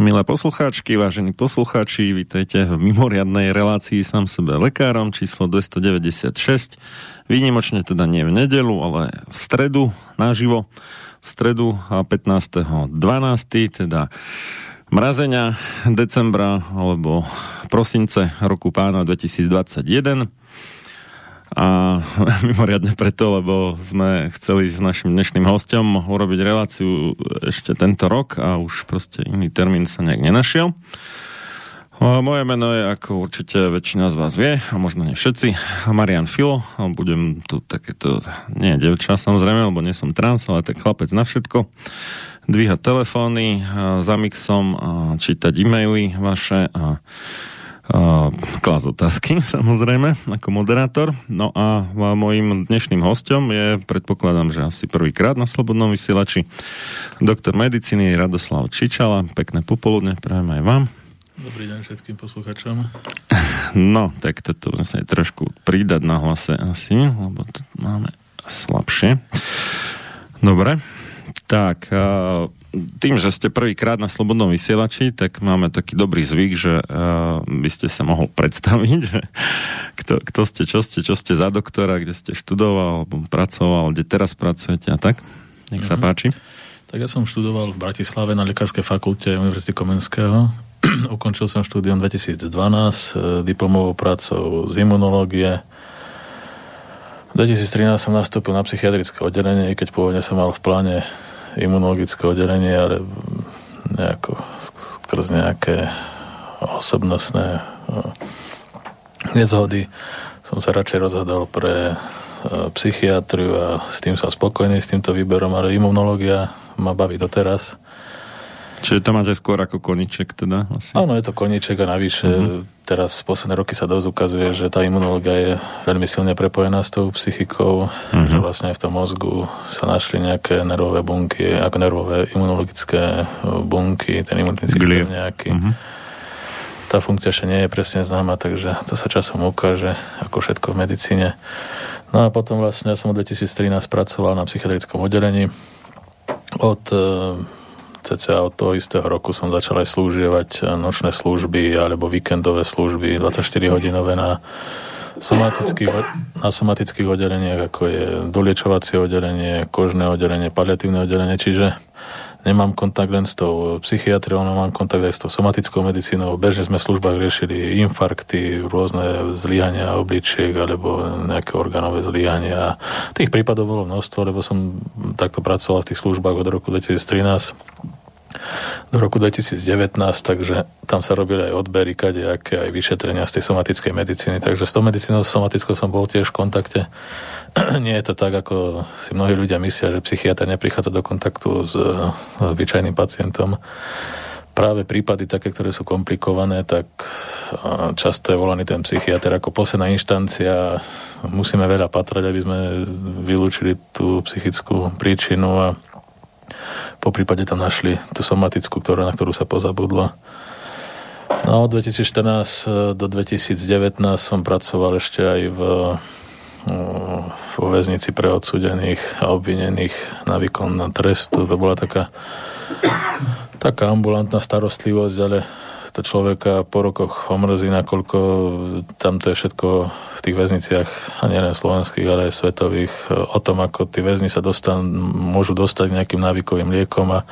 Milé poslucháčky, vážení poslucháči, vítajte v mimoriadnej relácii sám sebe lekárom číslo 296. Výnimočne teda nie v nedelu, ale v stredu naživo. V stredu 15.12. teda mrazenia decembra alebo prosince roku pána 2021 a mimoriadne preto, lebo sme chceli s našim dnešným hostom urobiť reláciu ešte tento rok a už proste iný termín sa nejak nenašiel. Moje meno je, ako určite väčšina z vás vie, a možno nie všetci, Marian Filo. Budem tu takéto, nie devča samozrejme, lebo nie som trans, ale tak chlapec na všetko. Dvíhať telefóny za mixom, čítať e-maily vaše a klas otázky, samozrejme, ako moderátor. No a môjim dnešným hostom je, predpokladám, že asi prvýkrát na Slobodnom vysielači, doktor medicíny Radoslav Čičala. Pekné popoludne, prajem aj vám. Dobrý deň všetkým posluchačom. No, tak toto sa trošku pridať na hlase asi, lebo to máme slabšie. Dobre, tak... Uh, tým, že ste prvýkrát na Slobodnom vysielači, tak máme taký dobrý zvyk, že uh, by ste sa mohol predstaviť, že kto, kto ste, čo ste, čo ste za doktora, kde ste študoval, alebo pracoval, kde teraz pracujete a tak. Nech sa mm-hmm. páči. Tak ja som študoval v Bratislave na Lekárskej fakulte Univerzity Komenského. Ukončil som štúdium 2012 e, diplomovou prácou z imunológie. V 2013 som nastúpil na psychiatrické oddelenie, keď pôvodne som mal v pláne imunologické oddelenie, ale nejako skrz nejaké osobnostné no, nezhody som sa radšej rozhodol pre e, psychiatriu a s tým som spokojný s týmto výberom, ale imunológia ma baví doteraz. Čiže to máte skôr ako koniček teda? Asi. Áno, je to koniček a navyše uh-huh. teraz v posledné roky sa dosť ukazuje, že tá imunológia je veľmi silne prepojená s tou psychikou, uh-huh. že vlastne aj v tom mozgu sa našli nejaké nervové bunky, ako nervové imunologické bunky, ten imunitný systém nejaký. Uh-huh. Tá funkcia ešte nie je presne známa, takže to sa časom ukáže, ako všetko v medicíne. No a potom vlastne ja som od 2013 pracoval na psychiatrickom oddelení. Od cca od toho istého roku som začal aj slúžievať nočné služby alebo víkendové služby 24 hodinové na somatických, na somatických oddeleniach, ako je doliečovacie oddelenie, kožné oddelenie, paliatívne oddelenie, čiže nemám kontakt len s tou psychiatriou, ale mám kontakt aj s tou somatickou medicínou. Bežne sme v službách riešili infarkty, rôzne zlyhania obličiek alebo nejaké orgánové zlyhania. Tých prípadov bolo množstvo, lebo som takto pracoval v tých službách od roku 2013 do roku 2019, takže tam sa robili aj odbery, kadejaké aj vyšetrenia z tej somatickej medicíny. Takže s tou medicínou somatickou som bol tiež v kontakte. Nie je to tak, ako si mnohí ľudia myslia, že psychiatr neprichádza do kontaktu s, s obyčajným pacientom. Práve prípady také, ktoré sú komplikované, tak často je volaný ten psychiatr ako posledná inštancia. Musíme veľa patrať, aby sme vylúčili tú psychickú príčinu a po prípade tam našli tú somatickú, ktorá, na ktorú sa pozabudlo. No od 2014 do 2019 som pracoval ešte aj v vo väznici pre odsudených a obvinených na výkon trestu. To bola taká, taká ambulantná starostlivosť, ale to človeka po rokoch omrzí, nakoľko tam to je všetko v tých väzniciach, a nielen slovenských, ale aj svetových, o tom, ako tí väzni sa dostan, môžu dostať nejakým návykovým liekom a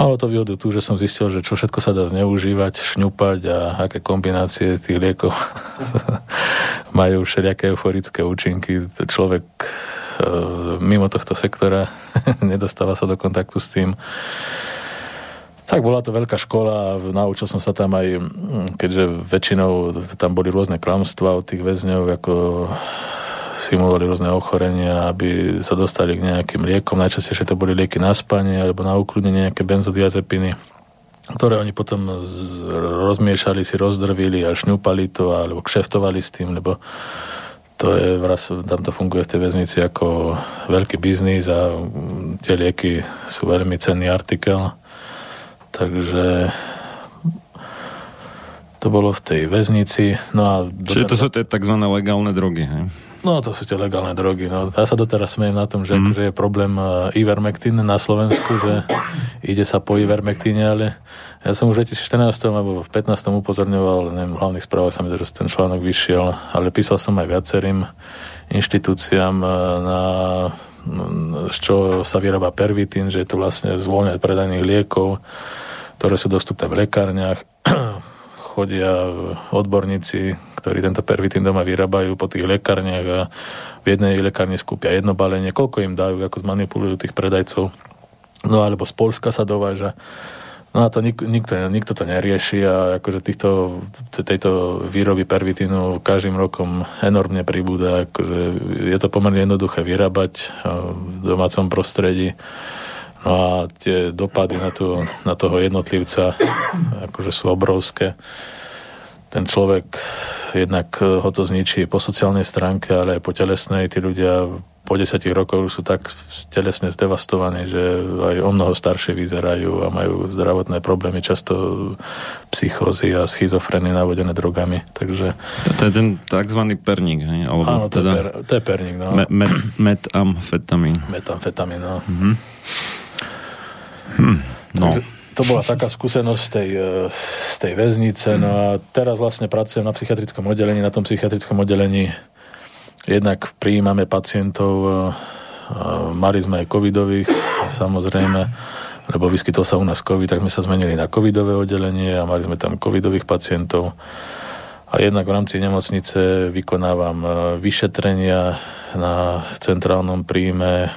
malo to výhodu tu, že som zistil, že čo všetko sa dá zneužívať, šňupať a aké kombinácie tých liekov majú všelijaké euforické účinky. Človek e, mimo tohto sektora nedostáva sa do kontaktu s tým tak bola to veľká škola a naučil som sa tam aj, mm, keďže väčšinou tam boli rôzne klamstvá od tých väzňov, ako simulovali rôzne ochorenia, aby sa dostali k nejakým liekom. Najčastejšie to boli lieky na spanie alebo na ukludnenie nejaké benzodiazepiny ktoré oni potom z, rozmiešali, si rozdrvili a šňupali to alebo kšeftovali s tým, lebo to je, tam to funguje v tej väznici ako veľký biznis a mm, tie lieky sú veľmi cenný artikel. Takže to bolo v tej väznici. No a Čiže to sú tie tzv. legálne drogy, hej? No, to sú tie legálne drogy. No, ja sa doteraz smiem na tom, že, mm. že je problém uh, Ivermectin na Slovensku, že ide sa po Ivermectine, ale ja som už v 2014 alebo v 15 upozorňoval, neviem, hlavný správ sa mi, že ten článok vyšiel, ale písal som aj viacerým inštitúciám uh, na z čo sa vyrába pervitín, že je to vlastne z voľne predaných liekov, ktoré sú dostupné v lekárniach. Chodia odborníci, ktorí tento pervitín doma vyrábajú po tých lekárniach a v jednej lekárni skúpia jedno balenie, koľko im dajú, ako zmanipulujú tých predajcov. No alebo z Polska sa dováža No a to nik, nikto, nikto to nerieši a akože týchto, tejto výroby pervitínu každým rokom enormne pribúda. Akože je to pomerne jednoduché vyrábať v domácom prostredí. No a tie dopady na, tú, na toho jednotlivca akože sú obrovské. Ten človek jednak ho to zničí po sociálnej stránke, ale aj po telesnej. Tí ľudia po desiatich rokoch sú tak telesne zdevastovaní, že aj o mnoho staršie vyzerajú a majú zdravotné problémy, často psychózy a schizofreny navodené drogami. Takže... To je ten tzv. perník, hej? Alebo Áno, teda... to, je per, to je perník, no. Me, met, metamfetamín. Metamfetamín, no. Mm-hmm. Hm, no. To bola taká skúsenosť z tej, e, z tej väznice. No a teraz vlastne pracujem na psychiatrickom oddelení. Na tom psychiatrickom oddelení Jednak prijímame pacientov, e, e, mali sme aj covidových, samozrejme, lebo vyskytol sa u nás covid, tak sme sa zmenili na covidové oddelenie a mali sme tam covidových pacientov. A jednak v rámci nemocnice vykonávam e, vyšetrenia na centrálnom príjme, e,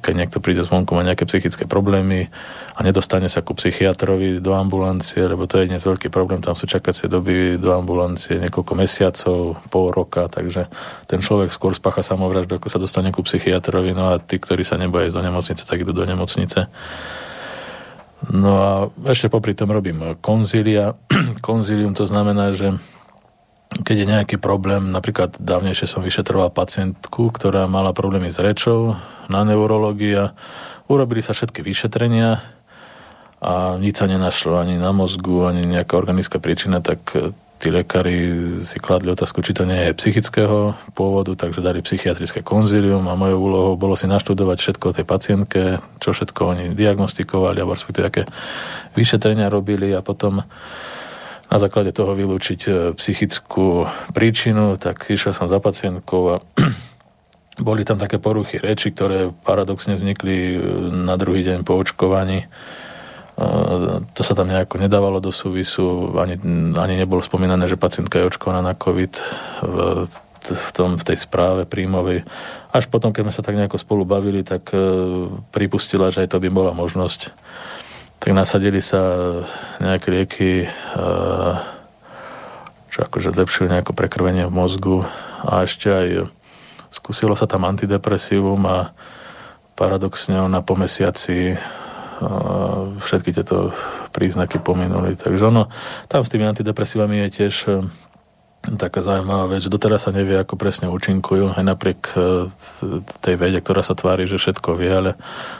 keď niekto príde zvonku, má nejaké psychické problémy a nedostane sa ku psychiatrovi do ambulancie, lebo to je dnes veľký problém, tam sú čakacie doby do ambulancie niekoľko mesiacov, pol roka, takže ten človek skôr spacha samovraždu, ako sa dostane ku psychiatrovi, no a tí, ktorí sa neboja ísť do nemocnice, tak idú do nemocnice. No a ešte popri tom robím konzília. Konzílium to znamená, že keď je nejaký problém, napríklad dávnejšie som vyšetroval pacientku, ktorá mala problémy s rečou na neurológii a urobili sa všetky vyšetrenia a nič sa nenašlo ani na mozgu, ani nejaká organická príčina, tak tí lekári si kladli otázku, či to nie je psychického pôvodu, takže dali psychiatrické konzílium a mojou úlohou bolo si naštudovať všetko o tej pacientke, čo všetko oni diagnostikovali, alebo respektíve aké vyšetrenia robili a potom na základe toho vylúčiť e, psychickú príčinu, tak išiel som za pacientkou a boli tam také poruchy reči, ktoré paradoxne vznikli e, na druhý deň po očkovaní to sa tam nejako nedávalo do súvisu, ani, ani nebolo spomínané, že pacientka je očkovaná na COVID v, v, tom, v tej správe príjmovej. Až potom, keď sme sa tak nejako spolu bavili, tak e, pripustila, že aj to by bola možnosť. Tak nasadili sa nejaké lieky, e, čo akože zlepšili nejaké prekrvenie v mozgu a ešte aj skúsilo sa tam antidepresívum a paradoxne ona po mesiaci všetky tieto príznaky pominuli. Takže ono, tam s tými antidepresívami je tiež e, taká zaujímavá vec, že doteraz sa nevie, ako presne účinkujú, aj napriek e, tej vede, ktorá sa tvári, že všetko vie, ale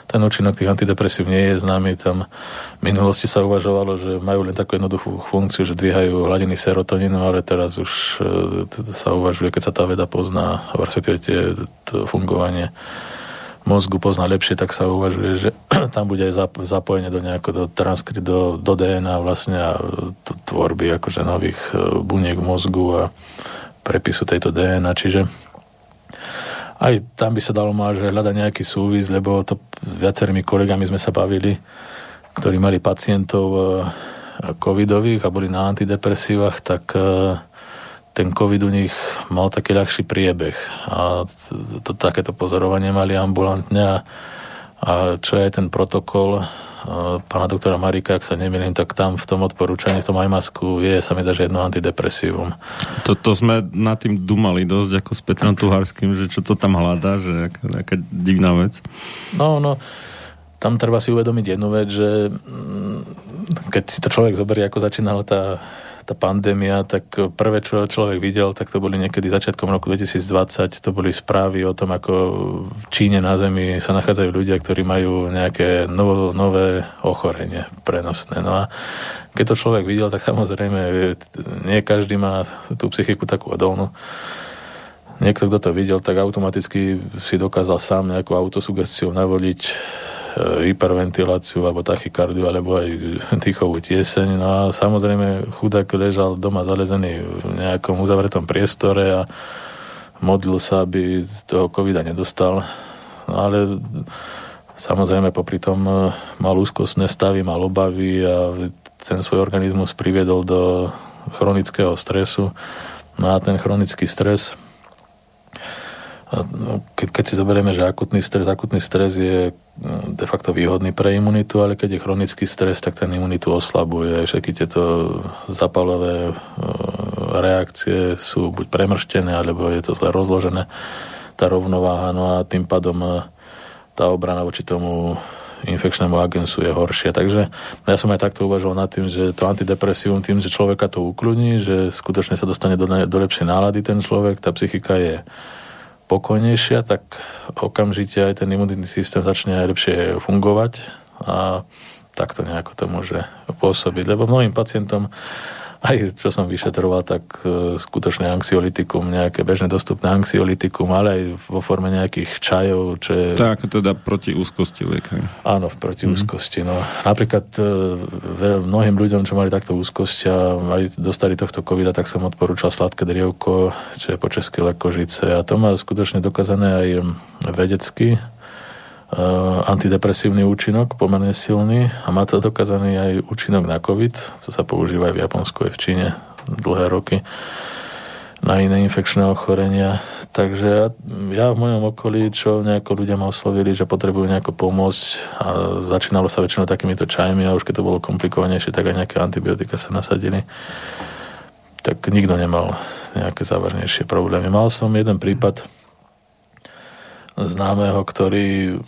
ten účinok tých antidepresív nie je známy. Tam v minulosti sa uvažovalo, že majú len takú jednoduchú funkciu, že dvíhajú hladiny serotonínu, ale teraz už e, sa uvažuje, keď sa tá veda pozná, respektíve to fungovanie mozgu pozná lepšie, tak sa uvažuje, že tam bude aj zapojenie do nejako do, transkry, do, do DNA vlastne a tvorby akože nových e, buniek mozgu a prepisu tejto DNA, čiže aj tam by sa dalo že hľadať nejaký súvis, lebo to viacerými kolegami sme sa bavili, ktorí mali pacientov e, covidových a boli na antidepresívach, tak e, ten COVID u nich mal taký ľahší priebeh a to, to, takéto pozorovanie mali ambulantne a, a čo je ten protokol pána doktora Marika, ak sa nemýlim, tak tam v tom odporúčaní, v tom masku je, sa mi dá, že jedno antidepresívum. To, to sme nad tým dumali dosť ako s Petrom Tuharským, že čo to tam hľadá, že aká, aká divná vec. No, no, tam treba si uvedomiť jednu vec, že mm, keď si to človek zoberie, ako začínala tá tá pandémia, tak prvé, čo človek videl, tak to boli niekedy začiatkom roku 2020, to boli správy o tom, ako v Číne na Zemi sa nachádzajú ľudia, ktorí majú nejaké novo, nové ochorenie prenosné. No a keď to človek videl, tak samozrejme nie každý má tú psychiku takú odolnú. Niekto, kto to videl, tak automaticky si dokázal sám nejakú autosugestiu navoliť E, hyperventiláciu alebo tachykardiu alebo aj dýchovú tieseň. No a samozrejme chudák ležal doma zalezený v nejakom uzavretom priestore a modlil sa, aby toho covida nedostal. No ale samozrejme popri tom e, mal úzkostné stavy, mal obavy a ten svoj organizmus priviedol do chronického stresu. No a ten chronický stres keď, keď si zoberieme, že akutný stres, akutný stres je de facto výhodný pre imunitu, ale keď je chronický stres, tak ten imunitu oslabuje. Všetky tieto zapalové e, reakcie sú buď premrštené, alebo je to zle rozložené, tá rovnováha, no a tým pádom e, tá obrana voči tomu infekčnému agensu je horšia. Takže ja som aj takto uvažoval nad tým, že to antidepresívum tým, že človeka to ukludní, že skutočne sa dostane do, do lepšej nálady ten človek, tá psychika je spokojnejšia, tak okamžite aj ten imunitný systém začne aj lepšie fungovať a takto nejako to môže pôsobiť. Lebo mnohým pacientom aj čo som vyšetroval, tak e, skutočné anxiolitikum, nejaké bežne dostupné anxiolitikum, ale aj vo forme nejakých čajov, čo je... Tak, teda proti úzkosti liekaj. Áno, proti mm. úzkosti. No. Napríklad e, mnohým ľuďom, čo mali takto úzkosť a aj dostali tohto covida, tak som odporúčal sladké drievko, čo je po české lekožice. A to má skutočne dokázané aj vedecky, antidepresívny účinok, pomerne silný a má to dokázaný aj účinok na COVID, co sa používa aj v Japonsku, aj v Číne dlhé roky na iné infekčné ochorenia. Takže ja, ja v mojom okolí, čo nejako ľudia ma oslovili, že potrebujú nejako pomôcť a začínalo sa väčšinou takýmito čajmi a už keď to bolo komplikovanejšie, tak aj nejaké antibiotika sa nasadili. Tak nikto nemal nejaké závažnejšie problémy. Mal som jeden prípad známeho, ktorý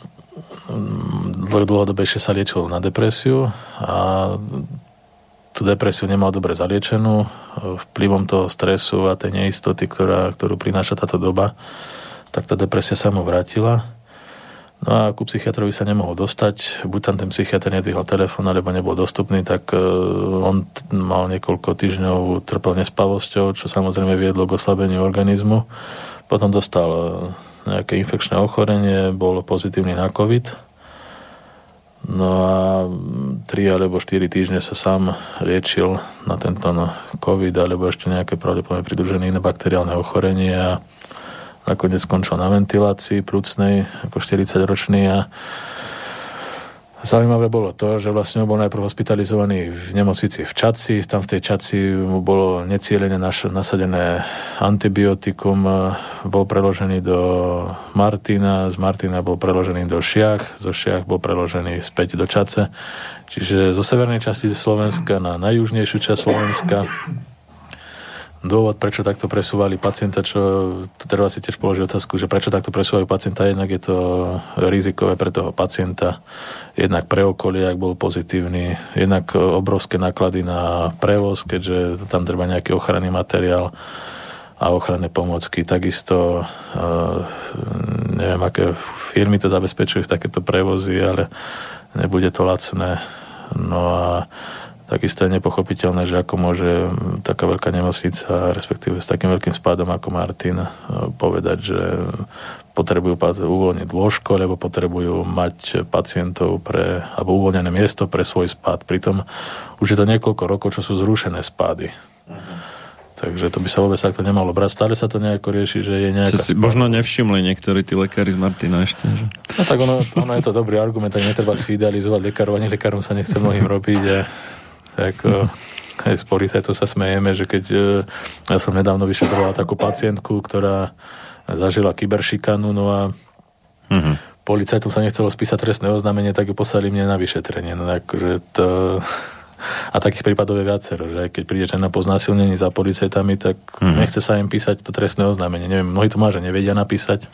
dlhodobejšie sa liečil na depresiu a tú depresiu nemal dobre zaliečenú vplyvom toho stresu a tej neistoty, ktorá, ktorú prináša táto doba, tak tá depresia sa mu vrátila. No a ku psychiatrovi sa nemohol dostať, buď tam ten psychiatr nedvihol telefón, alebo nebol dostupný, tak uh, on mal niekoľko týždňov trpel nespavosťou, čo samozrejme viedlo k oslabeniu organizmu. Potom dostal uh, nejaké infekčné ochorenie, bol pozitívny na COVID. No a 3 alebo 4 týždne sa sám liečil na tento no, COVID alebo ešte nejaké pravdepodobne pridružené iné bakteriálne ochorenie a nakoniec skončil na ventilácii prúcnej ako 40 ročný a Zaujímavé bolo to, že vlastne bol najprv hospitalizovaný v nemocnici v Čaci, tam v tej Čaci mu bolo necielene nasadené antibiotikum, bol preložený do Martina, z Martina bol preložený do Šiach, zo Šiach bol preložený späť do Čace, čiže zo severnej časti Slovenska na najjužnejšiu časť Slovenska dôvod, prečo takto presúvali pacienta, čo treba si tiež položiť otázku, že prečo takto presúvajú pacienta, jednak je to rizikové pre toho pacienta, jednak pre okolie, ak bol pozitívny, jednak obrovské náklady na prevoz, keďže tam treba nejaký ochranný materiál a ochranné pomocky. Takisto uh, neviem, aké firmy to zabezpečujú takéto prevozy, ale nebude to lacné. No a Takisto je nepochopiteľné, že ako môže taká veľká nemocnica, respektíve s takým veľkým spádom ako Martin, e, povedať, že potrebujú uvoľniť lôžko, alebo potrebujú mať pacientov pre, alebo uvoľnené miesto pre svoj spád. Pritom už je to niekoľko rokov, čo sú zrušené spády. Uh-huh. Takže to by sa vôbec takto nemalo brať. Stále sa to nejako rieši, že je nejaká... Čo si možno nevšimli niektorí tí lekári z Martina ešte. Že... No tak ono, ono je to dobrý argument, tak netreba si idealizovať lekárov, ani lekárom sa nechce mnohým robiť. A tak aj z policajtov sa smejeme, že keď uh, ja som nedávno vyšetroval takú pacientku, ktorá zažila kyberšikanu, no a uh-huh. policajtom sa nechcelo spísať trestné oznámenie, tak ju poslali mne na vyšetrenie. No akože to... A takých prípadov je viacero, že keď príde žena po znásilnení za policajtami, tak uh-huh. nechce sa im písať to trestné oznámenie. Neviem, mnohí to má, že nevedia napísať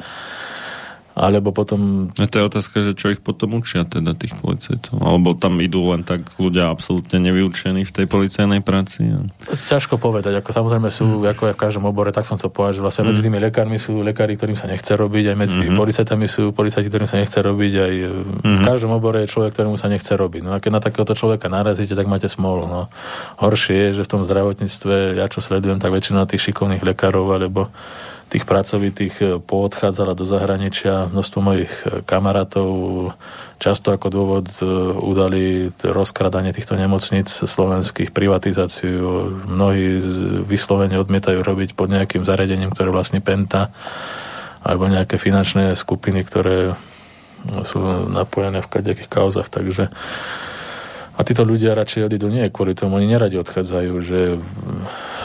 alebo potom... A to je otázka, že čo ich potom učia teda tých policajtov? Alebo tam idú len tak ľudia absolútne nevyučení v tej policajnej práci? A... Ťažko povedať, ako samozrejme sú, mm. ako aj v každom obore, tak som to povedal, že vlastne mm. medzi tými lekármi sú lekári, ktorým sa nechce robiť, aj medzi mm-hmm. policajtami sú policajti, ktorým sa nechce robiť, aj mm-hmm. v každom obore je človek, ktorému sa nechce robiť. No a keď na takéhoto človeka narazíte, tak máte smolu. No. Horšie je, že v tom zdravotníctve, ja čo sledujem, tak väčšina tých šikovných lekárov alebo tých pracovitých e, poodchádzala do zahraničia. Množstvo mojich e, kamarátov často ako dôvod e, udali rozkradanie týchto nemocnic slovenských, privatizáciu. Mnohí vyslovene odmietajú robiť pod nejakým zariadením, ktoré vlastní Penta alebo nejaké finančné skupiny, ktoré sú napojené v kadejakých kauzach. Takže a títo ľudia radšej odídu nie kvôli tomu, oni neradi odchádzajú, že,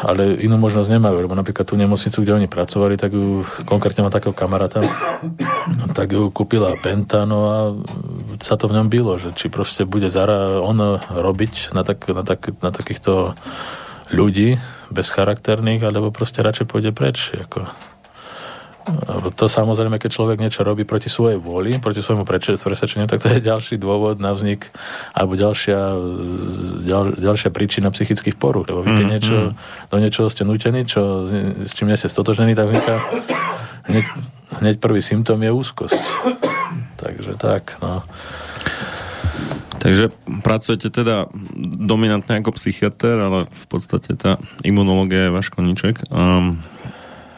ale inú možnosť nemajú, lebo napríklad tú nemocnicu, kde oni pracovali, tak ju, konkrétne má takého kamaráta, tak ju kúpila Penta, no a sa to v ňom bylo, že či proste bude zara on robiť na, tak, na, tak, na takýchto ľudí bezcharakterných, alebo proste radšej pôjde preč. Ako. To samozrejme, keď človek niečo robí proti svojej vôli, proti svojmu presvedčeniu, tak to je ďalší dôvod na vznik alebo ďalšia, ďal, ďalšia príčina psychických porúch. Lebo vy keď mm, niečo, mm. do niečoho ste nutení, čo, s čím nie ste stotožnení, tak vzniká hneď, hneď prvý symptóm je úzkosť. Takže tak, no. Takže pracujete teda dominantne ako psychiatr, ale v podstate tá imunológia je váš koníček. Um,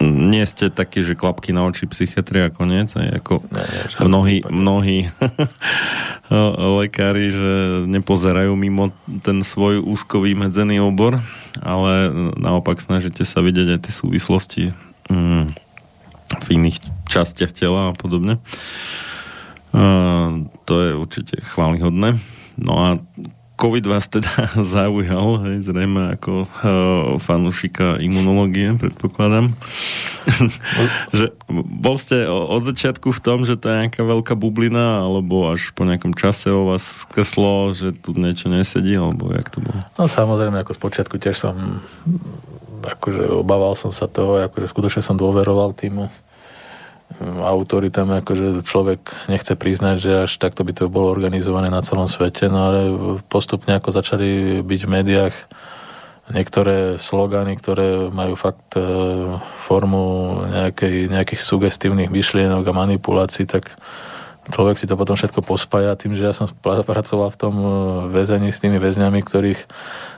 nie ste takí, že klapky na oči psychiatria koniec, aj ako ne, ne, mnohí, mnohí lekári, že nepozerajú mimo ten svoj úzko vymedzený obor, ale naopak snažíte sa vidieť aj tie súvislosti mm, v iných častiach tela a podobne. Uh, to je určite chválihodné. No a COVID vás teda zaujal, hej, zrejme ako uh, fanúšika imunológie, predpokladám. že bol ste od začiatku v tom, že to je nejaká veľká bublina, alebo až po nejakom čase o vás skreslo, že tu niečo nesedí, alebo jak to bolo? No samozrejme, ako z počiatku tiež som akože obával som sa toho, akože skutočne som dôveroval týmu autoritám, akože človek nechce priznať, že až takto by to bolo organizované na celom svete, no ale postupne ako začali byť v médiách niektoré slogany, ktoré majú fakt e, formu nejakej, nejakých sugestívnych myšlienok a manipulácií, tak človek si to potom všetko pospája tým, že ja som pracoval v tom e, väzení s tými väzňami, ktorých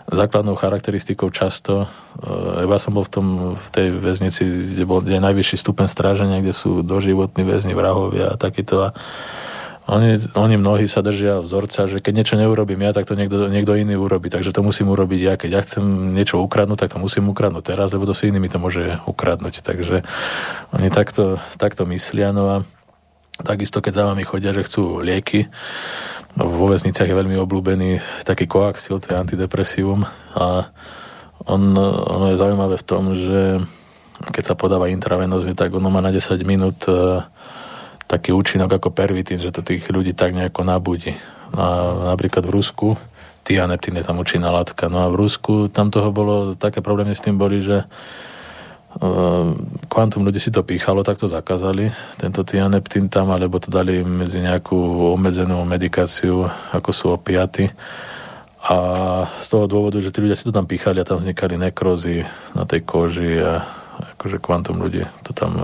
základnou charakteristikou často, ja som bol v, tom, v tej väznici, kde bol kde je najvyšší stupen stráženia, kde sú doživotní väzni, vrahovia a takýto. A oni, oni mnohí sa držia vzorca, že keď niečo neurobím ja, tak to niekto, niekto iný urobí. Takže to musím urobiť ja. Keď ja chcem niečo ukradnúť, tak to musím ukradnúť teraz, lebo to si iný to môže ukradnúť. Takže oni takto, takto myslia. No a takisto, keď za vami chodia, že chcú lieky, vo väzniciach je veľmi obľúbený taký koaxil, to je antidepresívum a on, ono je zaujímavé v tom, že keď sa podáva intravenózne, tak ono má na 10 minút taký účinok ako pervitín, že to tých ľudí tak nejako nabudí. A napríklad v Rusku, tianeptín je tam účinná látka, no a v Rusku tam toho bolo, také problémy s tým boli, že kvantum ľudí si to pýchalo, tak to zakázali, tento tianeptín tam, alebo to dali medzi nejakú obmedzenú medikáciu, ako sú opiaty. A z toho dôvodu, že tí ľudia si to tam pýchali a tam vznikali nekrozy na tej koži a akože kvantum ľudí to tam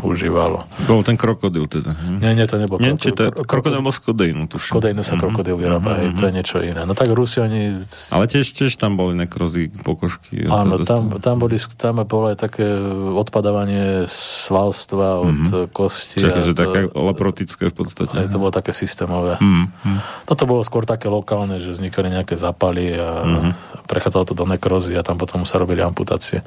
užívalo. Bol ten krokodil teda. Nie, nie, to nebol nie, krokodil. Či to je, krokodil bol z kodejnu. Z kodejnu sa uh-huh. krokodil vyrába, uh-huh. to je niečo iné. No tak Rusi oni... Ale tiež, tiež tam boli nekrozy, pokožky. Áno, tam, tam, boli, tam bolo aj také odpadávanie svalstva od uh-huh. kosti. Čiže že také leprotické v podstate. Aj to bolo také systémové. Uh-huh. Toto bolo skôr také lokálne, že vznikali nejaké zapaly a uh-huh. prechádzalo to do nekrozy a tam potom sa robili amputácie.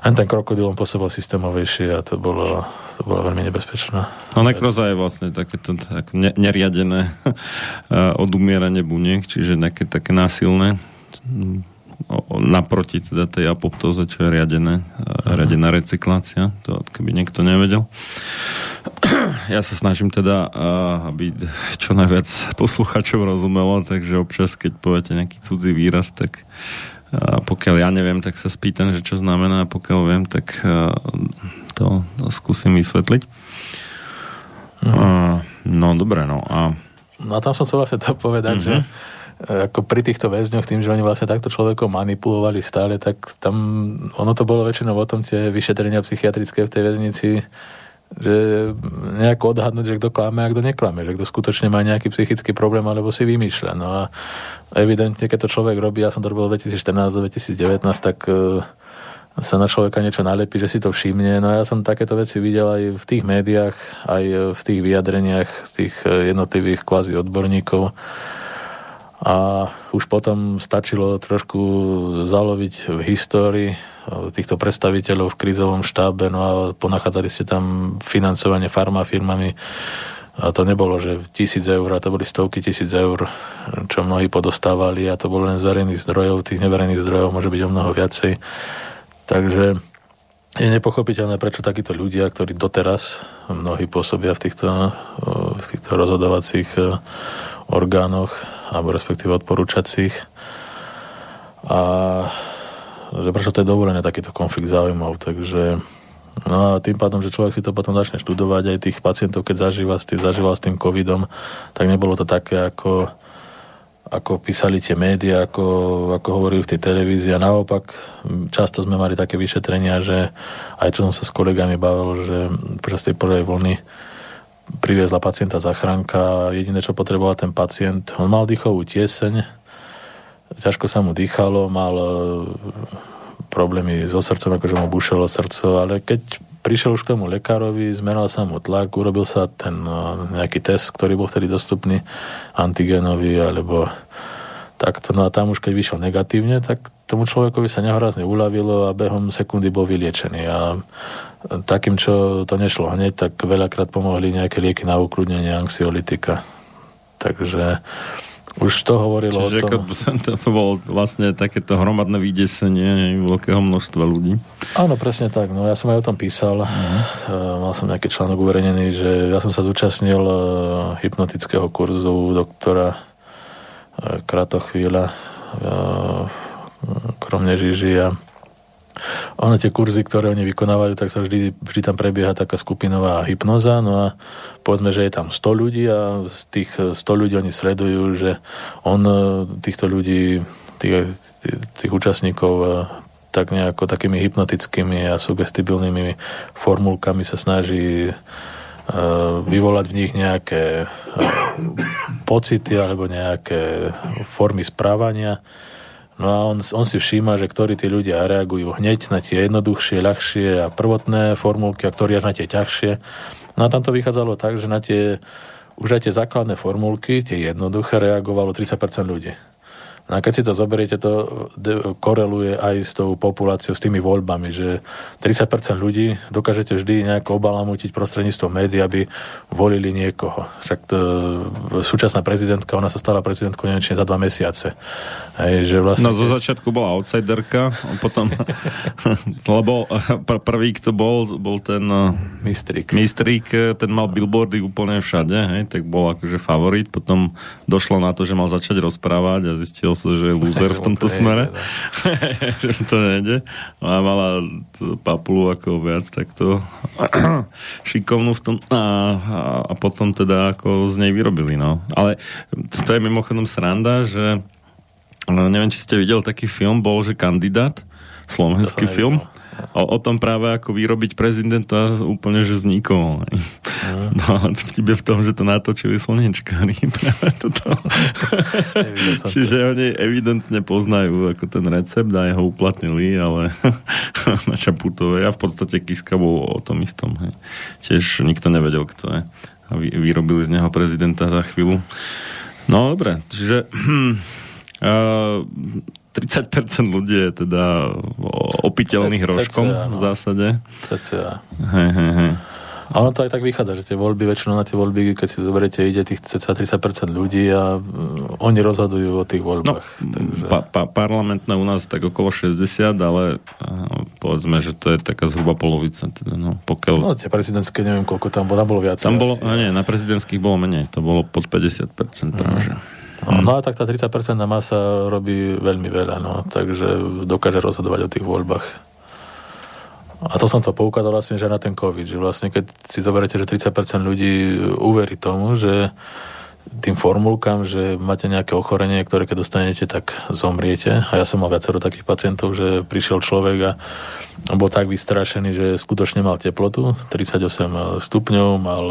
Ani ten krokodil on pôsobil systémovejšie a to bolo to bolo veľmi nebezpečné. No nekroza je vlastne takéto tak neriadené odumieranie buniek, čiže nejaké také násilné naproti teda tej apoptóze, čo je riadené, uh-huh. riadená recyklácia, to keby niekto nevedel. Ja sa snažím teda, aby čo najviac posluchačov rozumelo, takže občas, keď poviete nejaký cudzí výraz, tak pokiaľ ja neviem, tak sa spýtam, že čo znamená, a pokiaľ viem, tak to, to skúsim vysvetliť. Mm. Uh, no, dobre, no a... No a tam som chcel vlastne to povedať, mm-hmm. že ako pri týchto väzňoch, tým, že oni vlastne takto človekom manipulovali stále, tak tam ono to bolo väčšinou o tom tie vyšetrenia psychiatrické v tej väznici, že nejako odhadnúť, že kto klame a kto neklame, že kto skutočne má nejaký psychický problém alebo si vymýšľa. No a evidentne, keď to človek robí, ja som to robil 2014-2019, tak uh, sa na človeka niečo nalepí, že si to všimne. No ja som takéto veci videl aj v tých médiách, aj v tých vyjadreniach tých jednotlivých kvázi odborníkov. A už potom stačilo trošku zaloviť v histórii týchto predstaviteľov v krizovom štábe, no a ponachádzali ste tam financovanie farmafirmami a to nebolo, že tisíc eur, a to boli stovky tisíc eur, čo mnohí podostávali a to bolo len z verejných zdrojov, tých neverejných zdrojov môže byť o mnoho viacej. Takže je nepochopiteľné, prečo takíto ľudia, ktorí doteraz mnohí pôsobia v týchto, v týchto rozhodovacích e, orgánoch alebo respektíve odporúčacích. A že prečo to je dovolené takýto konflikt záujmov, takže no a tým pádom, že človek si to potom začne študovať aj tých pacientov, keď zažíva s zažíval s tým covidom, tak nebolo to také ako ako písali tie médiá, ako, ako hovorili v tej televízii. A naopak, často sme mali také vyšetrenia, že aj čo som sa s kolegami bavil, že počas tej prvej vlny priviezla pacienta zachránka. Jediné, čo potreboval ten pacient, on mal dýchovú tieseň, ťažko sa mu dýchalo, mal e, problémy so srdcom, akože mu bušelo srdco, ale keď prišiel už k tomu lekárovi, zmeral sa mu tlak, urobil sa ten no, nejaký test, ktorý bol vtedy dostupný, antigenový, alebo takto. No a tam už keď vyšiel negatívne, tak tomu človekovi sa nehorazne uľavilo a behom sekundy bol vyliečený. A takým, čo to nešlo hneď, tak veľakrát pomohli nejaké lieky na ukludnenie anxiolitika. Takže už to hovorilo Čiže o tom. To, to bolo vlastne takéto hromadné vydesenie veľkého množstva ľudí. Áno, presne tak. No ja som aj o tom písal. Uh-huh. Mal som nejaký článok uverejnený, že ja som sa zúčastnil e, hypnotického kurzu doktora e, Kratochvíľa kromne Žiži a ono tie kurzy, ktoré oni vykonávajú, tak sa vždy, vždy tam prebieha taká skupinová hypnoza, no a povedzme, že je tam 100 ľudí a z tých 100 ľudí oni sledujú, že on e, týchto ľudí, tých, tých, účastníkov e, tak nejako takými hypnotickými a sugestibilnými formulkami sa snaží vyvolať v nich nejaké pocity alebo nejaké formy správania. No a on, on si všíma, že ktorí tí ľudia reagujú hneď na tie jednoduchšie, ľahšie a prvotné formulky a ktorí až na tie ťažšie. No a tam to vychádzalo tak, že na tie už aj tie základné formulky, tie jednoduché, reagovalo 30% ľudí. No a keď si to zoberiete, to koreluje aj s tou populáciou, s tými voľbami, že 30% ľudí dokážete vždy nejako obalamutiť prostredníctvom médií, aby volili niekoho. Však to, súčasná prezidentka, ona sa stala prezidentkou neviem, za dva mesiace. Hej, že vlastne... No zo začiatku bola outsiderka, potom, lebo pr- prvý, kto bol, bol ten Mistrík. Mistrík, ten mal billboardy úplne všade, hej, tak bol akože favorit, potom došlo na to, že mal začať rozprávať a zistil sa, že je loser v tomto smere. že to nejde. A mala papulu ako viac takto šikovnú v tom a, a, a potom teda ako z nej vyrobili, no. Ale to je mimochodom sranda, že no, neviem, či ste videli taký film, bol, že kandidát, slovenský film. Nevidel o, o tom práve ako vyrobiť prezidenta úplne, že z nikoho. Mm. No a vtipe v tom, že to natočili slnečkári práve toto. Čiže to. oni evidentne poznajú ako ten recept a ho uplatnili, ale na Čaputovej a v podstate Kiska bol o tom istom. Hej. Tiež nikto nevedel, kto je. A vy, vyrobili z neho prezidenta za chvíľu. No dobre, čiže uh, 30% ľudí je teda opiteľných rožkom v zásade. CCA. Hej, hej, hej. A ono to aj tak vychádza, že tie voľby, väčšinou na tie voľby, keď si zoberiete, ide tých cca 30% ľudí a mm, oni rozhodujú o tých voľbách. No, takže... pa, pa, parlamentné u nás tak okolo 60, ale povedzme, že to je taká zhruba polovica. Teda, no, pokiaľ... no tie prezidentské, neviem koľko tam bolo, tam bolo viac. Tam bolo, nie, na prezidentských bolo menej, to bolo pod 50% práve. Mm. No, no a tak tá 30% masa robí veľmi veľa, no, takže dokáže rozhodovať o tých voľbách. A to som to poukázal vlastne, že na ten COVID, že vlastne keď si zoberiete, že 30% ľudí uverí tomu, že tým formulkám, že máte nejaké ochorenie, ktoré keď dostanete, tak zomriete. A ja som mal viacero takých pacientov, že prišiel človek a bol tak vystrašený, že skutočne mal teplotu, 38 stupňov, mal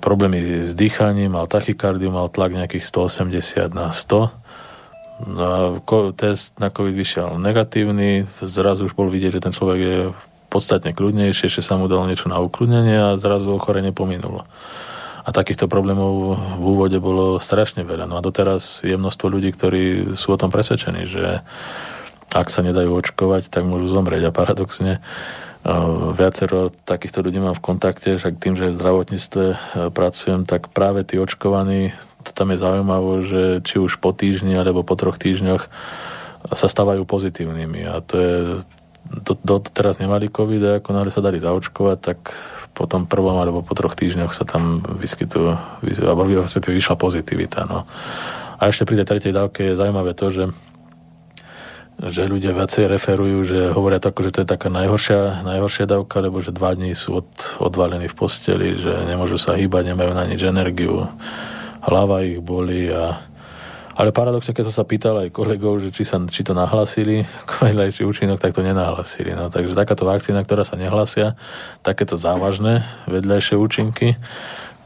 problémy s dýchaním, mal tachykardiu, mal tlak nejakých 180 na 100. No, test na COVID vyšiel negatívny, zrazu už bol vidieť, že ten človek je podstatne kľudnejšie, že sa mu dalo niečo na ukludnenie a zrazu ochorenie pominulo. A takýchto problémov v úvode bolo strašne veľa. No a doteraz je množstvo ľudí, ktorí sú o tom presvedčení, že ak sa nedajú očkovať, tak môžu zomrieť. A paradoxne Viacero takýchto ľudí mám v kontakte, však tým, že v zdravotníctve e, pracujem, tak práve tí očkovaní, to tam je zaujímavé, že či už po týždni alebo po troch týždňoch sa stávajú pozitívnymi. A to je, do, do, teraz nemali COVID a ako náhle sa dali zaočkovať, tak po tom prvom alebo po troch týždňoch sa tam vyskytujú, alebo vyšla pozitivita. No. A ešte pri tej tretej dávke je zaujímavé to, že že ľudia viacej referujú, že hovoria to ako, že to je taká najhoršia, najhoršia dávka, lebo že dva dní sú od, odvalení v posteli, že nemôžu sa hýbať, nemajú na nič energiu, hlava ich boli a ale paradoxne, keď som sa pýtal aj kolegov, že či, sa, či to nahlasili, či účinok, tak to nenahlasili. No, takže takáto vakcína, ktorá sa nehlasia, takéto závažné vedľajšie účinky,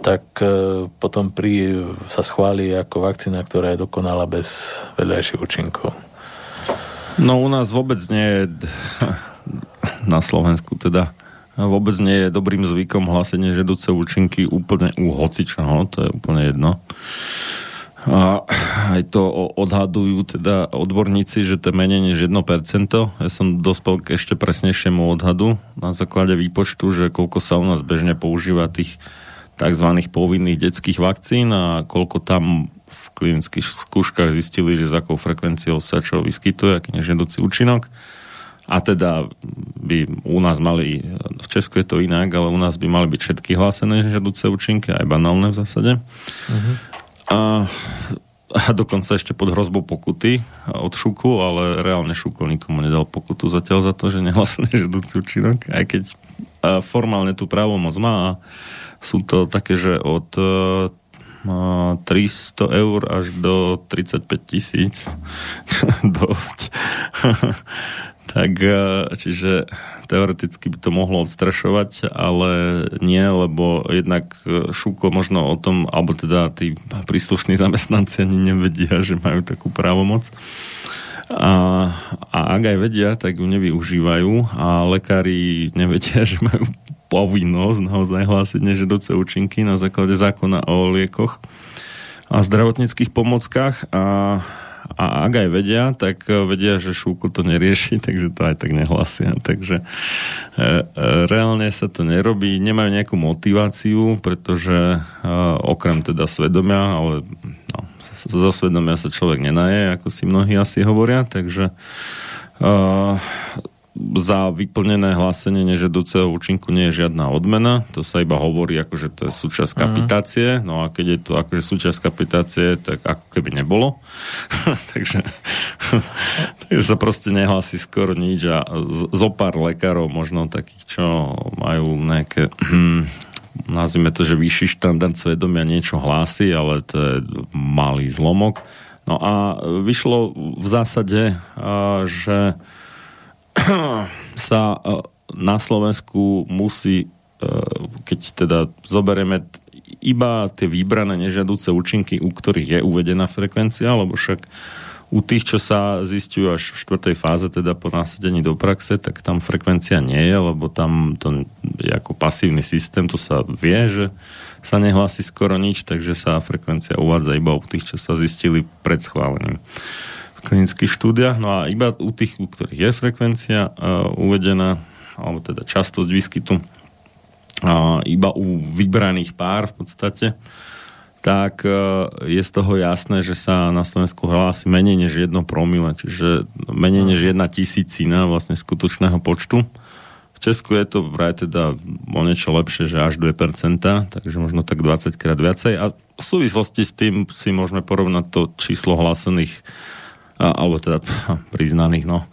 tak e, potom pri, sa schváli ako vakcína, ktorá je dokonala bez vedľajších účinkov. No u nás vôbec nie je na Slovensku teda vôbec nie je dobrým zvykom hlásenie žedúce účinky úplne u hocičoho, to je úplne jedno. A aj to odhadujú teda odborníci, že to je menej než 1%. Ja som dospel k ešte presnejšiemu odhadu na základe výpočtu, že koľko sa u nás bežne používa tých tzv. povinných detských vakcín a koľko tam klinických skúškach zistili, že s akou frekvenciou sa čo vyskytuje, aký nežiaducí účinok. A teda by u nás mali, v Česku je to inak, ale u nás by mali byť všetky hlásené žiaduce účinky, aj banálne v zásade. Uh-huh. A, a dokonca ešte pod hrozbou pokuty od Šuklu, ale reálne Šukl nikomu nedal pokutu zatiaľ za to, že nehlásený žiaducí účinok, aj keď formálne tú právomoc má a sú to také, že od 300 eur až do 35 tisíc. Dosť. tak e, čiže teoreticky by to mohlo odstrašovať, ale nie, lebo jednak e, šúklo možno o tom, alebo teda tí príslušní zamestnanci ani nevedia, že majú takú právomoc. A, a ak aj vedia, tak ju nevyužívajú a lekári nevedia, že majú povinnosť naozaj hlásiť nežedúce účinky na základe zákona o liekoch a zdravotníckých pomockách. A a ak aj vedia, tak vedia, že šúku to nerieši, takže to aj tak nehlasia. Takže e, e, reálne sa to nerobí, nemajú nejakú motiváciu, pretože e, okrem teda svedomia, ale no, zo svedomia sa človek nenaje, ako si mnohí asi hovoria, takže e, za vyplnené hlásenie nežedúceho účinku nie je žiadna odmena, to sa iba hovorí, ako že to je súčasť mhm. kapitácie, no a keď je to akože súčasť kapitácie, tak ako keby nebolo. takže, takže sa proste nehlási skoro nič a zo pár lekárov, možno takých, čo majú nejaké nazvime to, že vyšší štandard svedomia niečo hlási, ale to je malý zlomok. No a vyšlo v zásade, že sa e, na Slovensku musí, e, keď teda zoberieme iba tie vybrané nežiaduce účinky, u ktorých je uvedená frekvencia, lebo však u tých, čo sa zistujú až v štvrtej fáze, teda po násadení do praxe, tak tam frekvencia nie je, lebo tam to je ako pasívny systém, to sa vie, že sa nehlási skoro nič, takže sa frekvencia uvádza iba u tých, čo sa zistili pred schválením klinických štúdiách. No a iba u tých, u ktorých je frekvencia uh, uvedená, alebo teda častosť výskytu, uh, iba u vybraných pár v podstate, tak uh, je z toho jasné, že sa na Slovensku hlási menej než jedno promile, čiže menej než jedna tisícina vlastne skutočného počtu. V Česku je to vraj teda o niečo lepšie, že až 2%, takže možno tak 20 krát viacej. A v súvislosti s tým si môžeme porovnať to číslo hlásených alebo teda priznaných, no,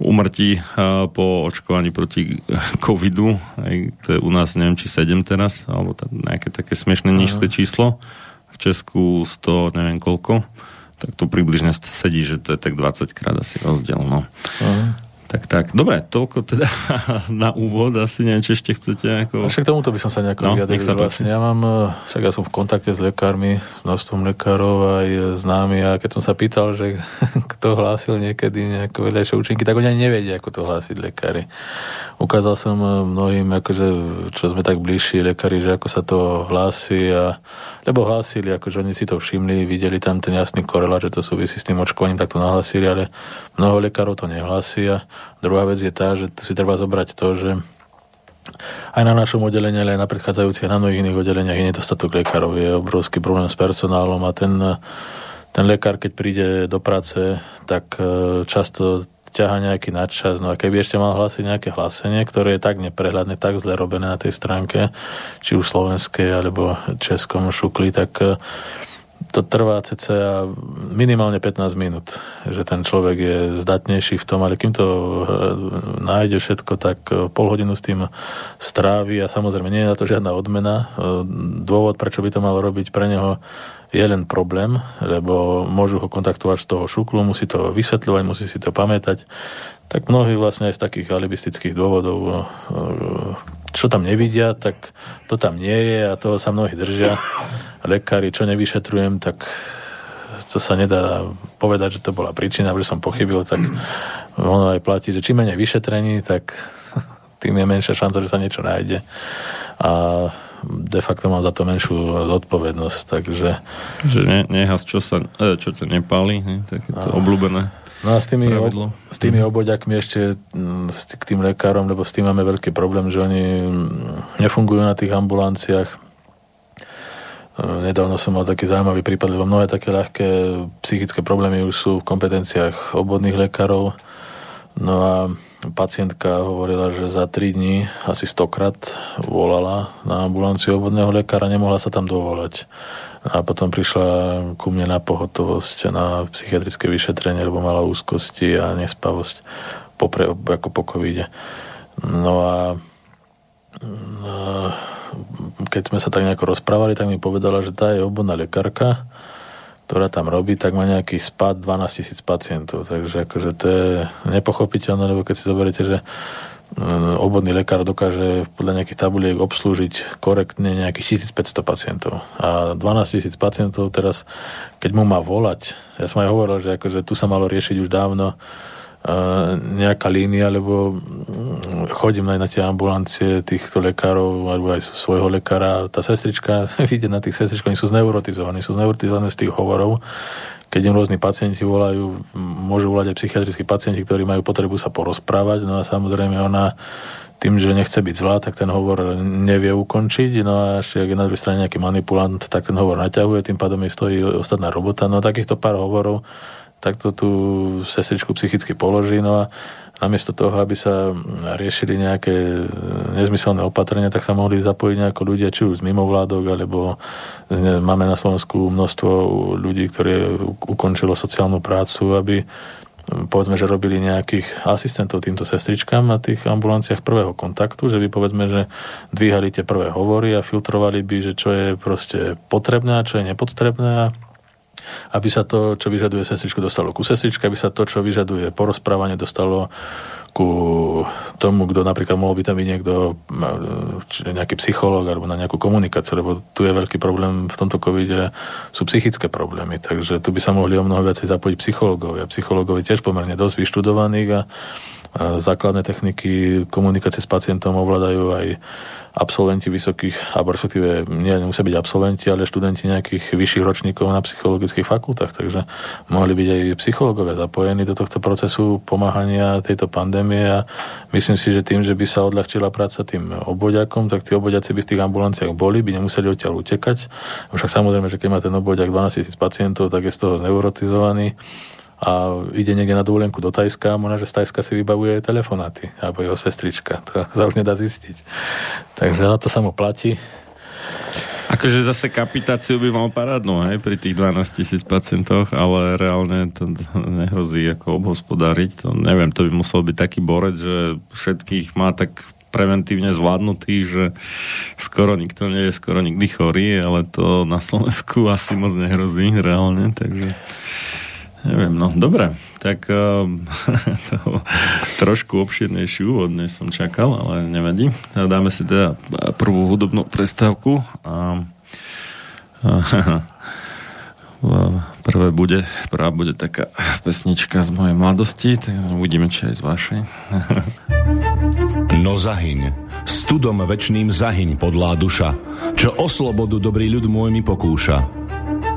umrtí po očkovaní proti covidu. To je u nás, neviem, či 7 teraz, alebo nejaké také smiešné nízke číslo. V Česku 100, neviem koľko. Tak to približne sedí, že to je tak 20 krát asi rozdiel. No. Aha. Tak, tak. Dobre, toľko teda na úvod. Asi neviem, či ešte chcete ako... A však tomuto by som sa nejako no, vyjadril. Vlastne ja mám, e, však ja som v kontakte s lekármi, s množstvom lekárov aj známy a keď som sa pýtal, že kto hlásil niekedy nejaké vedľajšie účinky, tak oni ani nevedia, ako to hlásiť lekári. Ukázal som e, mnohým, akože, čo sme tak bližší lekári, že ako sa to hlási a lebo hlásili, akože oni si to všimli, videli tam ten jasný korelát, že to súvisí s tým očkovaním, tak to nahlásili, ale mnoho lekárov to nehlási a druhá vec je tá, že tu si treba zobrať to, že aj na našom oddelení, ale aj na predchádzajúcich na mnohých iných oddeleniach je nedostatok lekárov, je obrovský problém s personálom a ten, ten lekár, keď príde do práce, tak e, často ťaha nejaký nadčas. No a keby ešte mal hlásiť nejaké hlásenie, ktoré je tak neprehľadné, tak zle robené na tej stránke, či už slovenskej alebo českom šukli, tak eh, to trvá cca minimálne 15 minút, že ten človek je zdatnejší v tom, ale kým to eh, nájde všetko, tak eh, pol hodinu s tým strávi a samozrejme nie je na to žiadna odmena. Dôvod, prečo by to mal robiť pre neho je len problém, lebo môžu ho kontaktovať z toho šuklu, musí to vysvetľovať, musí si to pamätať. Tak mnohí vlastne aj z takých alibistických dôvodov, e, čo tam nevidia, tak to tam nie je a toho sa mnohí držia. Lekári, čo nevyšetrujem, tak to sa nedá povedať, že to bola príčina, že som pochybil, tak ono aj platí, že čím menej vyšetrení, tak tým je menšia šanca, že sa niečo nájde. A de facto mám za to menšiu zodpovednosť, takže... Že ne, nehas, čo, sa, e, čo to nepáli, ne? tak je to a... obľúbené. No a s tými, ob, s tými oboďakmi ešte mm, k tým lekárom, lebo s tým máme veľký problém, že oni mm, nefungujú na tých ambulanciách. E, nedávno som mal taký zaujímavý prípad, lebo mnohé také ľahké psychické problémy už sú v kompetenciách obvodných lekárov. No a pacientka hovorila, že za 3 dní asi 100 krát volala na ambulanciu obvodného lekára, nemohla sa tam dovolať. A potom prišla ku mne na pohotovosť, na psychiatrické vyšetrenie, lebo mala úzkosti a nespavosť po pre, ako po covide. No a keď sme sa tak nejako rozprávali, tak mi povedala, že tá je obvodná lekárka, ktorá tam robí, tak má nejaký spad 12 tisíc pacientov. Takže akože to je nepochopiteľné, lebo keď si zoberiete, že mm, obvodný lekár dokáže podľa nejakých tabuliek obslúžiť korektne nejakých 1500 pacientov. A 12 tisíc pacientov teraz, keď mu má volať, ja som aj hovoril, že akože tu sa malo riešiť už dávno, nejaká línia, lebo mm, chodím aj na tie ambulancie týchto lekárov, alebo aj svojho lekára. Tá sestrička, vidie na tých sestričkách, oni sú zneurotizovaní, sú zneurotizovaní z tých hovorov. Keď im rôzni pacienti volajú, môžu volať aj psychiatrickí pacienti, ktorí majú potrebu sa porozprávať, no a samozrejme ona tým, že nechce byť zlá, tak ten hovor nevie ukončiť. No a ešte, ak je na druhej strane nejaký manipulant, tak ten hovor naťahuje, tým pádom jej stojí ostatná robota. No a takýchto pár hovorov takto tú sestričku psychicky položí, no a namiesto toho, aby sa riešili nejaké nezmyselné opatrenia, tak sa mohli zapojiť nejako ľudia, či už z mimovládok, alebo máme na Slovensku množstvo ľudí, ktorí ukončilo sociálnu prácu, aby povedzme, že robili nejakých asistentov týmto sestričkám na tých ambulanciách prvého kontaktu, že by povedzme, že dvíhali tie prvé hovory a filtrovali by, že čo je proste potrebné a čo je nepotrebné a aby sa to, čo vyžaduje sestričku, dostalo ku sestričke, aby sa to, čo vyžaduje porozprávanie, dostalo ku tomu, kto napríklad mohol by tam byť niekto, nejaký psychológ alebo na nejakú komunikáciu, lebo tu je veľký problém v tomto covide, sú psychické problémy, takže tu by sa mohli o mnoho viacej zapojiť psychológovia. Psychológovi tiež pomerne dosť vyštudovaných a základné techniky komunikácie s pacientom ovládajú aj absolventi vysokých, alebo respektíve nie, nemusia byť absolventi, ale študenti nejakých vyšších ročníkov na psychologických fakultách, takže mohli byť aj psychológovia zapojení do tohto procesu pomáhania tejto pandémie. A myslím si, že tým, že by sa odľahčila práca tým obodiakom, tak tí obodiaci by v tých ambulanciách boli, by nemuseli odtiaľ utekať. Však samozrejme, že keď má ten obodiak 12 000 pacientov, tak je z toho neurotizovaný a ide niekde na dovolenku do Tajska a možno, že z Tajska si vybavuje telefonáty alebo jeho sestrička. To sa už nedá zistiť. Takže na to sa mu platí. Akože zase kapitáciu by mal parádnu aj pri tých 12 tisíc pacientoch, ale reálne to nehrozí ako obhospodáriť. To, neviem, to by musel byť taký borec, že všetkých má tak preventívne zvládnutý, že skoro nikto nie je skoro nikdy chorý, ale to na Slovensku asi moc nehrozí reálne, takže Neviem, no dobre, tak uh, to, trošku obširnejší úvod, než som čakal, ale nevadí. Dáme si teda prvú hudobnú prestávku a, a prvé bude, prvá bude taká pesnička z mojej mladosti, tak uvidíme, či aj z vašej. No zahyň, studom večným zahyň podlá duša, čo o slobodu dobrý ľud môj mi pokúša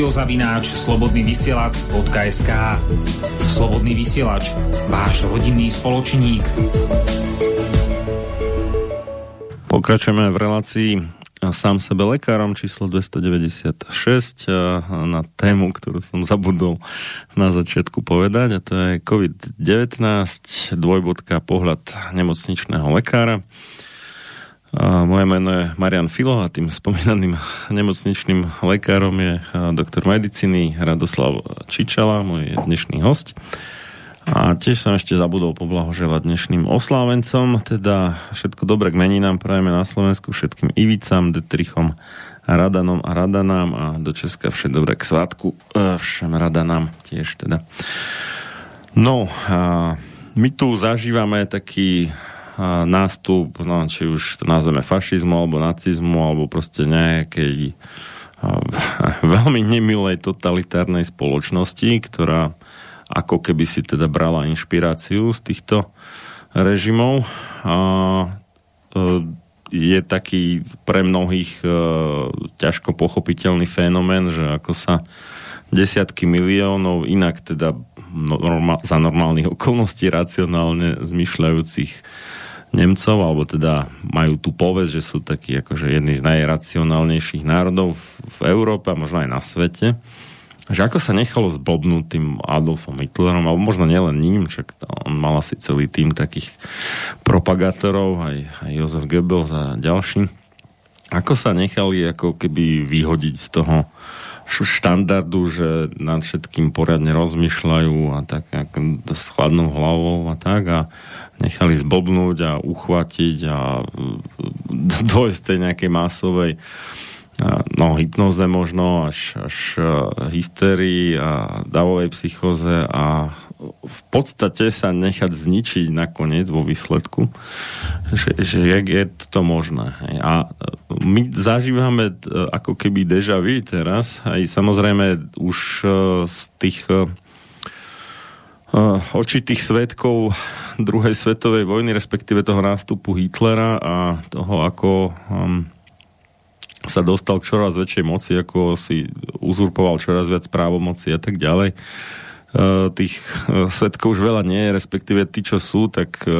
Studiozavináč slobodnyvysielac.sk Slobodný vysielač, váš rodinný spoločník. Pokračujeme v relácii sám sebe lekárom číslo 296 na tému, ktorú som zabudol na začiatku povedať a to je COVID-19 dvojbodka pohľad nemocničného lekára. Moje meno je Marian Filo a tým spomínaným nemocničným lekárom je doktor medicíny Radoslav Čičala, môj dnešný host. A tiež som ešte zabudol poblahoželať dnešným oslávencom, teda všetko dobré k meninám prajeme na Slovensku všetkým Ivicám, Detrichom, Radanom a Radanám a do Česka všetko dobré k svátku e, všem Radanám tiež teda. No, a my tu zažívame taký nástup, no, či už to nazveme fašizmu, alebo nacizmu, alebo proste nejakej veľmi nemilej totalitárnej spoločnosti, ktorá ako keby si teda brala inšpiráciu z týchto režimov. A e, je taký pre mnohých e, ťažko pochopiteľný fenomén, že ako sa desiatky miliónov inak teda za normálnych okolností racionálne zmyšľajúcich Nemcov, alebo teda majú tu povesť, že sú takí akože jedni z najracionálnejších národov v Európe a možno aj na svete. že ako sa nechalo zblbnúť tým Adolfom Hitlerom, alebo možno nielen ním, čak on mal asi celý tým takých propagátorov, aj, aj Jozef Goebbels a ďalší. Ako sa nechali ako keby vyhodiť z toho štandardu, že nad všetkým poriadne rozmýšľajú a tak ako s chladnou hlavou a tak a nechali zblbnúť a uchvatiť a dojsť tej nejakej masovej no, hypnoze možno, až, až e, hysterii a davovej psychoze a v podstate sa nechať zničiť nakoniec vo výsledku, že, že jak je to možné. A my zažívame e, ako keby deja vu teraz, aj samozrejme už e, z tých očitých svetkov druhej svetovej vojny, respektíve toho nástupu Hitlera a toho, ako um, sa dostal k čoraz väčšej moci, ako si uzurpoval čoraz viac právomoci a tak ďalej. E, tých e, svetkov už veľa nie, respektíve tí, čo sú, tak e,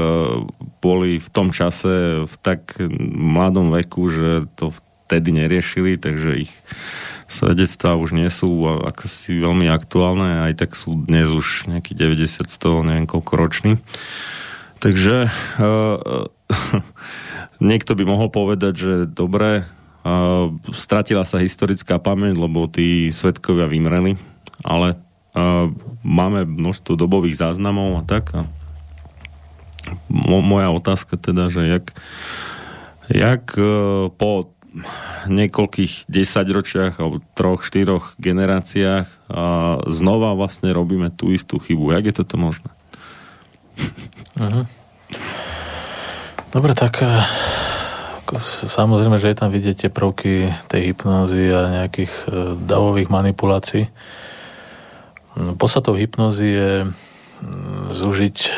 boli v tom čase v tak mladom veku, že to vtedy neriešili, takže ich svedectvá už nie sú ako si veľmi aktuálne, aj tak sú dnes už nejaký 90, 100, neviem koľko ročný. Takže uh, niekto by mohol povedať, že dobre, Uh, stratila sa historická pamäť, lebo tí svetkovia vymreli, ale uh, máme množstvo dobových záznamov a tak. A mo- moja otázka teda, že jak, jak uh, po niekoľkých desaťročiach alebo troch, štyroch generáciách a znova vlastne robíme tú istú chybu. Jak je toto možné? Uh-huh. Dobre, tak Samozrejme, že je tam vidieť tie prvky tej hypnózy a nejakých e, davových manipulácií. No, podstatou hypnózy je zúžiť e,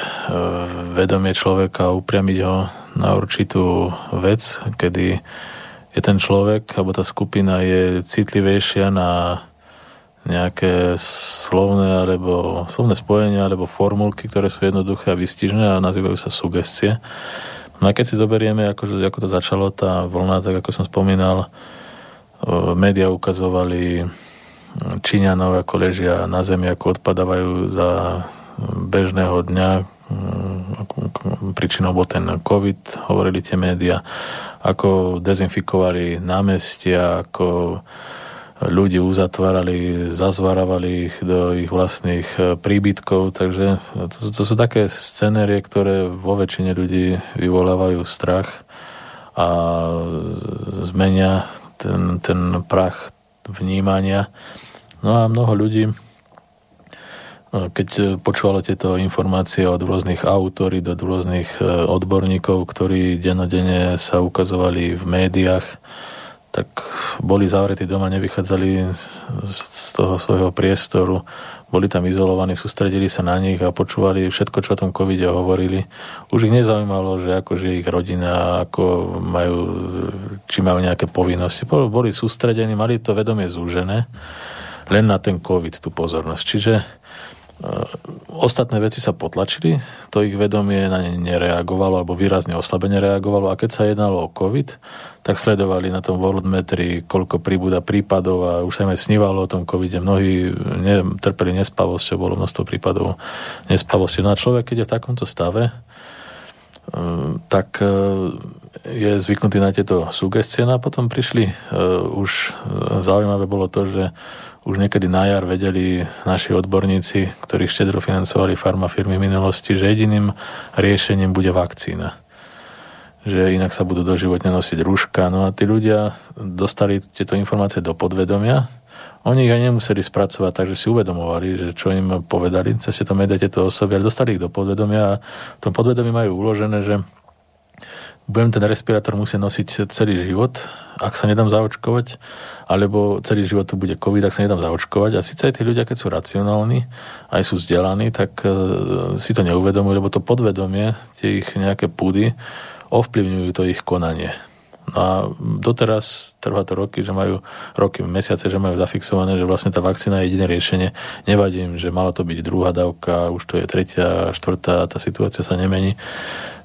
vedomie človeka upriamiť ho na určitú vec, kedy je ten človek alebo tá skupina je citlivejšia na nejaké slovné alebo slovné spojenia alebo formulky, ktoré sú jednoduché a vystižné a nazývajú sa sugestie. No a keď si zoberieme, akože, ako to začalo, tá vlna, tak ako som spomínal, média ukazovali Číňanov, ako ležia na zemi, ako odpadávajú za bežného dňa. Príčinou bol ten COVID, hovorili tie média, ako dezinfikovali námestia, ako ľudí uzatvárali, zazvaravali ich do ich vlastných e, príbytkov, takže to, to sú také scenérie, ktoré vo väčšine ľudí vyvolávajú strach a zmenia ten, ten prach vnímania. No a mnoho ľudí, keď počúvalo tieto informácie od rôznych autorít, od rôznych e, odborníkov, ktorí denodene sa ukazovali v médiách, tak boli zavretí doma, nevychádzali z toho svojho priestoru, boli tam izolovaní, sústredili sa na nich a počúvali všetko, čo o tom covide hovorili. Už ich nezaujímalo, že ako žije ich rodina, ako majú, či majú nejaké povinnosti. Boli sústredení, mali to vedomie zúžené len na ten covid, tú pozornosť. Čiže Ostatné veci sa potlačili, to ich vedomie na ne nereagovalo alebo výrazne oslabene reagovalo a keď sa jednalo o COVID, tak sledovali na tom Worldmetri, koľko príbuda prípadov a už sa im aj snívalo o tom COVIDe. Mnohí ne, trpeli nespavosťou, bolo množstvo prípadov nespavosti. No a človek, keď je v takomto stave, eh, tak eh, je zvyknutý na tieto sugestie no a potom prišli, eh, už zaujímavé bolo to, že už niekedy na jar vedeli naši odborníci, ktorí štedro financovali farmafirmy v minulosti, že jediným riešením bude vakcína. Že inak sa budú doživotne nosiť rúška. No a tí ľudia dostali tieto informácie do podvedomia. Oni ich aj nemuseli spracovať, takže si uvedomovali, že čo im povedali cez tieto médiá, tieto osoby, ale dostali ich do podvedomia a v tom podvedomí majú uložené, že budem ten respirátor musieť nosiť celý život, ak sa nedám zaočkovať, alebo celý život tu bude COVID, ak sa nedám zaočkovať. A síce aj tí ľudia, keď sú racionálni, aj sú vzdelaní, tak e, si to neuvedomujú, lebo to podvedomie, tie ich nejaké púdy, ovplyvňujú to ich konanie. No a doteraz trvá to roky, že majú roky, mesiace, že majú zafixované, že vlastne tá vakcína je jediné riešenie. Nevadí im, že mala to byť druhá dávka, už to je tretia, štvrtá, tá situácia sa nemení.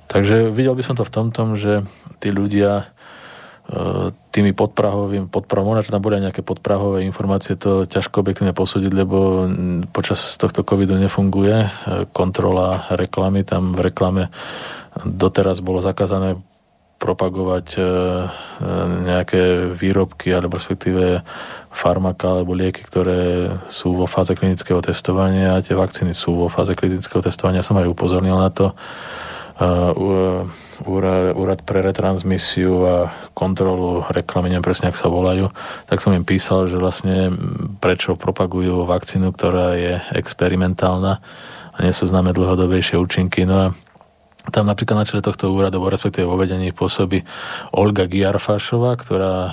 Takže videl by som to v tom, že tí ľudia tými podprahovými, podprahom, možno, že tam boli nejaké podprahové informácie, to ťažko objektívne posúdiť, lebo počas tohto covidu nefunguje kontrola reklamy, tam v reklame doteraz bolo zakázané propagovať e, e, nejaké výrobky alebo respektíve farmaka alebo lieky, ktoré sú vo fáze klinického testovania a tie vakcíny sú vo fáze klinického testovania. Som aj upozornil na to. Úrad pre retransmisiu a kontrolu reklamy, neviem presne, ak sa volajú, tak som im písal, že vlastne prečo propagujú vakcínu, ktorá je experimentálna a nie sú známe dlhodobejšie účinky. No a tam napríklad na čele tohto úradu, respektíve vo vedení pôsobí Olga Giarfášová, ktorá e,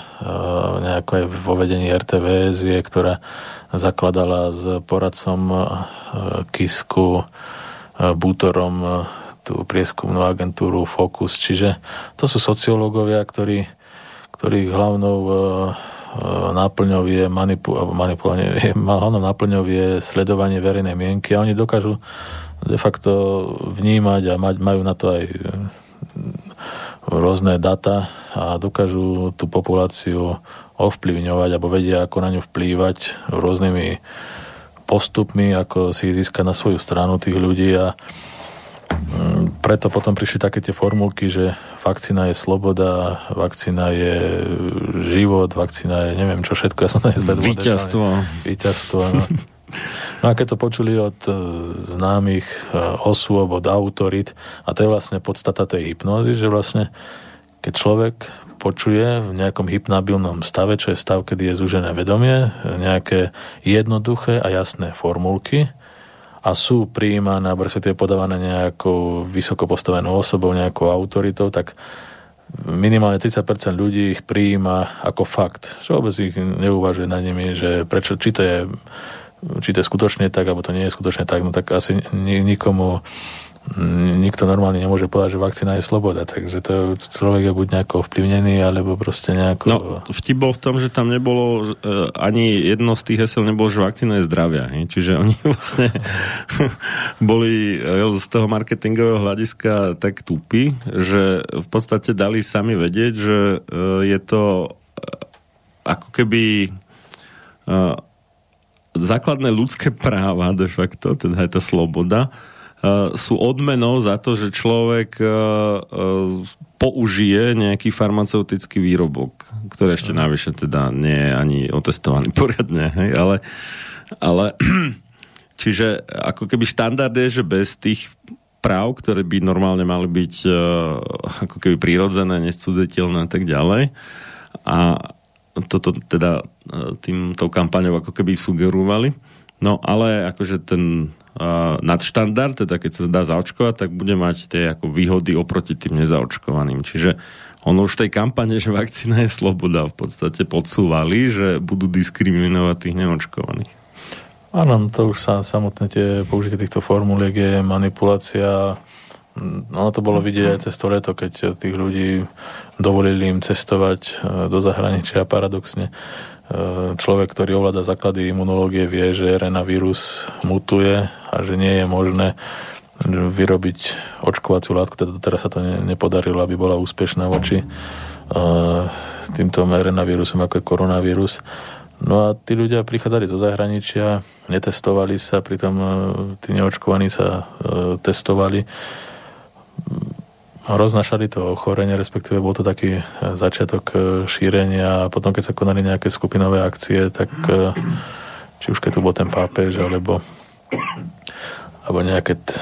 nejako aj vo vedení RTVS je, ktorá zakladala s poradcom e, Kisku, e, Bútorom tú prieskumnú agentúru Focus. Čiže to sú sociológovia, ktorí, ktorých hlavnou náplňou je manipu, manipulovanie, hlavnou náplňou je sledovanie verejnej mienky a oni dokážu de facto vnímať a mať, majú na to aj mm, rôzne data a dokážu tú populáciu ovplyvňovať alebo vedia, ako na ňu vplývať rôznymi postupmi, ako si získať na svoju stranu tých ľudí a preto potom prišli také tie formulky, že vakcína je sloboda, vakcína je život, vakcína je neviem čo všetko, ja som to nezvedol. Výťazstvo. Výťazstvo, no. No a keď to počuli od e, známych e, osôb, od autorit, a to je vlastne podstata tej hypnózy, že vlastne keď človek počuje v nejakom hypnabilnom stave, čo je stav, kedy je zúžené vedomie, nejaké jednoduché a jasné formulky a sú prijímané, alebo tie podávané nejakou vysoko postavenou osobou, nejakou autoritou, tak minimálne 30% ľudí ich prijíma ako fakt. Že vôbec ich neuvažuje nad nimi, že prečo, či to je či to je skutočne tak, alebo to nie je skutočne tak, no tak asi nikomu nikto normálne nemôže povedať, že vakcína je sloboda, takže to človek je buď nejako ovplyvnený, alebo proste nejako... No, vtip bol v tom, že tam nebolo, uh, ani jedno z tých hesel nebolo, že vakcína je zdravia. He? Čiže oni vlastne boli z toho marketingového hľadiska tak tupí, že v podstate dali sami vedieť, že uh, je to uh, ako keby základné ľudské práva de facto, teda je tá sloboda, sú odmenou za to, že človek uh, uh, použije nejaký farmaceutický výrobok, ktorý ešte navyše teda nie je ani otestovaný poriadne, hej, ale, ale čiže ako keby štandard je, že bez tých práv, ktoré by normálne mali byť uh, ako keby prírodzené, nescudziteľné a tak ďalej. A toto teda e, tým, tou kampaňou ako keby sugerovali. No ale akože ten nadštandard, teda keď sa dá zaočkovať, tak bude mať tie ako výhody oproti tým nezaočkovaným. Čiže ono už tej kampane, že vakcína je sloboda, v podstate podsúvali, že budú diskriminovať tých neočkovaných. Áno, to už sa samotné tie použitie týchto formuliek je manipulácia No to bolo vidieť aj cez to leto, keď tých ľudí dovolili im cestovať e, do zahraničia paradoxne. E, človek, ktorý ovláda základy imunológie, vie, že RNA vírus mutuje a že nie je možné vyrobiť očkovaciu látku, teda teraz sa to nepodarilo, aby bola úspešná voči e, týmto RNA vírusom, ako je koronavírus. No a tí ľudia prichádzali zo zahraničia, netestovali sa, pritom tí neočkovaní sa testovali roznašali to ochorenie, respektíve bol to taký e, začiatok e, šírenia a potom, keď sa konali nejaké skupinové akcie, tak e, či už keď tu bol ten pápež, alebo, alebo nejaké t-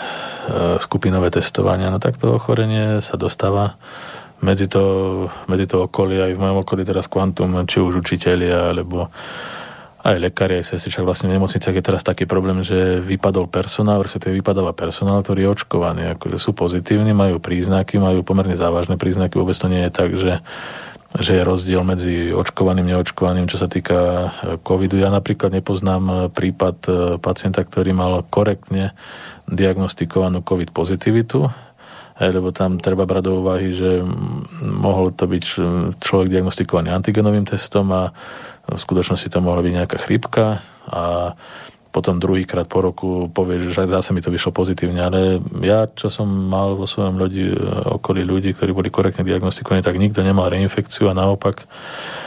skupinové testovania, no tak to ochorenie sa dostáva medzi to, medzi to okolie, aj v mojom okolí teraz kvantum, či už učiteľia, alebo aj lekári, aj sestry, však vlastne v nemocniciach je teraz taký problém, že vypadol personál, respektíve vypadáva personál, ktorý je očkovaný, akože sú pozitívni, majú príznaky, majú pomerne závažné príznaky, vôbec to nie je tak, že že je rozdiel medzi očkovaným a neočkovaným, čo sa týka e, covidu. Ja napríklad nepoznám e, prípad e, pacienta, ktorý mal korektne diagnostikovanú covid pozitivitu, lebo tam treba brať do úvahy, že mohol to byť človek diagnostikovaný antigenovým testom a v skutočnosti to mohla byť nejaká chrypka a potom druhýkrát po roku povie, že zase mi to vyšlo pozitívne, ale ja, čo som mal vo svojom ľudí, okolí ľudí, ktorí boli korektne diagnostikovaní, tak nikto nemal reinfekciu a naopak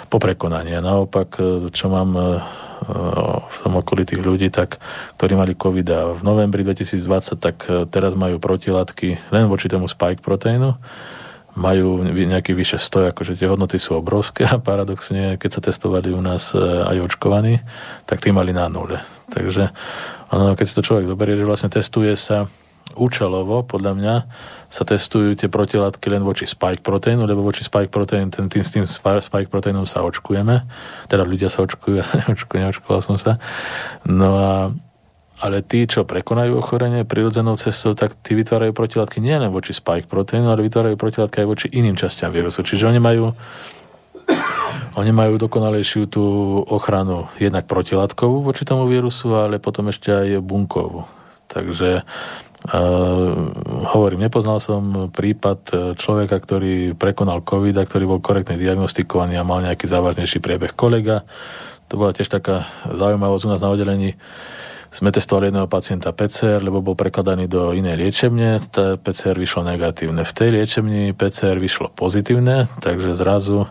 po prekonaní. A naopak, čo mám v tom okolí tých ľudí, tak, ktorí mali COVID a v novembri 2020, tak teraz majú protilátky len voči tomu spike proteínu majú nejaký vyše 100, akože tie hodnoty sú obrovské a paradoxne, keď sa testovali u nás e, aj očkovaní, tak tí mali na nule. Takže ono, keď si to človek zoberie, že vlastne testuje sa účelovo, podľa mňa, sa testujú tie protilátky len voči spike proteínu, lebo voči spike proteínu, ten, tým, s tým spike proteínom sa očkujeme, teda ľudia sa očkujú, ja neočkujem, neočkoval som sa. No a ale tí, čo prekonajú ochorenie prirodzenou cestou, tak tí vytvárajú protilátky nielen voči spike proteínu, ale vytvárajú protilátky aj voči iným častiam vírusu. Čiže oni majú oni majú dokonalejšiu tú ochranu jednak protilátkovú voči tomu vírusu, ale potom ešte aj bunkovú. Takže Uh, hovorím, nepoznal som prípad človeka, ktorý prekonal COVID a ktorý bol korektne diagnostikovaný a mal nejaký závažnejší priebeh kolega. To bola tiež taká zaujímavosť u nás na oddelení. Sme testovali jedného pacienta PCR, lebo bol prekladaný do inej liečebne, tá PCR vyšlo negatívne. V tej liečebni PCR vyšlo pozitívne, takže zrazu e,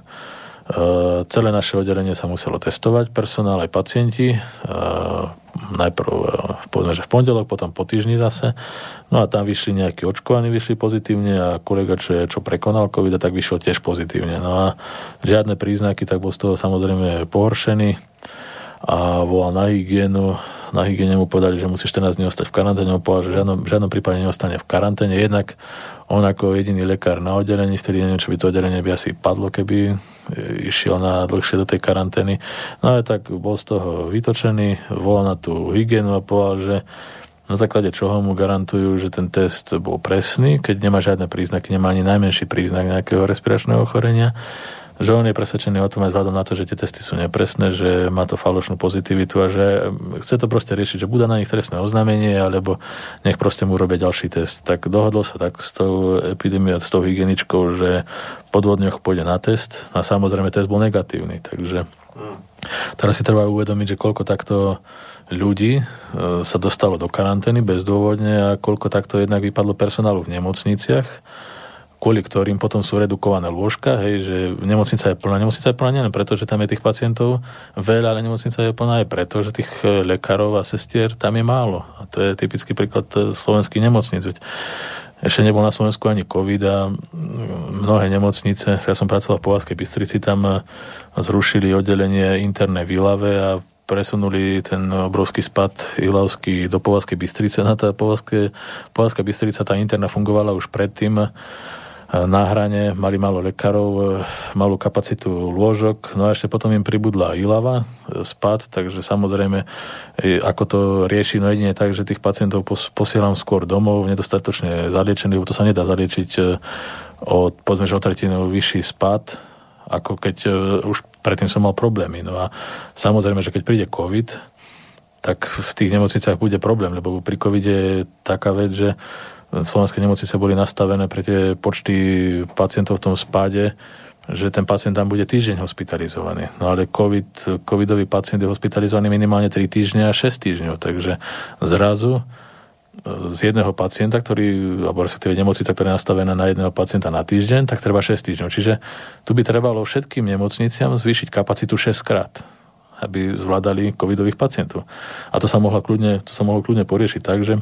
celé naše oddelenie sa muselo testovať, personál aj pacienti. E, najprv e, povedzme, že v pondelok, potom po týždni zase. No a tam vyšli nejakí očkovaní, vyšli pozitívne a kolega, čo, je, čo prekonal COVID, tak vyšiel tiež pozitívne. No a žiadne príznaky, tak bol z toho samozrejme pohoršený a volal na hygienu na hygiene mu povedali, že musí 14 dní ostať v karanténe, on povedal, že v žiadnom, žiadnom prípade neostane v karanténe. Jednak on ako jediný lekár na oddelení, vtedy neviem, čo by to oddelenie by asi padlo, keby e, išiel na dlhšie do tej karantény. No ale tak bol z toho vytočený, volal na tú hygienu a povedal, že na základe čoho mu garantujú, že ten test bol presný, keď nemá žiadne príznaky, nemá ani najmenší príznak nejakého respiračného ochorenia že on je presvedčený o tom aj vzhľadom na to, že tie testy sú nepresné, že má to falošnú pozitivitu a že chce to proste riešiť, že bude na nich trestné oznámenie, alebo nech proste mu robia ďalší test. Tak dohodol sa tak s tou epidémiou, s tou hygieničkou, že po dvoch dňoch pôjde na test a samozrejme test bol negatívny, takže teraz si treba uvedomiť, že koľko takto ľudí e, sa dostalo do karantény bezdôvodne a koľko takto jednak vypadlo personálu v nemocniciach kvôli ktorým potom sú redukované lôžka, hej, že nemocnica je plná. Nemocnica je plná nielen preto, že tam je tých pacientov veľa, ale nemocnica je plná aj preto, že tých e, lekárov a sestier tam je málo. A to je typický príklad e, slovenských nemocnic. Veď ešte nebol na Slovensku ani COVID a mnohé nemocnice, ja som pracoval v Povazkej Bystrici, tam e, zrušili oddelenie interné v Ilave a presunuli ten obrovský spad Ilavský do Povazkej Bystrice. Na tá Povazká Bystrica, tá interna fungovala už predtým na hrane, mali málo lekárov, e, malú kapacitu lôžok, no a ešte potom im pribudla Ilava, e, spad, takže samozrejme, e, ako to rieši, no jedine tak, že tých pacientov posielam skôr domov, nedostatočne zaliečených, lebo to sa nedá zaliečiť o, povedzme, že o tretinu vyšší spad, ako keď už predtým som mal problémy. No a samozrejme, že keď príde COVID, tak v tých nemocniciach bude problém, lebo pri COVID je taká vec, že slovenské nemocnice boli nastavené pre tie počty pacientov v tom spáde, že ten pacient tam bude týždeň hospitalizovaný. No ale COVID, covidový pacient je hospitalizovaný minimálne 3 týždne a 6 týždňov, takže zrazu e, z jedného pacienta, ktorý, alebo respektíve nemocnica, ktorá je nastavená na jedného pacienta na týždeň, tak treba 6 týždňov. Čiže tu by trebalo všetkým nemocniciam zvýšiť kapacitu 6 krát aby zvládali covidových pacientov. A to sa mohlo kľudne, to sa mohlo kľudne poriešiť tak, že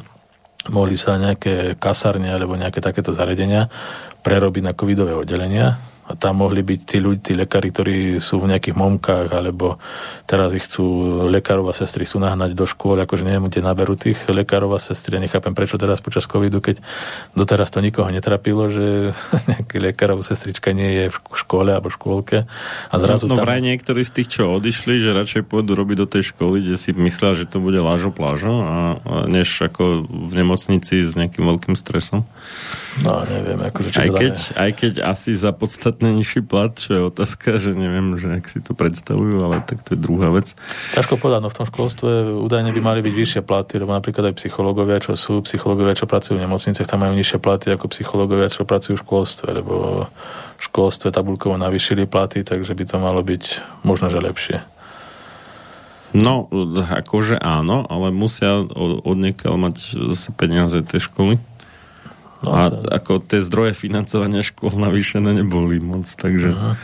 mohli sa nejaké kasárne alebo nejaké takéto zariadenia prerobiť na covidové oddelenia a tam mohli byť tí ľudí, tí lekári, ktorí sú v nejakých momkách, alebo teraz ich chcú lekárov a sestry chcú nahnať do škôl, akože neviem, kde naberú tých lekárov a sestry. Ja nechápem, prečo teraz počas covidu, keď doteraz to nikoho netrapilo, že nejaký lekárov sestrička nie je v škole alebo v škôlke. A zrazu no, no tam... vraj niektorí z tých, čo odišli, že radšej pôjdu robiť do tej školy, kde si myslia, že to bude lážo plážo, a, a než ako v nemocnici s nejakým veľkým stresom. No, neviem, akože aj, keď, aj keď asi za podstatne nižší plat, čo je otázka, že neviem, že ak si to predstavujú, ale tak to je druhá vec. Ťažko povedať, no v tom školstve údajne by mali byť vyššie platy, lebo napríklad aj psychológovia, čo sú, psychológovia, čo pracujú v nemocniciach, tam majú nižšie platy ako psychológovia, čo pracujú v školstve, lebo v školstve tabulkovo navýšili platy, takže by to malo byť možno, že lepšie. No, akože áno, ale musia od niekiaľ mať zase peniaze tej školy. No, a to... ako tie zdroje financovania škôl navýšené neboli moc, takže... Uh-huh.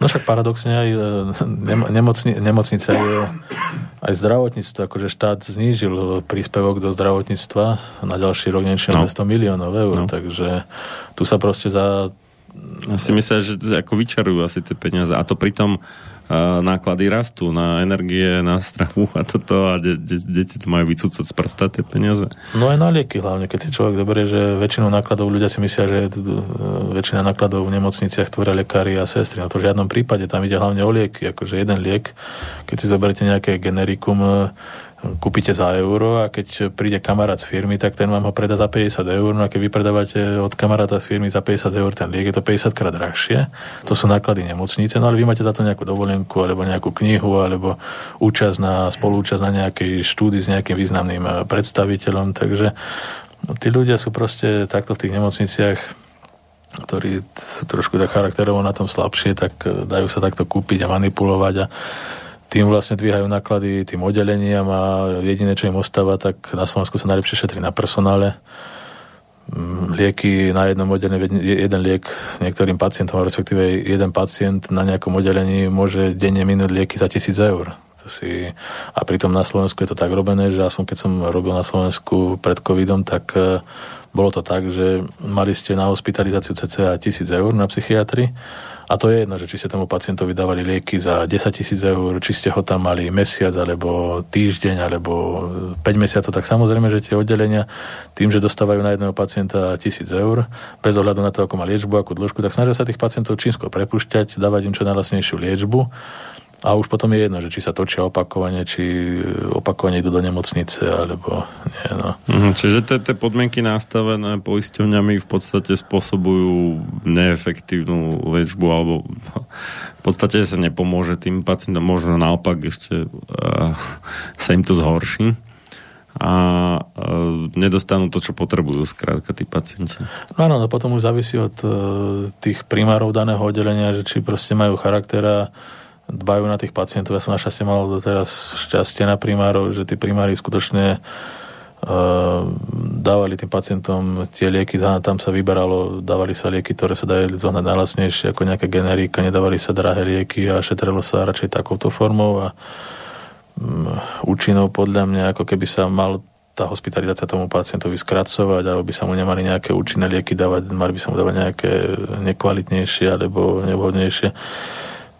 No však paradoxne aj e, nemocni, nemocnica je aj zdravotníctvo, akože štát znížil príspevok do zdravotníctva na ďalší rok niečo no. 200 miliónov eur, no. takže tu sa proste za... Ja si myslím, že ako vyčarujú asi tie peniaze a to pritom náklady rastú na energie, na stravu a toto a de- de- deti to majú vycúcať z prsta tie peniaze. No aj na lieky hlavne, keď si človek zoberie, že väčšinou nákladov ľudia si myslia, že väčšina nákladov v nemocniciach tvoria lekári a sestry. No to v žiadnom prípade, tam ide hlavne o lieky, akože jeden liek, keď si zoberiete nejaké generikum kúpite za euro a keď príde kamarát z firmy, tak ten vám ho predá za 50 eur. No a keď vy predávate od kamaráta z firmy za 50 eur ten liek, je to 50 krát drahšie. To sú náklady nemocnice, no ale vy máte za to nejakú dovolenku alebo nejakú knihu alebo účasť na, spolúčasť na nejakej štúdii s nejakým významným eh, predstaviteľom, takže tí ľudia sú proste takto v tých nemocniciach ktorí sú trošku tak charakterovo na tom slabšie, tak eh, dajú sa takto kúpiť a manipulovať a tým vlastne dvíhajú náklady tým oddeleniam a jediné, čo im ostáva, tak na Slovensku sa najlepšie šetrí na personále. Mm, lieky na jednom oddelení, jeden liek niektorým pacientom, respektíve jeden pacient na nejakom oddelení môže denne minúť lieky za tisíc eur. To si... A pritom na Slovensku je to tak robené, že aspoň keď som robil na Slovensku pred covidom, tak e, bolo to tak, že mali ste na hospitalizáciu cca tisíc eur na psychiatrii a to je jedno, že či ste tomu pacientovi dávali lieky za 10 tisíc eur, či ste ho tam mali mesiac, alebo týždeň, alebo 5 mesiacov, tak samozrejme, že tie oddelenia tým, že dostávajú na jedného pacienta tisíc eur, bez ohľadu na to, ako má liečbu, akú dĺžku, tak snažia sa tých pacientov čínsko prepušťať, dávať im čo najlasnejšiu liečbu a už potom je jedno, že či sa točia opakovane, či opakovane idú do nemocnice, alebo nie. No. Mhm, čiže tie podmienky nastavené poisťovňami v podstate spôsobujú neefektívnu liečbu, alebo v podstate sa nepomôže tým pacientom, možno naopak ešte uh, sa im to zhorší a uh, nedostanú to, čo potrebujú skrátka tí pacienti. No áno, no potom už závisí od tých primárov daného oddelenia, že či proste majú charaktera dbajú na tých pacientov. Ja som našťastie mal doteraz šťastie na primárov, že tí primári skutočne uh, dávali tým pacientom tie lieky, tam sa vyberalo, dávali sa lieky, ktoré sa dajú zohnať najlasnejšie ako nejaké generíka, nedávali sa drahé lieky a šetrilo sa radšej takouto formou a um, účinnou podľa mňa, ako keby sa mal tá hospitalizácia tomu pacientovi skracovať, alebo by sa mu nemali nejaké účinné lieky dávať, mali by sa mu dávať nejaké nekvalitnejšie alebo nevhodnejšie.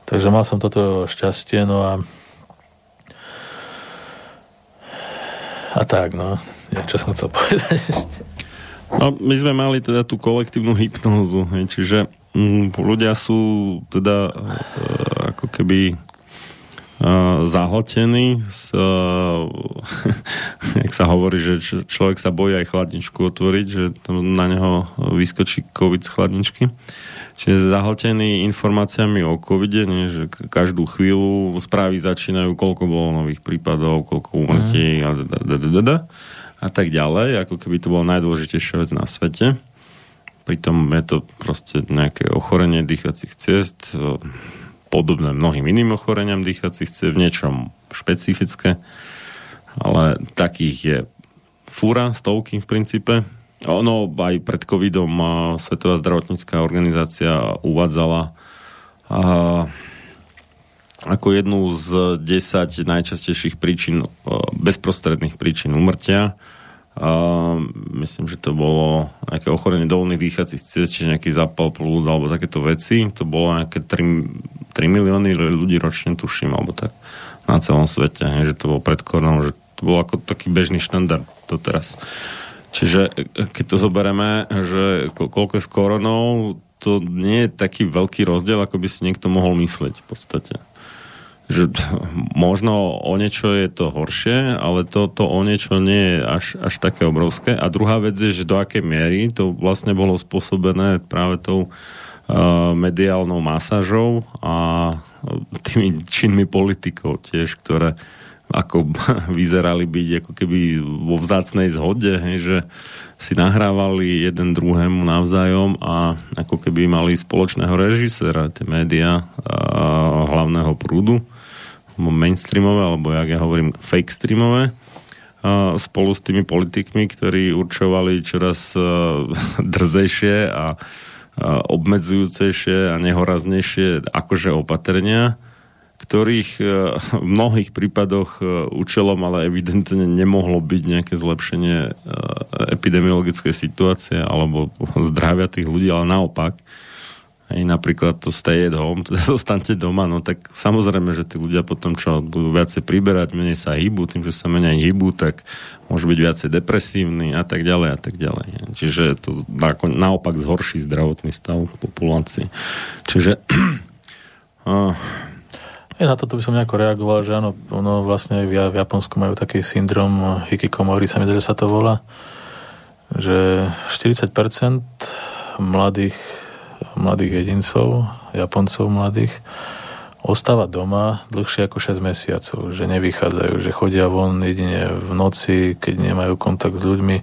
Takže mal som toto šťastie, no a a tak, no. Ja, čo som chcel povedať No, my sme mali teda tú kolektívnu hypnózu, čiže mm, ľudia sú teda e, ako keby e, zahltení s, e, jak sa hovorí, že č- človek sa bojí aj chladničku otvoriť, že tam na neho vyskočí covid z chladničky. Čiže zahltený informáciami o covide, nie, že každú chvíľu správy začínajú, koľko bolo nových prípadov, koľko úmrtí a, a tak ďalej, ako keby to bola najdôležitejšia vec na svete. Pritom je to proste nejaké ochorenie dýchacích ciest, podobné mnohým iným ochoreniam dýchacích ciest, v niečom špecifické, ale takých je fúra, stovky v princípe, ono aj pred covidom Svetová zdravotnícká organizácia uvádzala a, ako jednu z 10 najčastejších príčin, bezprostredných príčin umrtia. Myslím, že to bolo nejaké ochorenie dolných dýchacích ciest, čiže nejaký zápal plúd alebo takéto veci. To bolo nejaké 3, 3 milióny ľudí ročne, tuším, alebo tak na celom svete, že to bolo pred koronou, že to bolo ako taký bežný štandard to teraz. Čiže e, keď to zoberieme, že koľko je s koronou, to nie je taký veľký rozdiel, ako by si niekto mohol myslieť v podstate. Že možno o niečo je to horšie, ale to, to o niečo nie je až, až také obrovské. A druhá vec je, že do akej miery to vlastne bolo spôsobené práve tou uh, mediálnou masážou a tými činmi politikov tiež, ktoré ako vyzerali byť ako keby vo vzácnej zhode, hej, že si nahrávali jeden druhému navzájom a ako keby mali spoločného režisera, tie médiá hlavného prúdu, mainstreamové, alebo jak ja hovorím, fake streamové, spolu s tými politikmi, ktorí určovali čoraz drzejšie a obmedzujúcejšie a nehoraznejšie akože opatrenia, ktorých e, v mnohých prípadoch e, účelom ale evidentne nemohlo byť nejaké zlepšenie e, epidemiologickej situácie alebo zdravia tých ľudí, ale naopak Hej, napríklad to stay at home, teda zostanete doma, no tak samozrejme, že tí ľudia potom, čo budú viacej priberať, menej sa hýbu, tým, že sa menej hýbu, tak môžu byť viacej depresívni a tak ďalej a tak ďalej. Čiže to naopak zhorší zdravotný stav populácie. Čiže Ja na toto by som nejako reagoval, že áno, ono vlastne v, v Japonsku majú taký syndrom hikikomori, sa mi že sa to volá, že 40% mladých, mladých jedincov, Japoncov mladých, ostáva doma dlhšie ako 6 mesiacov, že nevychádzajú, že chodia von jedine v noci, keď nemajú kontakt s ľuďmi.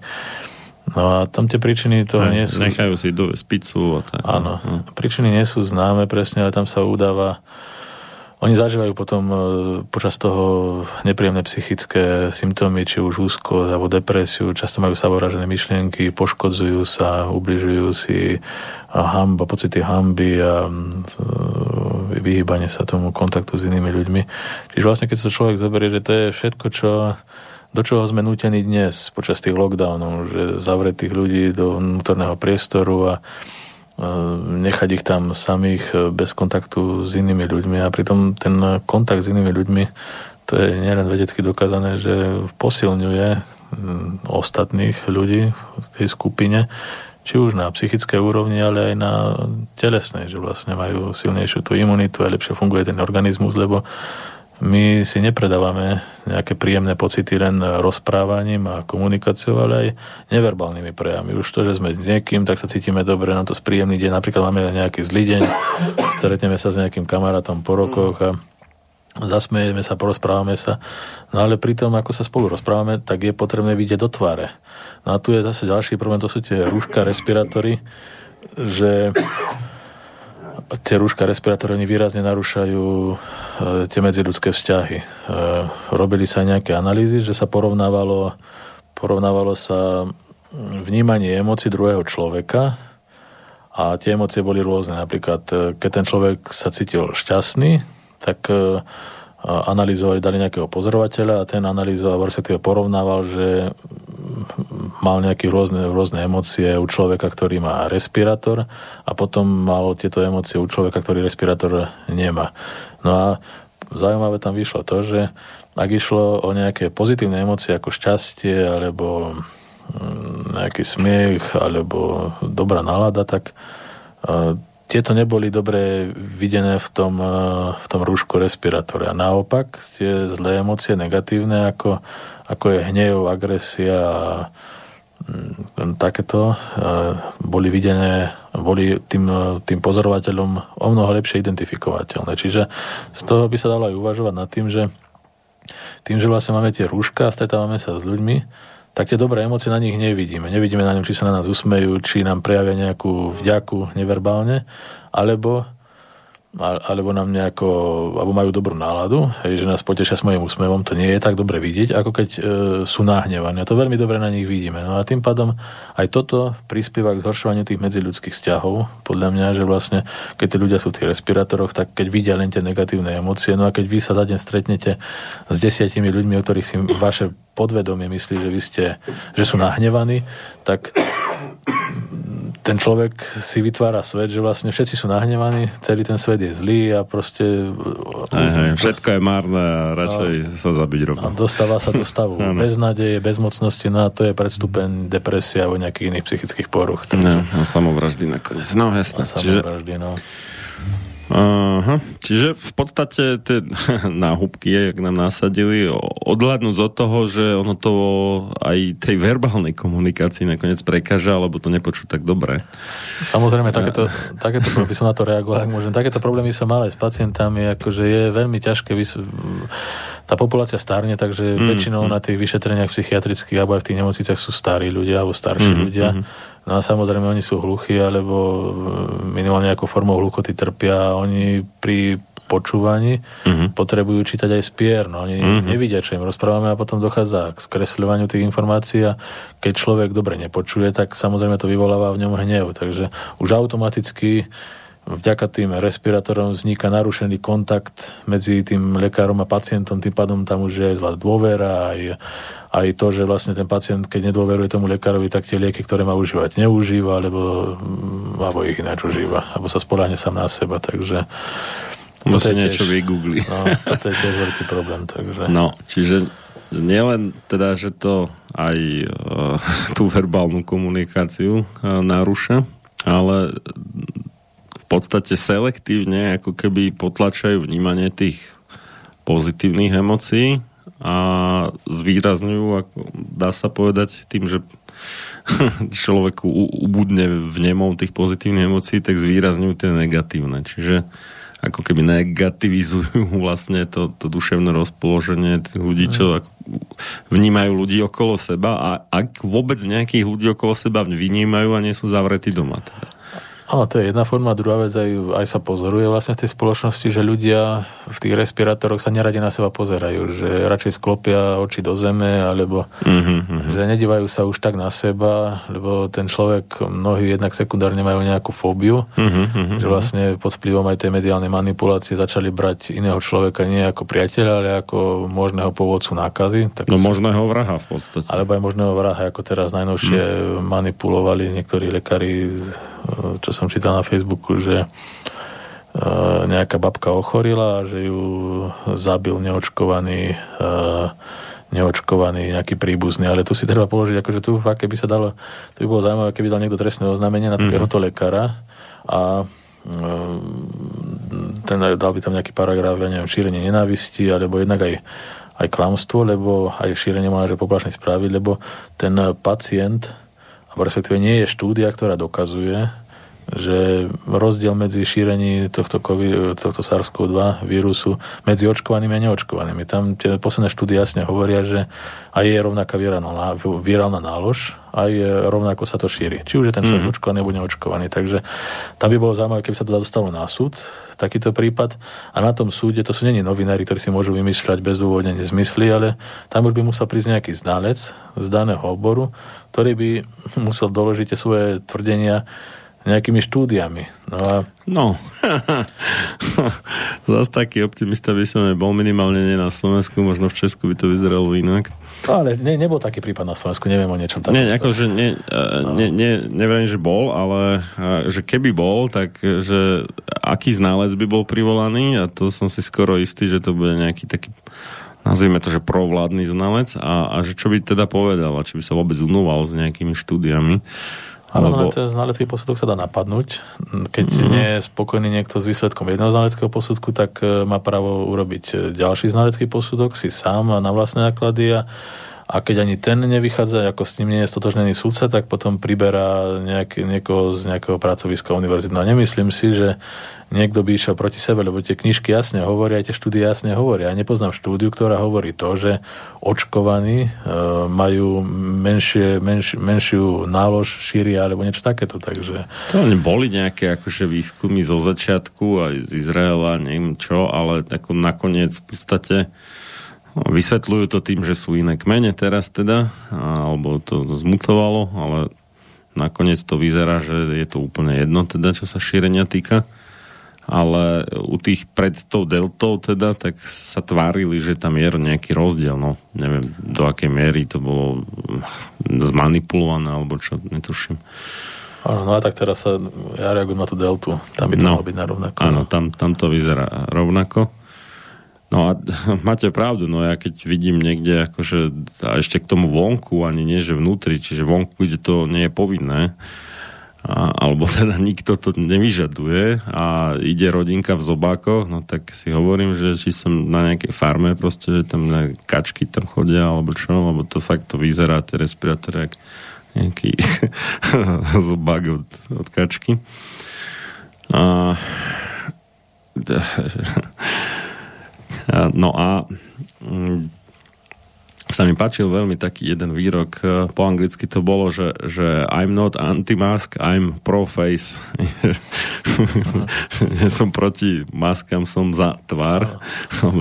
No a tam tie príčiny toho Aj, nie sú... Nechajú si dovesť pizzu. A tak. Áno, no. príčiny nie sú známe presne, ale tam sa udáva oni zažívajú potom e, počas toho nepríjemné psychické symptómy, či už úzko alebo depresiu, často majú samovražené myšlienky, poškodzujú sa, ubližujú si a hamba, pocity hamby a e, vyhýbanie sa tomu kontaktu s inými ľuďmi. Čiže vlastne, keď sa človek zoberie, že to je všetko, čo do čoho sme nutení dnes počas tých lockdownov, že zavretých ľudí do vnútorného priestoru a nechať ich tam samých e, bez kontaktu s inými ľuďmi. A pritom ten kontakt s inými ľuďmi to je nielen vedecky dokázané, že posilňuje ostatných ľudí v tej skupine, či už na psychické úrovni, ale aj na telesnej, že vlastne majú silnejšiu tú imunitu a lepšie funguje ten organizmus, lebo my si nepredávame nejaké príjemné pocity len rozprávaním a komunikáciou, ale aj neverbálnymi prejavmi. Už to, že sme s niekým, tak sa cítime dobre, nám to spríjemný deň. Napríklad máme nejaký zlý deň, stretneme sa s nejakým kamarátom po rokoch a zasmejeme sa, porozprávame sa. No ale pri tom, ako sa spolu rozprávame, tak je potrebné vidieť do tváre. No a tu je zase ďalší problém, to sú tie rúška, respirátory, že tie rúška respirátory oni výrazne narúšajú e, tie medziľudské vzťahy. E, robili sa nejaké analýzy, že sa porovnávalo, porovnávalo sa vnímanie emócií druhého človeka a tie emócie boli rôzne. Napríklad, e, keď ten človek sa cítil šťastný, tak analyzovali, dali nejakého pozorovateľa a ten analyzoval, respektíve porovnával, že mal nejaké rôzne, rôzne emócie u človeka, ktorý má respirátor a potom mal tieto emócie u človeka, ktorý respirátor nemá. No a zaujímavé tam vyšlo to, že ak išlo o nejaké pozitívne emócie ako šťastie alebo mm, nejaký smiech alebo dobrá nálada, tak tieto neboli dobre videné v tom, eh, v tom rúšku respirátora. A naopak, tie zlé emócie negatívne, ako, ako je hnev, agresia a mm, takéto, eh, boli videné, boli tým, tým pozorovateľom o mnoho lepšie identifikovateľné. Čiže z toho by sa dalo aj uvažovať nad tým, že tým, že vlastne máme tie rúška a stretávame sa s ľuďmi, tak tie dobré emócie na nich nevidíme. Nevidíme na ňom, či sa na nás usmejú, či nám prejavia nejakú vďaku neverbálne, alebo alebo nám nejako, alebo majú dobrú náladu, hej, že nás potešia s mojim úsmevom, to nie je tak dobre vidieť, ako keď e, sú nahnevaní. A to veľmi dobre na nich vidíme. No a tým pádom aj toto prispieva k zhoršovaniu tých medziľudských vzťahov. Podľa mňa, že vlastne, keď tí ľudia sú v tých respirátoroch, tak keď vidia len tie negatívne emócie, no a keď vy sa za deň stretnete s desiatimi ľuďmi, o ktorých si vaše podvedomie myslí, že vy ste, že sú nahnevaní, tak ten človek si vytvára svet, že vlastne všetci sú nahnevaní, celý ten svet je zlý a proste... Aj, aj, všetko je márne a radšej a, sa zabiť rovno. A dostáva sa do stavu beznadeje, bezmocnosti, no a to je predstupen depresia alebo nejakých iných psychických poruch. Takže... No, a samovraždy nakoniec. No, jasné. samovraždy, no. Aha, čiže v podstate tie náhubky, jak nám nasadili, odhľadnúť od toho, že ono to aj tej verbálnej komunikácii nakoniec prekáža, alebo to nepočú tak dobre. Samozrejme, takéto, takéto by som na to reagoval, ak môžem. Takéto problémy som mal aj s pacientami, akože je veľmi ťažké vys- tá populácia starne, takže mm, väčšinou mm. na tých vyšetreniach psychiatrických alebo aj v tých nemocniciach sú starí ľudia alebo starší mm, ľudia. Mm. No a samozrejme oni sú hluchí alebo minimálne nejakou formou hluchoty trpia oni pri počúvaní, uh-huh. potrebujú čítať aj spier. No, oni uh-huh. nevidia, čo im rozprávame a potom dochádza k skresľovaniu tých informácií a keď človek dobre nepočuje, tak samozrejme to vyvoláva v ňom hnev. Takže už automaticky vďaka tým respirátorom vzniká narušený kontakt medzi tým lekárom a pacientom, tým pádom tam už je zlá dôvera, aj, aj to, že vlastne ten pacient, keď nedôveruje tomu lekárovi, tak tie lieky, ktoré má užívať, neužíva, alebo, mm, alebo ich ináč užíva, alebo sa spoláhne sám na seba, takže Musí niečo vygoogli. No, toto je tiež veľký problém. Takže... No, čiže nielen teda, že to aj uh, tú verbálnu komunikáciu uh, narúša, ale podstate selektívne ako keby potlačajú vnímanie tých pozitívnych emócií a zvýrazňujú, ako dá sa povedať, tým, že človeku ubudne vnemou tých pozitívnych emócií, tak zvýrazňujú tie negatívne. Čiže ako keby negativizujú vlastne to, to duševné rozpoloženie tých ľudí, čo ako vnímajú ľudí okolo seba a ak vôbec nejakých ľudí okolo seba vnímajú a nie sú zavretí doma. Teda. Áno, to je jedna forma. Druhá vec aj, aj sa pozoruje vlastne v tej spoločnosti, že ľudia v tých respirátoroch sa neradi na seba pozerajú, že radšej sklopia oči do zeme, alebo mm-hmm. že nedívajú sa už tak na seba, lebo ten človek, mnohí jednak sekundárne majú nejakú fóbiu, mm-hmm. že vlastne pod vplyvom aj tej mediálnej manipulácie začali brať iného človeka nie ako priateľa, ale ako možného pôvodcu nákazy. Tak no možného vraha v podstate. Alebo aj možného vraha, ako teraz najnovšie mm. manipulovali niektorí lekári, čo sa som čítal na Facebooku, že e, nejaká babka ochorila a že ju zabil neočkovaný e, neočkovaný nejaký príbuzný, ale tu si treba položiť, akože tu fakt, keby sa dalo, to by bolo zaujímavé, keby dal niekto trestné oznámenie na takéhoto mm-hmm. lekára a e, ten, dal by tam nejaký paragraf, ja neviem, šírenie nenávisti, alebo jednak aj, aj klamstvo, lebo aj šírenie možno, že poplašnej správy, lebo ten pacient, alebo respektíve nie je štúdia, ktorá dokazuje, že rozdiel medzi šírením tohto, COVID, tohto SARS-CoV-2 vírusu medzi očkovanými a neočkovanými. Tam tie posledné štúdie jasne hovoria, že aj je rovnaká virálna, virálna nálož, aj rovnako sa to šíri. Či už je ten človek mm-hmm. očkovaný alebo neočkovaný. Takže tam by bolo zaujímavé, keby sa to dostalo na súd, takýto prípad. A na tom súde, to sú není novinári, ktorí si môžu vymýšľať bezdôvodne nezmysly, ale tam už by musel prísť nejaký znalec z daného oboru, ktorý by musel doložiť svoje tvrdenia nejakými štúdiami. No, a... no. zase taký optimista by som bol minimálne nie na Slovensku, možno v Česku by to vyzeralo inak. No, ale ne, nebol taký prípad na Slovensku, neviem o niečom takom. Nie, akože nie, no. nie, nie, neviem, že bol, ale že keby bol, tak že aký ználec by bol privolaný a to som si skoro istý, že to bude nejaký taký nazvime to, že provládny znalec a, a že čo by teda povedal a či by sa vôbec unúval s nejakými štúdiami. Ale lebo... ten znalecký posudok sa dá napadnúť. Keď mm. nie je spokojný niekto s výsledkom jedného znaleckého posudku, tak e, má právo urobiť e, ďalší znalecký posudok si sám na vlastné náklady a a keď ani ten nevychádza, ako s ním nie je stotožnený sudca, tak potom priberá nejak, niekoho z nejakého pracoviska univerzity. No a nemyslím si, že niekto by išiel proti sebe, lebo tie knižky jasne hovoria, tie štúdie jasne hovoria. Ja nepoznám štúdiu, ktorá hovorí to, že očkovaní e, majú menšie, menš, menšiu nálož, šíria alebo niečo takéto. Takže... To boli nejaké akože výskumy zo začiatku aj z Izraela, neviem čo, ale ako nakoniec v podstate Vysvetľujú to tým, že sú iné kmene teraz teda, alebo to zmutovalo, ale nakoniec to vyzerá, že je to úplne jedno teda, čo sa šírenia týka. Ale u tých pred tou deltou teda, tak sa tvárili, že tam je nejaký rozdiel. No, neviem, do akej miery to bolo zmanipulované, alebo čo, netuším. Áno, no a tak teraz sa, ja reagujem na tú deltu. Tam by to no, malo byť na rovnako. Áno, tam, tam to vyzerá rovnako. No a máte pravdu, no ja keď vidím niekde akože a ešte k tomu vonku, ani nie, že vnútri, čiže vonku, kde to nie je povinné, a, alebo teda nikto to nevyžaduje a ide rodinka v zobákoch, no tak si hovorím, že či som na nejakej farme proste, že tam kačky tam chodia, alebo čo, lebo to fakt to vyzerá, tie respirátory, jak nejaký zobák od, od kačky. A No a mm, sa mi páčil veľmi taký jeden výrok, e, po anglicky to bolo, že, že I'm not anti-mask, I'm pro-face. som proti maskám, som za tvár,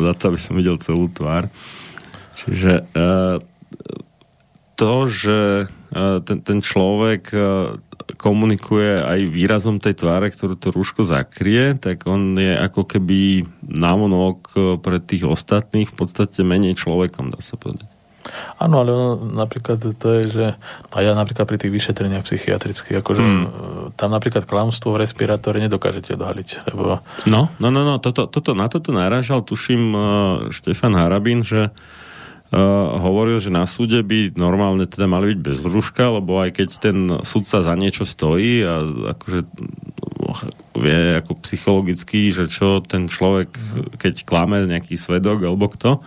za to, aby som videl celú tvár. Čiže uh, to, že uh, ten, ten človek komunikuje aj výrazom tej tváre, ktorú to rúško zakrie, tak on je ako keby návonok pre tých ostatných v podstate menej človekom, dá sa povedať. Áno, ale ono, napríklad to je, že a ja napríklad pri tých vyšetreniach psychiatrických, akože hmm. tam napríklad klamstvo v respirátore nedokážete odhaliť, lebo... No, no, no, no toto, toto, na toto narážal, tuším, uh, Štefan Harabín, že Uh, hovoril, že na súde by normálne teda mali byť bez rúška, lebo aj keď ten sudca za niečo stojí a akože vie ako psychologicky, že čo ten človek, keď klame nejaký svedok alebo kto,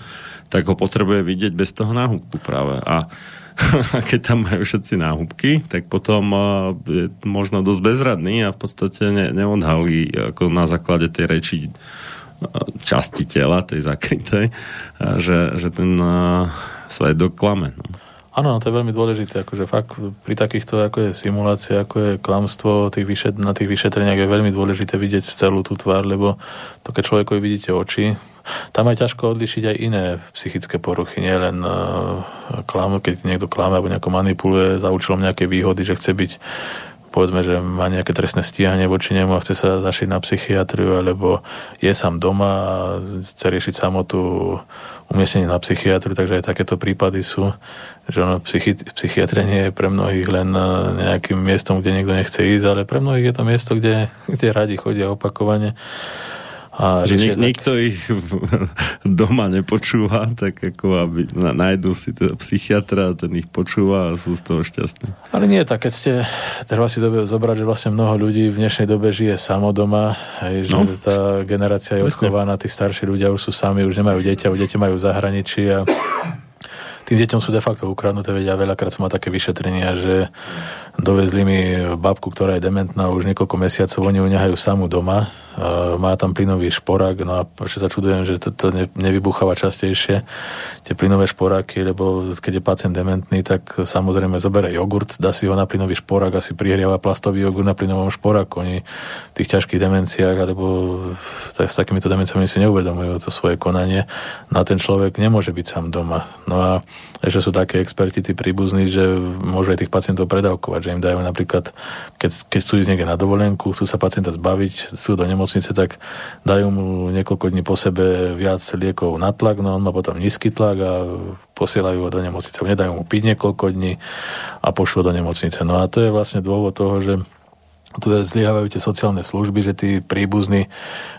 tak ho potrebuje vidieť bez toho náhubku práve. A keď tam majú všetci náhubky, tak potom je možno dosť bezradný a v podstate ne, neodhalí ako na základe tej reči časti tela, tej zakrytej, že, že ten svedok klame. No. Áno, to je veľmi dôležité, akože fakt pri takýchto, ako je simulácia, ako je klamstvo tých vyšet, na tých vyšetreniach je veľmi dôležité vidieť celú tú tvár, lebo to keď človekovi vidíte oči, tam aj ťažko odlišiť aj iné psychické poruchy, nie len uh, klam, keď niekto klame alebo nejako manipuluje za účelom nejaké výhody, že chce byť povedzme, že má nejaké trestné stíhanie voči nemu a chce sa zašiť na psychiatriu, alebo je sám doma a chce riešiť samotu umiestnenie na psychiatriu, takže aj takéto prípady sú, že ono psychi- psychiatria nie je pre mnohých len e, nejakým miestom, kde niekto nechce ísť, ale pre mnohých je to miesto, kde, kde radi chodia opakovane a že niek- niekto ich doma nepočúva, tak ako aby nájdu si teda psychiatra ten ich počúva a sú z toho šťastní. Ale nie tak, keď ste, treba si dobe zobrať, že vlastne mnoho ľudí v dnešnej dobe žije samo doma, hej, že no. tá generácia je odchovaná, tí starší ľudia už sú sami, už nemajú dieťa, deti majú v zahraničí a tým deťom sú de facto ukradnuté, veď ja veľakrát som mal také vyšetrenia, že dovezli mi babku, ktorá je dementná už niekoľko mesiacov, oni ju nehajú samú doma, má tam plynový šporák, no a ešte sa čudujem, že to, to ne, nevybucháva častejšie, tie plynové šporáky, lebo keď je pacient dementný, tak samozrejme zoberie jogurt, dá si ho na plynový šporák a si prihriava plastový jogurt na plynovom šporáku. Oni v tých ťažkých demenciách alebo tak, s takýmito demenciami si neuvedomujú to svoje konanie. No a ten človek nemôže byť sám doma. No a ešte sú také experti, tí príbuzní, že môžu aj tých pacientov predávkovať, že im dajú napríklad, keď, keď chcú ísť niekde na dovolenku, chcú sa pacienta zbaviť, sú do nemocnice, tak dajú mu niekoľko dní po sebe viac liekov na tlak, no on má potom nízky tlak a posielajú ho do nemocnice. Nedajú mu piť niekoľko dní a pošlo do nemocnice. No a to je vlastne dôvod toho, že tu zlyhávajú tie sociálne služby, že tí príbuzní,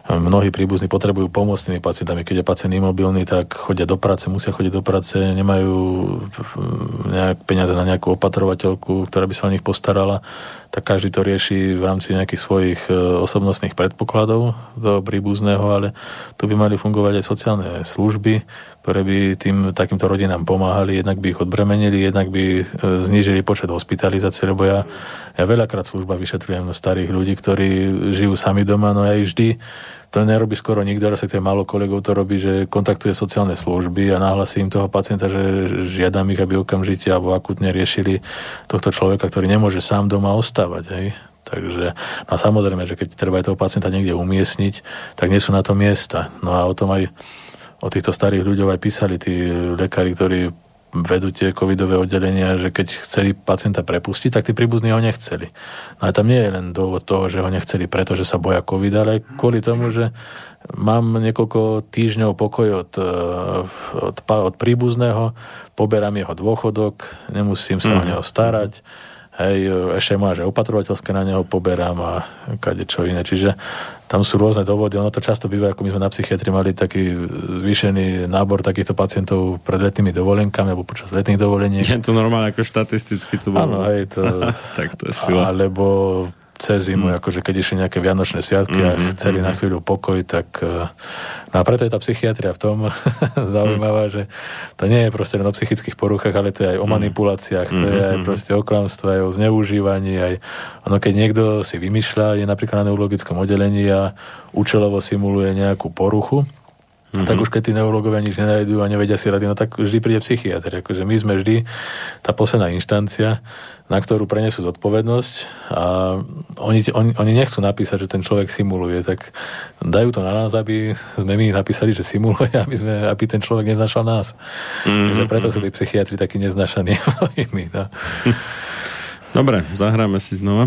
mnohí príbuzní potrebujú pomôcť tými pacientami. Keď je pacient imobilný, tak chodia do práce, musia chodiť do práce, nemajú nejak peniaze na nejakú opatrovateľku, ktorá by sa o nich postarala tak každý to rieši v rámci nejakých svojich e, osobnostných predpokladov do príbuzného, ale tu by mali fungovať aj sociálne služby, ktoré by tým takýmto rodinám pomáhali, jednak by ich odbremenili, jednak by e, znížili počet hospitalizácií, lebo ja, ja veľakrát služba vyšetrujem starých ľudí, ktorí žijú sami doma, no ich vždy to nerobí skoro nikto, respektíve málo kolegov to robí, že kontaktuje sociálne služby a nahlasí im toho pacienta, že žiadam ich, aby okamžite alebo akutne riešili tohto človeka, ktorý nemôže sám doma ostávať. Hej. Takže, no a samozrejme, že keď treba aj toho pacienta niekde umiestniť, tak nie sú na to miesta. No a o tom aj o týchto starých ľuďoch aj písali tí lekári, ktorí vedú tie covidové oddelenia, že keď chceli pacienta prepustiť, tak tí príbuzní ho nechceli. No a tam nie je len dôvod toho, že ho nechceli, pretože sa boja covid, ale kvôli tomu, že mám niekoľko týždňov pokoj od, eh, od, od príbuzného, poberám jeho dôchodok, nemusím sa mm. o mhm. neho starať, Hej, ešte má, že opatrovateľské na neho poberám a kade čo iné. Čiže tam sú rôzne dôvody. Ono to často býva, ako my sme na psychiatrii mali taký zvýšený nábor takýchto pacientov pred letnými dovolenkami alebo počas letných dovolení. Je to normálne ako štatisticky to bolo. Áno, hej, to... tak to je sila. Alebo cez zimu, mm. akože keď išli nejaké vianočné sviatky mm, a mhm, chceli mm. na chvíľu pokoj, tak uh, no a preto je tá psychiatria v tom zaujímavá, mm. že to nie je proste len o psychických poruchách, ale to je aj o mhm. manipuláciách, to je aj mhm, proste o klamstve, aj o zneužívaní, aj ono, keď niekto si vymýšľa, je napríklad na neurologickom oddelení a účelovo simuluje nejakú poruchu, Mm-hmm. Tak už keď tí neurologovia nič nenajdu a nevedia si rady, no tak vždy príde psychiatr. Akože my sme vždy tá posledná inštancia, na ktorú prenesú zodpovednosť a oni, oni, oni nechcú napísať, že ten človek simuluje, tak dajú to na nás, aby sme my napísali, že simuluje, aby, sme, aby ten človek neznašal nás. Mm-hmm. Že preto sú tí psychiatri takí neznašaní. no. Dobre, zahráme si znova.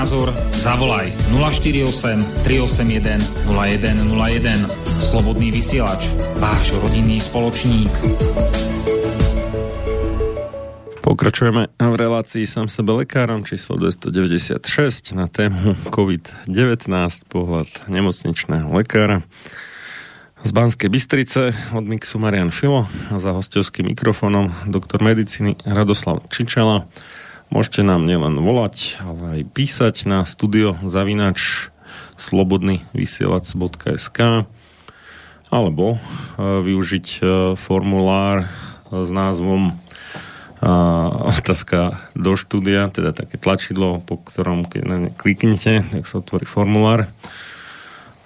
Názor, zavolaj 048 381 0101. Slobodný vysielač, váš rodinný spoločník. Pokračujeme v relácii sám sebe lekárom číslo 296 na tému COVID-19, pohľad nemocničného lekára. Z Banskej Bystrice od Mixu Marian Filo a za hostovským mikrofónom doktor medicíny Radoslav Čičala. Môžete nám nielen volať, ale aj písať na studio zavinač slobodný vysielač.sk alebo e, využiť e, formulár s názvom otázka do štúdia, teda také tlačidlo, po ktorom keď na ne kliknete, tak sa otvorí formulár,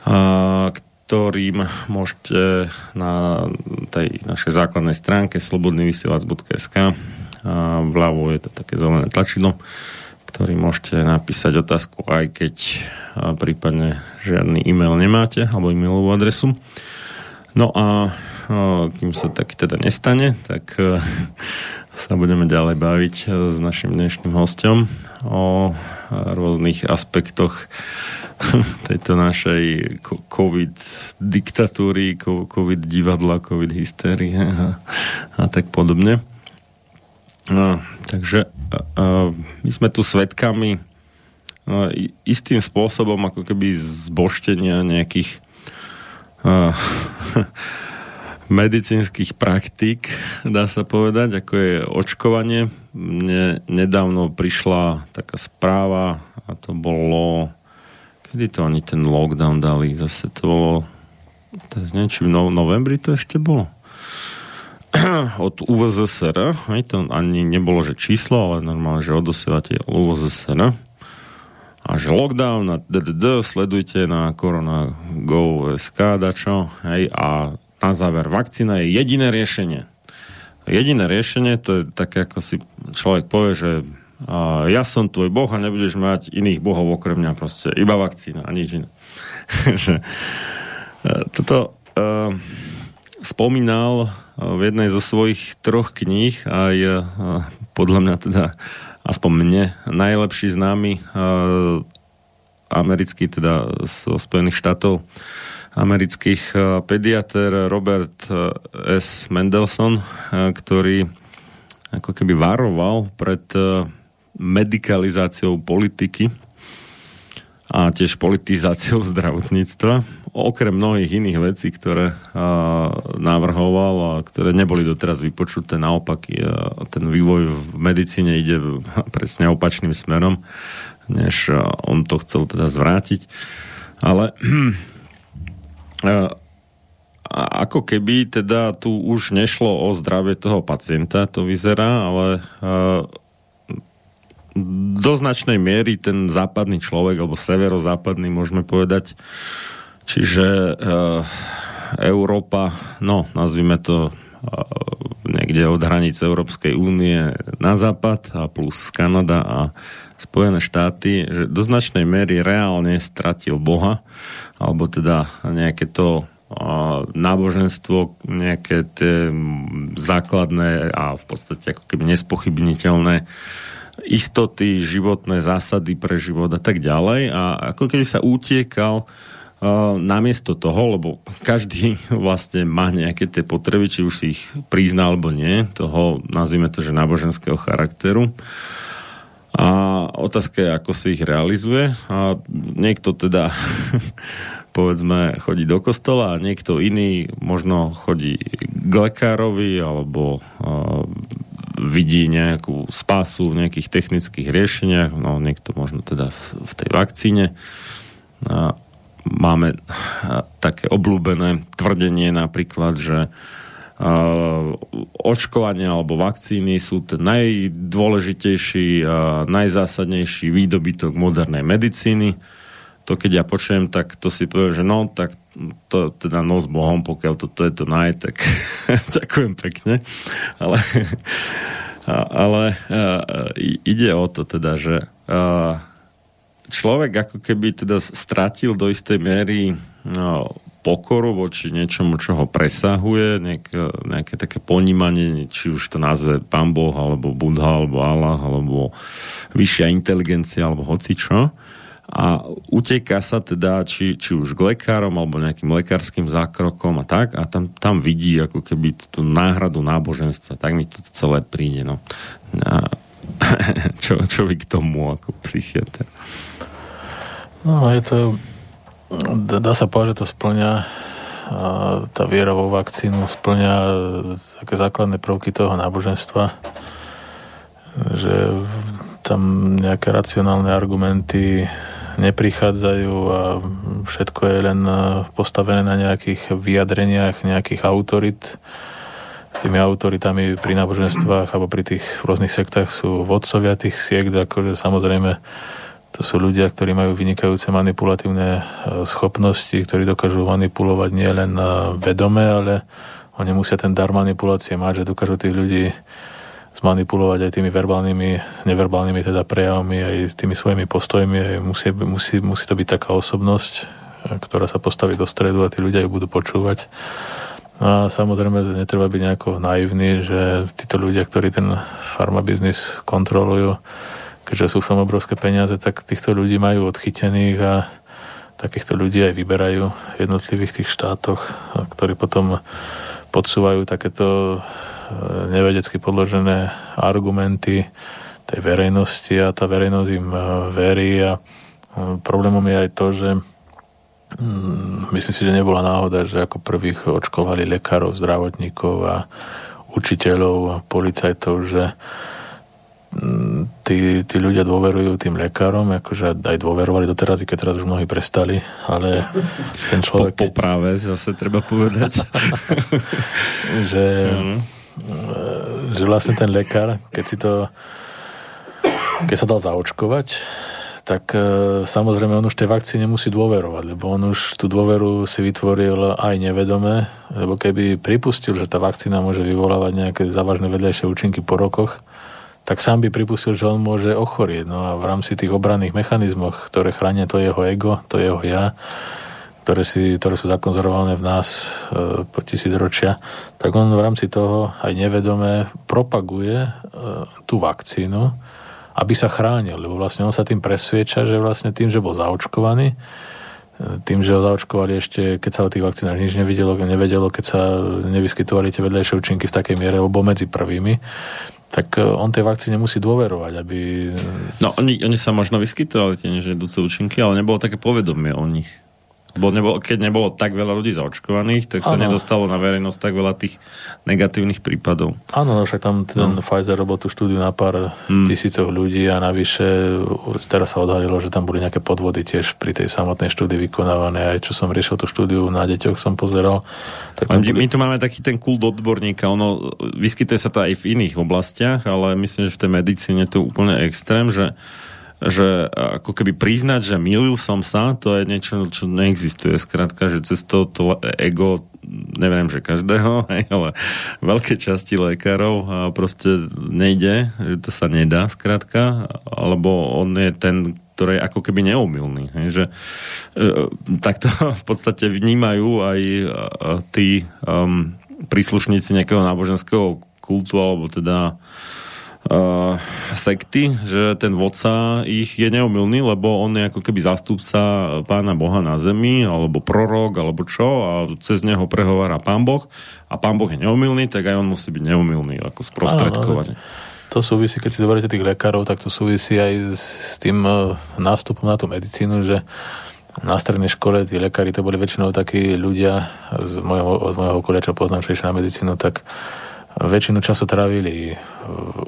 ktorým môžete na tej našej základnej stránke slobodnyvysielac.sk vľavo je to také zelené tlačidlo, ktorý môžete napísať otázku, aj keď prípadne žiadny e-mail nemáte, alebo e-mailovú adresu. No a kým sa tak teda nestane, tak sa budeme ďalej baviť s našim dnešným hostom o rôznych aspektoch tejto našej COVID diktatúry, COVID divadla, COVID hystérie a, a tak podobne. No, takže uh, my sme tu svetkami uh, istým spôsobom ako keby zboštenia nejakých uh, medicínskych praktík, dá sa povedať, ako je očkovanie. Mne nedávno prišla taká správa a to bolo kedy to oni ten lockdown dali? Zase to bolo to neviem, či v novembri to ešte bolo od UVZSR, aj to ani nebolo, že číslo, ale normálne, že odosielate UVZSR a že lockdown a DDD, sledujte na korona.go.sk dačo, hej, a na záver, vakcína je jediné riešenie. Jediné riešenie, to je také, ako si človek povie, že a ja som tvoj boh a nebudeš mať iných bohov okrem mňa proste. Iba vakcína a nič iné. e, toto uh, spomínal e, v jednej zo svojich troch kníh aj uh, podľa mňa teda aspoň mne najlepší známy uh, americký teda zo Spojených štátov amerických eh, pediater Robert eh, S. Mendelssohn, eh, ktorý ako keby varoval pred medikalizáciou politiky a tiež politizáciou zdravotníctva, okrem mnohých iných vecí, ktoré navrhoval a ktoré neboli doteraz vypočuté. Naopak ten vývoj v medicíne ide presne opačným smerom, než on to chcel teda zvrátiť. Ale ako keby teda tu už nešlo o zdravie toho pacienta, to vyzerá, ale do značnej miery ten západný človek, alebo severozápadný môžeme povedať, čiže Európa, no nazvime to niekde od hranice Európskej únie na západ a plus Kanada a Spojené štáty, že do značnej miery reálne stratil Boha alebo teda nejaké to náboženstvo, nejaké tie základné a v podstate ako keby nespochybniteľné istoty, životné zásady pre život a tak ďalej. A ako keby sa utiekal uh, namiesto toho, lebo každý vlastne má nejaké tie potreby, či už si ich prizná alebo nie, toho nazvime to, že náboženského charakteru. A otázka je, ako si ich realizuje. A niekto teda povedzme chodí do kostola a niekto iný možno chodí k lekárovi alebo uh, vidí nejakú spásu v nejakých technických riešeniach, no niekto možno teda v, v tej vakcíne. A máme také obľúbené tvrdenie napríklad, že očkovanie alebo vakcíny sú ten najdôležitejší a najzásadnejší výdobytok modernej medicíny. To keď ja počujem, tak to si poviem, že no, tak to teda no s Bohom, pokiaľ toto je to naj, tak ďakujem pekne. Ale, ale ide o to teda, že človek ako keby teda stratil do istej miery no, pokoru voči niečomu, čo ho presahuje, nejaké, nejaké také ponímanie, či už to nazve pán Boh, alebo Budha, alebo Allah, alebo vyššia inteligencia, alebo hocičo. A uteká sa teda či, či už k lekárom, alebo nejakým lekárským zákrokom a tak, a tam, tam vidí ako keby tú náhradu náboženstva. Tak mi to celé príde. No. A, čo, čo vy k tomu ako psychiatr? No, je to dá sa povedať, že to splňa tá viera vo vakcínu splňa také základné prvky toho náboženstva, že tam nejaké racionálne argumenty neprichádzajú a všetko je len postavené na nejakých vyjadreniach nejakých autorit. Tými autoritami pri náboženstvách alebo pri tých rôznych sektách sú vodcovia tých siekt, akože samozrejme to sú ľudia, ktorí majú vynikajúce manipulatívne e, schopnosti, ktorí dokážu manipulovať nielen e, vedome, ale oni musia ten dar manipulácie mať, že dokážu tých ľudí zmanipulovať aj tými verbálnymi, neverbálnymi teda prejavmi, aj tými svojimi postojmi. Aj musí, musí, musí to byť taká osobnosť, e, ktorá sa postaví do stredu a tí ľudia ju budú počúvať. A samozrejme, netreba byť nejako naivný, že títo ľudia, ktorí ten farmabiznis kontrolujú, keďže sú v tom obrovské peniaze, tak týchto ľudí majú odchytených a takýchto ľudí aj vyberajú v jednotlivých tých štátoch, ktorí potom podsúvajú takéto nevedecky podložené argumenty tej verejnosti a tá verejnosť im e, verí. A problémom je aj to, že mm, myslím si, že nebola náhoda, že ako prvých očkovali lekárov, zdravotníkov a učiteľov a policajtov, že tí, tí ľudia dôverujú tým lekárom, akože aj dôverovali doteraz, i keď teraz už mnohí prestali, ale ten človek... Po, po práve zase treba povedať. že, mm. že vlastne ten lekár, keď si to keď sa dal zaočkovať, tak e, samozrejme on už tej vakcíne musí dôverovať, lebo on už tú dôveru si vytvoril aj nevedome, lebo keby pripustil, že tá vakcína môže vyvolávať nejaké závažné vedľajšie účinky po rokoch, tak sám by pripustil, že on môže ochorieť. No a v rámci tých obranných mechanizmoch, ktoré chránia to jeho ego, to jeho ja, ktoré, si, ktoré sú zakonzervované v nás e, po tisícročia, tak on v rámci toho aj nevedome propaguje e, tú vakcínu, aby sa chránil, lebo vlastne on sa tým presvieča, že vlastne tým, že bol zaočkovaný, e, tým, že ho zaočkovali ešte, keď sa o tých vakcínach nič nevedelo, nevedelo, keď sa nevyskytovali tie vedľajšie účinky v takej miere, lebo medzi prvými, tak e, on tej vakcíne musí dôverovať, aby... No, oni, oni sa možno vyskytovali tie nežiaduce účinky, ale nebolo také povedomie o nich. Bo nebolo, keď nebolo tak veľa ľudí zaočkovaných, tak sa ano. nedostalo na verejnosť tak veľa tých negatívnych prípadov. Áno, no však tam ten no. Pfizer robil tú štúdiu na pár hmm. tisícov ľudí a navyše teraz sa odhalilo, že tam boli nejaké podvody tiež pri tej samotnej štúdii vykonávané. Aj čo som riešil tú štúdiu na deťoch, som pozeral. Tak boli... My tu máme taký ten kult odborníka. Ono, vyskytuje sa to aj v iných oblastiach, ale myslím, že v tej medicíne to úplne extrém, že že ako keby priznať, že milil som sa, to je niečo, čo neexistuje. Skrátka, že cez to, to ego, neviem, že každého, hej, ale veľké časti lekárov proste nejde, že to sa nedá, skrátka, alebo on je ten, ktorý je ako keby neumilný. Hej, že e, takto v podstate vnímajú aj e, tí um, príslušníci nejakého náboženského kultu, alebo teda uh, sekty, že ten vodca ich je neumilný, lebo on je ako keby zástupca pána Boha na zemi, alebo prorok, alebo čo, a cez neho prehovára pán Boh a pán Boh je neumilný, tak aj on musí byť neumilný, ako sprostredkovanie. To súvisí, keď si zoberiete tých lekárov, tak to súvisí aj s tým uh, nástupom na tú medicínu, že na strednej škole tí lekári to boli väčšinou takí ľudia z môjho, od môjho okolia, čo poznám, čo na medicínu, tak väčšinu času trávili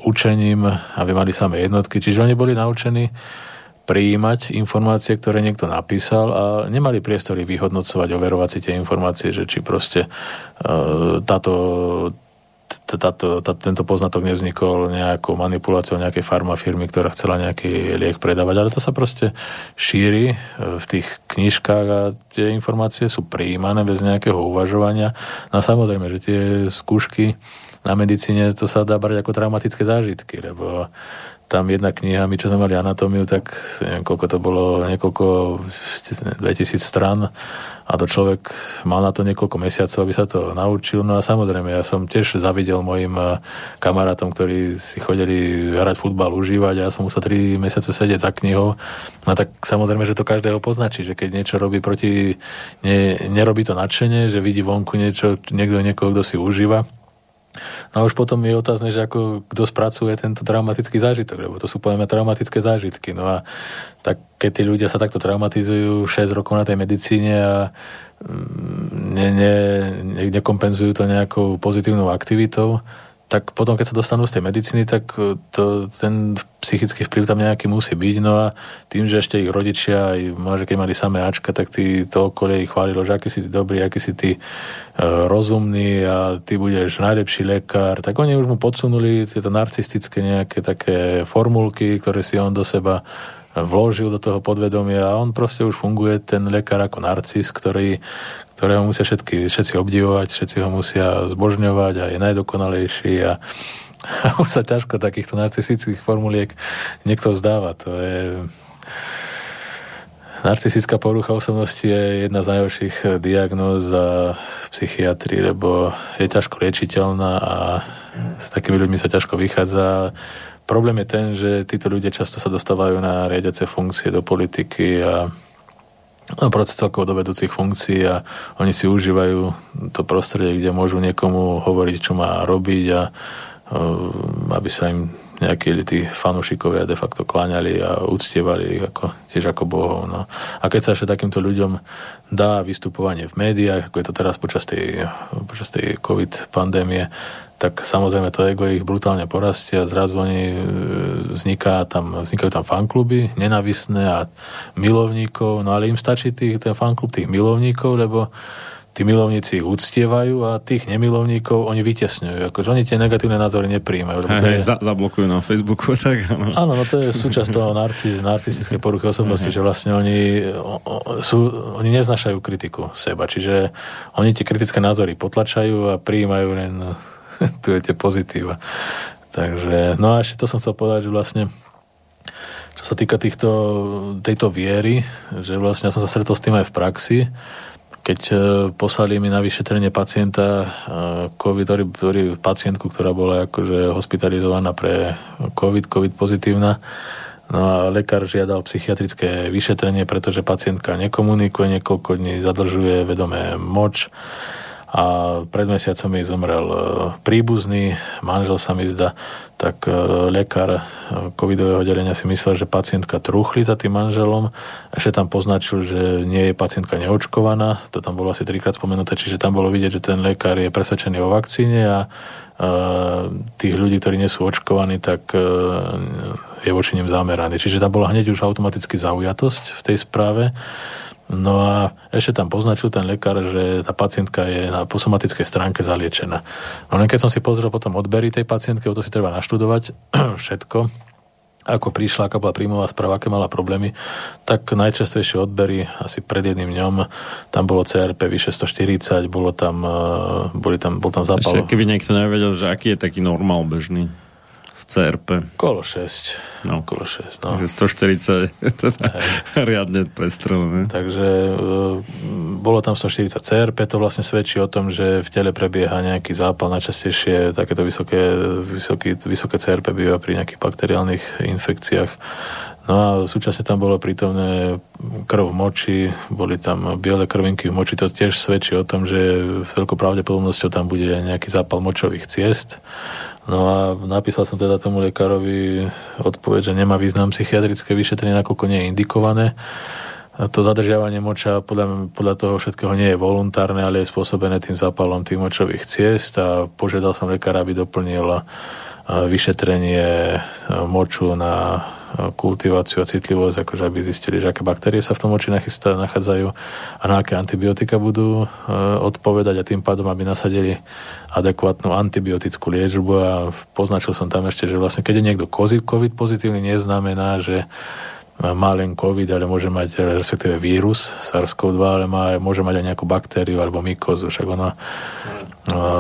učením, aby mali samé jednotky, čiže oni boli naučení prijímať informácie, ktoré niekto napísal a nemali priestory vyhodnocovať, overovať si tie informácie, že či proste e, táto, táto, tá, tento poznatok nevznikol nejakou manipuláciou nejakej farmafirmy, ktorá chcela nejaký liek predávať, ale to sa proste šíri e, v tých knižkách a tie informácie sú prijímané bez nejakého uvažovania. No samozrejme, že tie skúšky na medicíne to sa dá brať ako traumatické zážitky, lebo tam jedna kniha, my čo sme mali anatómiu, tak neviem, koľko to bolo, niekoľko 2000 stran a to človek mal na to niekoľko mesiacov, aby sa to naučil. No a samozrejme, ja som tiež zavidel mojim eh, kamarátom, ktorí si chodili hrať futbal, užívať a ja som musel 3 mesiace sedieť za knihou. No tak samozrejme, že to každého poznačí, že keď niečo robí proti, ne, nerobí to nadšenie, že vidí vonku niečo, niekto niekoho, kto si užíva, No a už potom je otázne, že ako kto spracuje tento traumatický zážitok, lebo to sú povedzme traumatické zážitky. No a tak keď tí ľudia sa takto traumatizujú 6 rokov na tej medicíne a mm, ne, ne, nekompenzujú to nejakou pozitívnou aktivitou, tak potom, keď sa dostanú z tej medicíny, tak e, to, ten psychický vplyv tam nejaký musí byť. No a tým, že ešte ich rodičia, aj možno, keď mali samé Ačka, tak tí, to okolie ich chválilo, že aký si ty dobrý, aký si ty uh, rozumný a ty budeš najlepší lekár. Tak oni už mu podsunuli tieto narcistické nejaké také formulky, ktoré si on do seba vložil do toho podvedomia a on proste už funguje ten lekár ako narcis, ktorý, ktorého musia všetky, všetci obdivovať, všetci ho musia zbožňovať a je najdokonalejší a, a už sa ťažko takýchto narcistických formuliek niekto zdáva. To je... Narcistická porucha osobnosti je jedna z najhorších diagnóz v psychiatrii, lebo je ťažko liečiteľná a s takými ľuďmi sa ťažko vychádza. Problém je ten, že títo ľudia často sa dostávajú na riadiace funkcie do politiky a proces celkovo do vedúcich funkcií a oni si užívajú to prostredie, kde môžu niekomu hovoriť, čo má robiť a aby sa im nejakí tí fanúšikovia de facto kláňali a uctievali ich ako, tiež ako bohov. No. A keď sa ešte takýmto ľuďom dá vystupovanie v médiách, ako je to teraz počas tej, počas tej COVID pandémie, tak samozrejme to ego ich brutálne porastie a zrazu oni e, vzniká tam, vznikajú tam fankluby nenavisné a milovníkov, no ale im stačí tých, ten fanklub tých milovníkov, lebo tí milovníci ich uctievajú a tých nemilovníkov oni vytesňujú. Akože oni tie negatívne názory nepríjmajú. Hej, hej, je... za, zablokujú na Facebooku, tak áno. Áno, no to je súčasť toho narcis, narcistickej poruchy osobnosti, že vlastne oni, sú, oni neznašajú kritiku seba, čiže oni tie kritické názory potlačajú a prijímajú len tu je tie pozitíva. Takže, no a ešte to som chcel povedať, že vlastne čo sa týka týchto, tejto viery, že vlastne ja som sa stretol s tým aj v praxi, keď e, poslali mi na vyšetrenie pacienta e, COVID, ktorý, pacientku, ktorá bola akože hospitalizovaná pre COVID, COVID pozitívna, No a lekár žiadal psychiatrické vyšetrenie, pretože pacientka nekomunikuje, niekoľko dní zadržuje vedomé moč a pred mesiacom jej zomrel e, príbuzný, manžel sa mi zdá, tak e, lekár e, covidového oddelenia si myslel, že pacientka truchli za tým manželom, ešte tam poznačil, že nie je pacientka neočkovaná, to tam bolo asi trikrát spomenuté, čiže tam bolo vidieť, že ten lekár je presvedčený o vakcíne a tých ľudí, ktorí nie sú očkovaní, tak je voči nim zameraný. Čiže tam bola hneď už automaticky zaujatosť v tej správe No a ešte tam poznačil ten lekár, že tá pacientka je na posomatickej stránke zaliečená. No len keď som si pozrel potom odbery tej pacientky, o to si treba naštudovať všetko, ako prišla, aká bola príjmová správa, aké mala problémy, tak najčastejšie odbery asi pred jedným dňom, tam bolo CRP vyše 140, bolo tam, eh, boli tam, bol tam zápal. Ešte keby niekto nevedel, že aký je taký normál bežný z CRP. Kolo 6. No. Kolo 6, no. Takže 140 teda riadne prestrelené. Takže e, bolo tam 140 CRP, to vlastne svedčí o tom, že v tele prebieha nejaký zápal, najčastejšie takéto vysoké, vysoký, vysoké CRP býva pri nejakých bakteriálnych infekciách. No a súčasne tam bolo prítomné krv v moči, boli tam biele krvinky v moči, to tiež svedčí o tom, že s veľkou pravdepodobnosťou tam bude nejaký zápal močových ciest. No a napísal som teda tomu lekárovi odpoveď, že nemá význam psychiatrické vyšetrenie, nakoľko nie je indikované. A to zadržiavanie moča podľa, podľa toho všetkého nie je voluntárne, ale je spôsobené tým zápalom tých močových ciest a požiadal som lekára, aby doplnil vyšetrenie moču na kultiváciu a citlivosť, akože aby zistili, že aké baktérie sa v tom moči nachádzajú a na aké antibiotika budú odpovedať a tým pádom, aby nasadili adekvátnu antibiotickú liečbu a poznačil som tam ešte, že vlastne keď je niekto COVID pozitívny, neznamená, že má len COVID, ale môže mať respektíve vírus SARS-CoV-2, ale má, môže mať aj nejakú baktériu alebo mykozu. Však ono,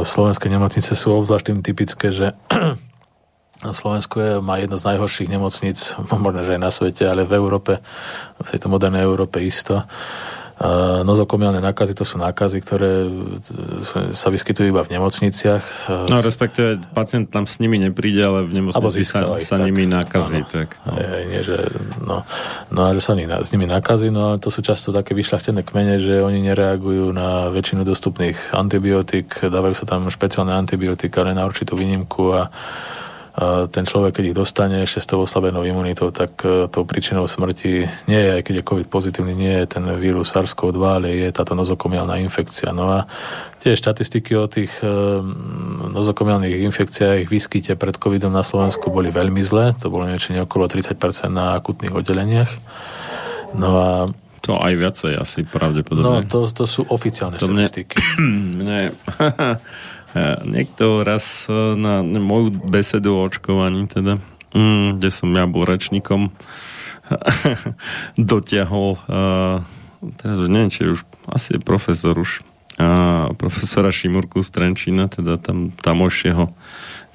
slovenské nemocnice sú obzvlášť tým typické, že Slovensko je, má jedno z najhorších nemocníc, možno, že aj na svete, ale v Európe, v tejto modernej Európe isto. Nozokomiálne nákazy to sú nákazy, ktoré sa vyskytujú iba v nemocniciach. No respektíve pacient tam s nimi nepríde, ale v nemocnici sa, sa nimi nákazí. tak, no. Aj, nie, že, no, no a že sa ni, s nimi nákazí, no ale to sú často také vyšľachtené kmene, že oni nereagujú na väčšinu dostupných antibiotík, dávajú sa tam špeciálne antibiotika len na určitú výnimku a ten človek, keď ich dostane ešte s tou oslabenou imunitou, tak e, tou príčinou smrti nie je, aj keď je COVID pozitívny, nie je ten vírus SARS-CoV-2, ale je táto nozokomiálna infekcia. No a tie štatistiky o tých e, nozokomiálnych infekciách, ich výskyte pred COVIDom na Slovensku boli veľmi zlé, to bolo niečo okolo 30% na akutných oddeleniach. No a to aj viacej asi pravdepodobne. No, to, to sú oficiálne to štatistiky. Mne, mne Niekto raz e, na moju besedu o očkovaní, teda, mm, kde som ja bol rečníkom, dotiahol, uh, teraz neviem, či už, asi je profesor už, uh, profesora Šimurku z Trenčína, teda tam tamošieho,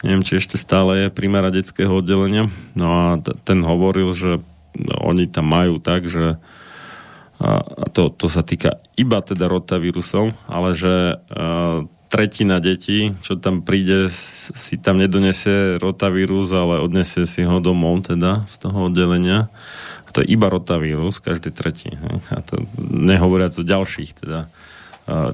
neviem, či ešte stále je primára detského oddelenia, no a t- ten hovoril, že oni tam majú tak, že a to, to sa týka iba teda rotavírusov, ale že uh, tretina detí, čo tam príde, si tam nedonesie rotavírus, ale odnesie si ho domov teda z toho oddelenia. to je iba rotavírus, každý tretí. A to nehovoriac o ďalších teda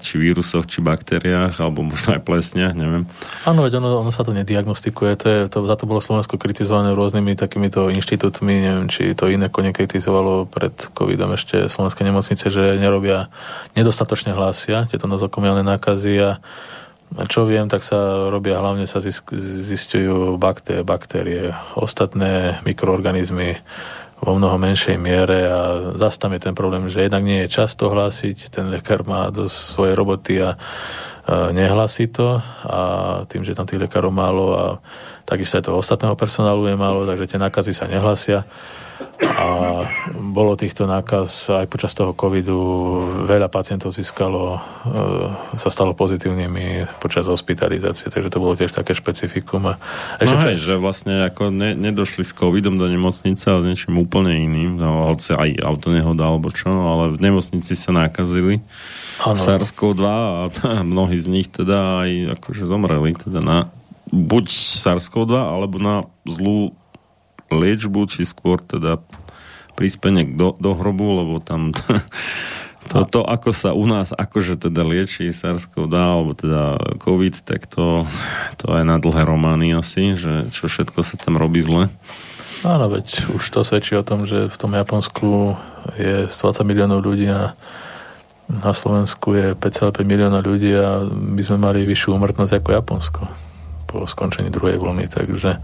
či vírusoch, či baktériách, alebo možno aj plesniach, neviem. Áno, veď ono, ono sa to nediagnostikuje, to je, to, za to bolo Slovensko kritizované rôznymi takýmito inštitútmi, neviem, či to iné nekritizovalo pred covidom ešte slovenské nemocnice, že nerobia, nedostatočne hlásia tieto nozokomiálne nákazy. A čo viem, tak sa robia, hlavne sa zistujú baktérie, baktérie, ostatné mikroorganizmy, vo mnoho menšej miere a zase tam je ten problém, že jednak nie je často hlásiť, ten lekár má do svojej roboty a nehlasí to a tým, že tam tých lekárov málo a takisto aj toho ostatného personálu je málo, takže tie nákazy sa nehlasia a bolo týchto nákaz aj počas toho covidu veľa pacientov získalo, e, sa stalo pozitívnymi počas hospitalizácie, takže to bolo tiež také špecifikum. A ešte no hej, že vlastne ako ne, nedošli s covidom do nemocnice a s niečím úplne iným, no, hoci aj auto nehoda alebo čo, no, ale v nemocnici sa nakazili SARS-CoV-2 a mnohí z nich teda aj akože zomreli teda na buď SARS-CoV-2 alebo na zlú liečbu, či skôr teda príspenek do, do hrobu, lebo tam to, to, ako sa u nás akože teda lieči SARS-CoV-2 alebo teda COVID, tak to, to aj na dlhé romány asi, že čo všetko sa tam robí zle. Áno, veď už to svedčí o tom, že v tom Japonsku je 120 miliónov ľudí a na Slovensku je 5,5 milióna ľudí a my sme mali vyššiu umrtnosť ako Japonsko po skončení druhej vlny, takže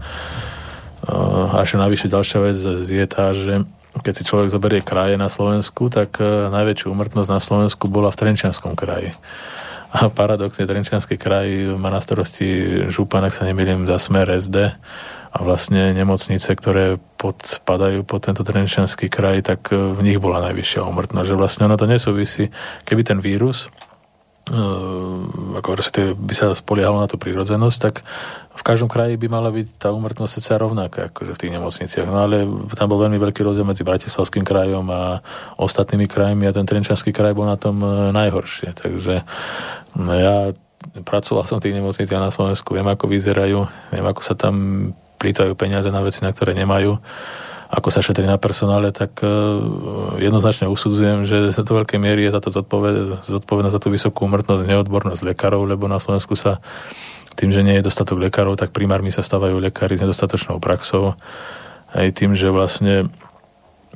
a ešte navyše ďalšia vec je tá, že keď si človek zoberie kraje na Slovensku, tak e, najväčšiu umrtnosť na Slovensku bola v Trenčianskom kraji. A paradoxne Trenčianský kraj má na starosti župan, ak sa nemýlim, za smer SD a vlastne nemocnice, ktoré podpadajú pod tento Trenčianský kraj, tak e, v nich bola najvyššia umrtnosť. Že vlastne ono to nesúvisí. Keby ten vírus uh, ako by sa spoliehalo na tú prírodzenosť, tak v každom kraji by mala byť tá úmrtnosť sice rovnaká, akože v tých nemocniciach. No ale tam bol veľmi veľký rozdiel medzi Bratislavským krajom a ostatnými krajmi a ten Trenčanský kraj bol na tom e, najhoršie. Takže no ja pracoval som v tých nemocniciach na Slovensku, viem ako vyzerajú, viem ako sa tam plýtajú peniaze na veci, na ktoré nemajú ako sa šetrí na personále, tak e, jednoznačne usudzujem, že do veľkej miery je táto zodpovednosť za tú vysokú umrtnosť neodbornosť lekárov, lebo na Slovensku sa tým, že nie je dostatok lekárov, tak primármi sa stávajú lekári s nedostatočnou praxou. Aj tým, že vlastne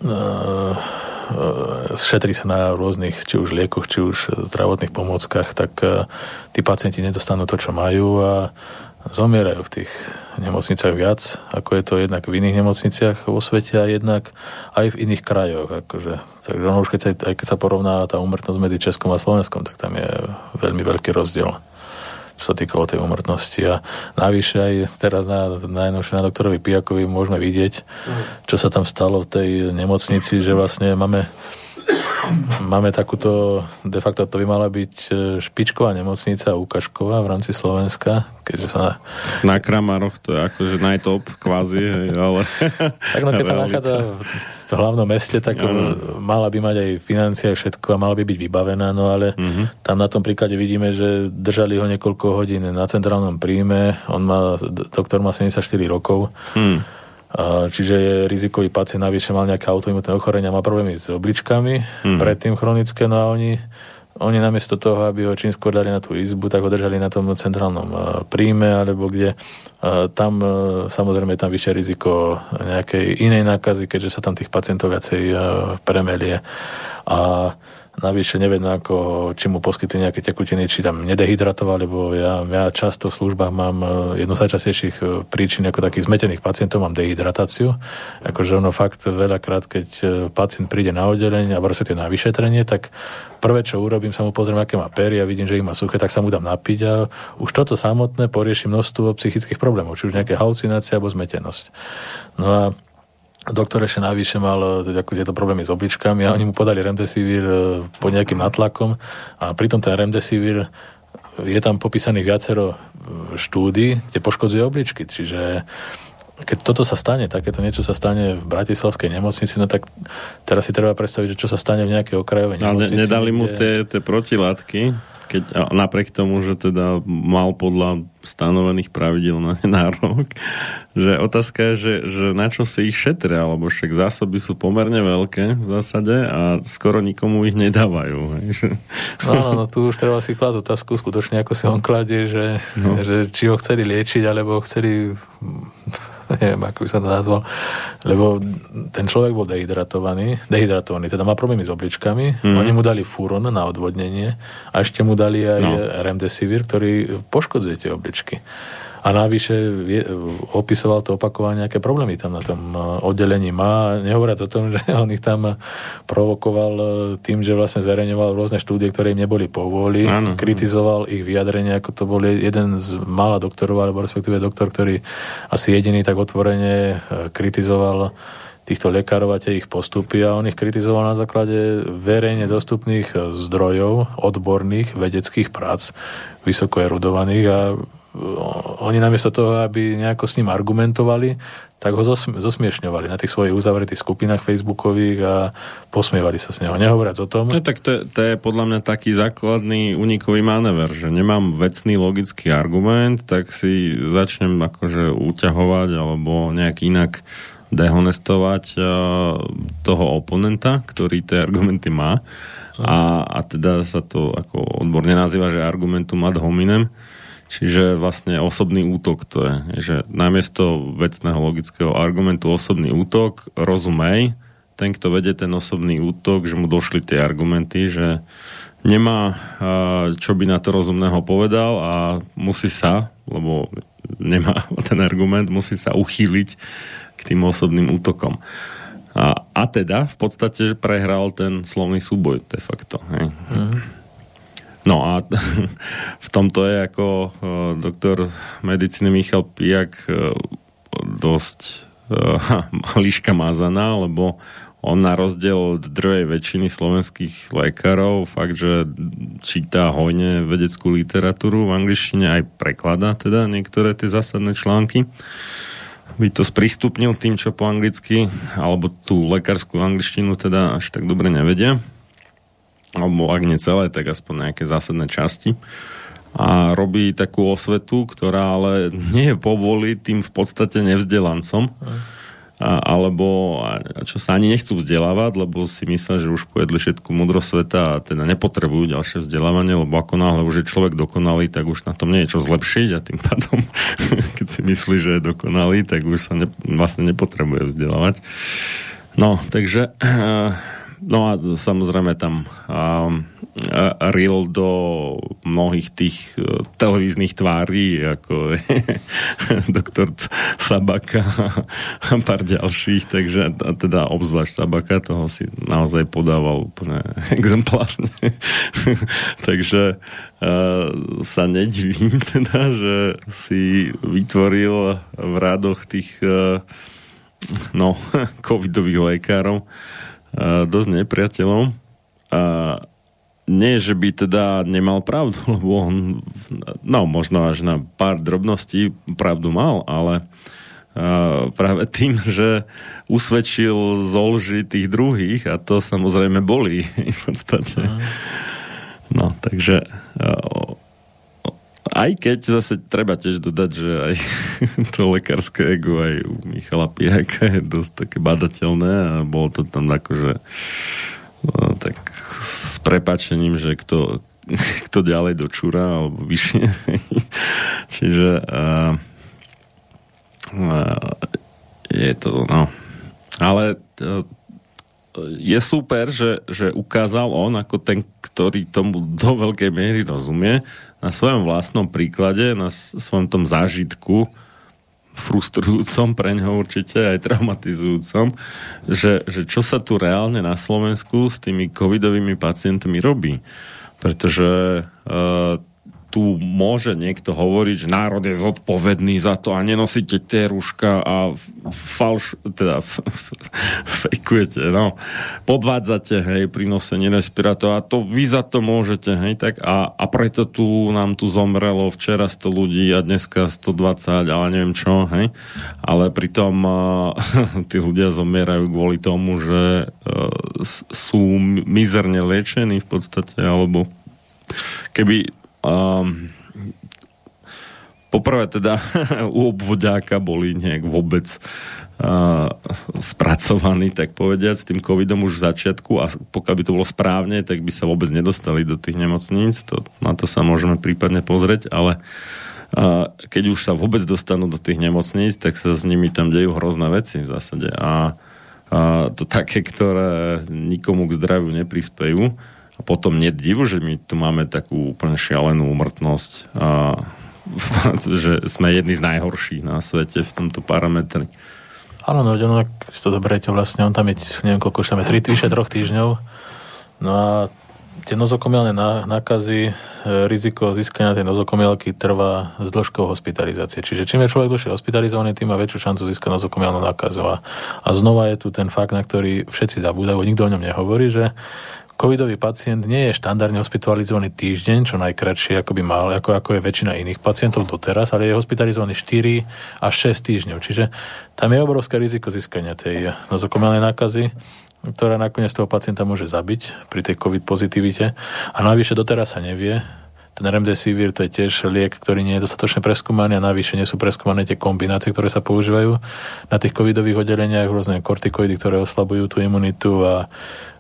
uh, šetrí sa na rôznych, či už liekoch, či už zdravotných pomôckach, tak tí pacienti nedostanú to, čo majú a zomierajú v tých nemocniciach viac, ako je to jednak v iných nemocniciach vo svete a jednak aj v iných krajoch. Akože. Takže ono už keď sa, aj keď sa porovná tá umrtnosť medzi Českom a Slovenskom, tak tam je veľmi veľký rozdiel čo sa týkalo tej umrtnosti. A navyše aj teraz na najnovšie na doktorovi Pijakovi môžeme vidieť, čo sa tam stalo v tej nemocnici, že vlastne máme Máme takúto, de facto to by mala byť e, špičková nemocnica Ukašková v rámci Slovenska, keďže sa... Na, na Kramaroch to je akože najtop kvázi, ale... tak no, keď sa nachádza v hlavnom meste, tak ano. mala by mať aj financie všetko a mala by byť vybavená, no ale uh-huh. tam na tom príklade vidíme, že držali ho niekoľko hodín na centrálnom príjme, on má, doktor má 74 rokov, hmm Čiže je rizikový pacient, navyše mal nejaké autoimunitné ochorenia, má problémy s obličkami, mm. predtým chronické, no a oni, oni namiesto toho, aby ho čím skôr dali na tú izbu, tak ho držali na tom centrálnom príjme, alebo kde tam samozrejme je tam vyššie riziko nejakej inej nákazy, keďže sa tam tých pacientov viacej premelie. A Navyše neviem, ako, či mu poskytli nejaké tekutiny, či tam nedehydratoval, lebo ja, ja často v službách mám e, jednu z najčastejších e, príčin ako takých zmetených pacientov, mám dehydratáciu. Akože ono fakt veľakrát, keď e, pacient príde na oddelenie a respektíve na vyšetrenie, tak prvé, čo urobím, sa mu pozriem, aké má pery a vidím, že ich má suché, tak sa mu dám napiť a už toto samotné porieši množstvo psychických problémov, či už nejaké halucinácie alebo zmetenosť. No a Doktor ešte navyše mal teda, tieto problémy s obličkami a oni mu podali remdesivir e, pod nejakým natlakom a pritom ten remdesivir je tam popísaných viacero e, štúdí, kde poškodzuje obličky. Čiže keď toto sa stane, takéto niečo sa stane v Bratislavskej nemocnici, no tak teraz si treba predstaviť, že čo sa stane v nejakej okrajovej nemocnici. Ale nedali mu tie, tie protilátky? Keď, napriek tomu, že teda mal podľa stanovených pravidel na, na rok, že otázka je, že, že na čo si ich šetria, alebo však zásoby sú pomerne veľké v zásade a skoro nikomu ich nedávajú. Hej. No, no, tu už treba si klásť otázku, skutočne ako si on kladie, že, no. že či ho chceli liečiť, alebo ho chceli neviem, ako by sa to nazval, lebo ten človek bol dehydratovaný, dehydratovaný, teda má problémy s obličkami, mm. oni mu dali fúron na odvodnenie a ešte mu dali aj no. remdesivir, ktorý poškodzuje tie obličky. A navyše opisoval to opakovanie, aké problémy tam na tom e, oddelení má. Nehovoriac o tom, že on ich tam provokoval e, tým, že vlastne zverejňoval rôzne štúdie, ktoré im neboli povoli. Ano. Kritizoval ich vyjadrenie, ako to bol jeden z mála doktorov, alebo respektíve doktor, ktorý asi jediný tak otvorene e, kritizoval týchto lekárov a tie ich postupy a on ich kritizoval na základe verejne dostupných zdrojov, odborných vedeckých prác, vysoko erudovaných a oni namiesto toho, aby nejako s ním argumentovali, tak ho zosmiešňovali na tých svojich uzavretých skupinách facebookových a posmievali sa s neho. Nehovoriac o tom. No tak to, to je podľa mňa taký základný unikový manéver, že nemám vecný logický argument, tak si začnem akože uťahovať alebo nejak inak dehonestovať uh, toho oponenta, ktorý tie argumenty má. A, a teda sa to ako odborne nazýva, že argumentum ad hominem. Čiže vlastne osobný útok to je, že namiesto vecného logického argumentu osobný útok, rozumej, ten, kto vedie ten osobný útok, že mu došli tie argumenty, že nemá čo by na to rozumného povedal a musí sa, lebo nemá ten argument, musí sa uchýliť k tým osobným útokom. A, a teda v podstate prehral ten slovný súboj de facto. Hej. Mm. No a v tomto je ako uh, doktor medicíny Michal Pijak uh, dosť uh, liška mazaná, lebo on na rozdiel od drvej väčšiny slovenských lekárov fakt, že číta hojne vedeckú literatúru v angličtine, aj prekladá teda niektoré tie zásadné články. By to sprístupnil tým, čo po anglicky, alebo tú lekárskú angličtinu teda až tak dobre nevedia alebo ak nie celé, tak aspoň nejaké zásadné časti a robí takú osvetu, ktorá ale nie je povoli tým v podstate nevzdelancom, a, alebo a, čo sa ani nechcú vzdelávať, lebo si myslia, že už pojedli všetku múdro sveta a teda nepotrebujú ďalšie vzdelávanie, lebo ako náhle už je človek dokonalý, tak už na tom nie je čo zlepšiť a tým pádom, keď si myslí, že je dokonalý, tak už sa ne, vlastne nepotrebuje vzdelávať. No, takže No a samozrejme tam um, ril do mnohých tých uh, televíznych tvári, ako doktor Sabaka a pár ďalších, takže teda obzvlášť Sabaka, toho si naozaj podával úplne exemplárne. takže uh, sa nedivím teda, že si vytvoril v rádoch tých uh, no, covidových lekárov dosť nepriateľom. A nie, že by teda nemal pravdu, lebo on, no možno až na pár drobností pravdu mal, ale uh, práve tým, že usvedčil zolži tých druhých a to samozrejme boli v podstate. No, takže uh, aj keď zase treba tiež dodať, že aj to lekárske ego aj u Michala Pijaka je dosť také badateľné a bolo to tam akože no, tak s prepačením, že kto, kto ďalej dočúra alebo vyššie. Čiže a, a, je to, no. Ale to, je super, že, že ukázal on ako ten, ktorý tomu do veľkej miery rozumie, na svojom vlastnom príklade, na svojom tom zážitku, frustrujúcom pre neho určite, aj traumatizujúcom, že, že čo sa tu reálne na Slovensku s tými covidovými pacientmi robí. Pretože uh, tu môže niekto hovoriť, že národ je zodpovedný za to a nenosíte tie rúška a falš, teda fejkujete, no, podvádzate, hej, pri nosení respirátora a to vy za to môžete, hej, tak a, a preto tu nám tu zomrelo včera 100 ľudí a dneska 120, ale neviem čo, hej, ale pritom tí ľudia zomierajú kvôli tomu, že uh, sú mizerne liečení v podstate, alebo keby Um, poprvé teda u obvodáka boli nejak vôbec eh, uh, spracovaní, tak povediať, s tým covidom už v začiatku a pokiaľ by to bolo správne, tak by sa vôbec nedostali do tých nemocníc, to, na to sa môžeme prípadne pozrieť, ale uh, keď už sa vôbec dostanú do tých nemocníc, tak sa s nimi tam dejú hrozné veci v zásade. A, a to také, ktoré nikomu k zdraviu neprispejú. A potom nie divu, že my tu máme takú úplne šialenú umrtnosť a že sme jedni z najhorších na svete v tomto parametri. Áno, no, no tak si to dobrete vlastne, on tam je, neviem koľko, už tam je 3, vyše troch týždňov. No a tie nozokomielne nákazy, e, riziko získania tej nozokomielky trvá s dĺžkou hospitalizácie. Čiže čím je človek dlhšie hospitalizovaný, tým má väčšiu šancu získať nozokomielnu nákazu. A, a znova je tu ten fakt, na ktorý všetci zabúdajú, nikto o ňom nehovorí, že Covidový pacient nie je štandardne hospitalizovaný týždeň, čo najkračšie, ako by mal, ako, ako je väčšina iných pacientov doteraz, ale je hospitalizovaný 4 až 6 týždňov. Čiže tam je obrovské riziko získania tej nozokomialnej nákazy ktorá nakoniec toho pacienta môže zabiť pri tej COVID pozitivite. A navyše doteraz sa nevie, ten remdesivir to je tiež liek, ktorý nie je dostatočne preskúmaný a navyše nie sú preskúmané tie kombinácie, ktoré sa používajú na tých covidových oddeleniach, rôzne kortikoidy, ktoré oslabujú tú imunitu a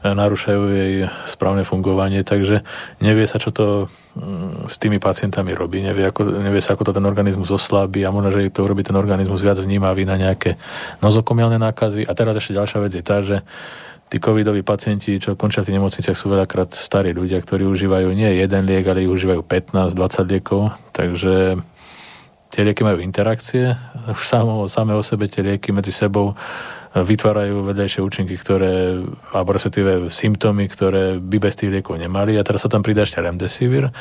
e, narúšajú jej správne fungovanie, takže nevie sa, čo to mm, s tými pacientami robí, nevie, ako, nevie sa, ako to ten organizmus oslabí a možno, že to urobí ten organizmus viac vnímavý na nejaké nozokomiálne nákazy. A teraz ešte ďalšia vec je tá, že tí covidoví pacienti, čo končia v tých nemocniciach, sú veľakrát starí ľudia, ktorí užívajú nie jeden liek, ale ich užívajú 15-20 liekov, takže tie lieky majú interakcie, už samo, same o sebe tie lieky medzi sebou e, vytvárajú vedľajšie účinky, ktoré, alebo respektíve symptómy, ktoré by bez tých liekov nemali. A teraz sa tam pridá ešte remdesivir,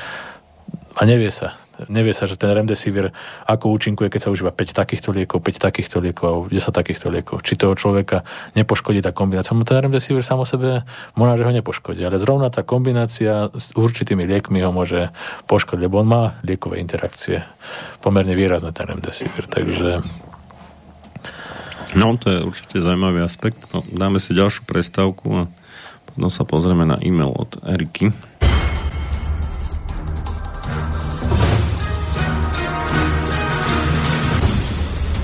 a nevie sa. Nevie sa, že ten remdesivir ako účinkuje, keď sa užíva 5 takýchto liekov, 5 takýchto liekov, 10 takýchto liekov. Či toho človeka nepoškodí tá kombinácia. No ten remdesivir sám o sebe možno, že ho nepoškodí, ale zrovna tá kombinácia s určitými liekmi ho môže poškodiť, lebo on má liekové interakcie. Pomerne výrazné ten remdesivir, takže... No, to je určite zaujímavý aspekt. No, dáme si ďalšiu prestávku a potom sa pozrieme na e-mail od Eriky.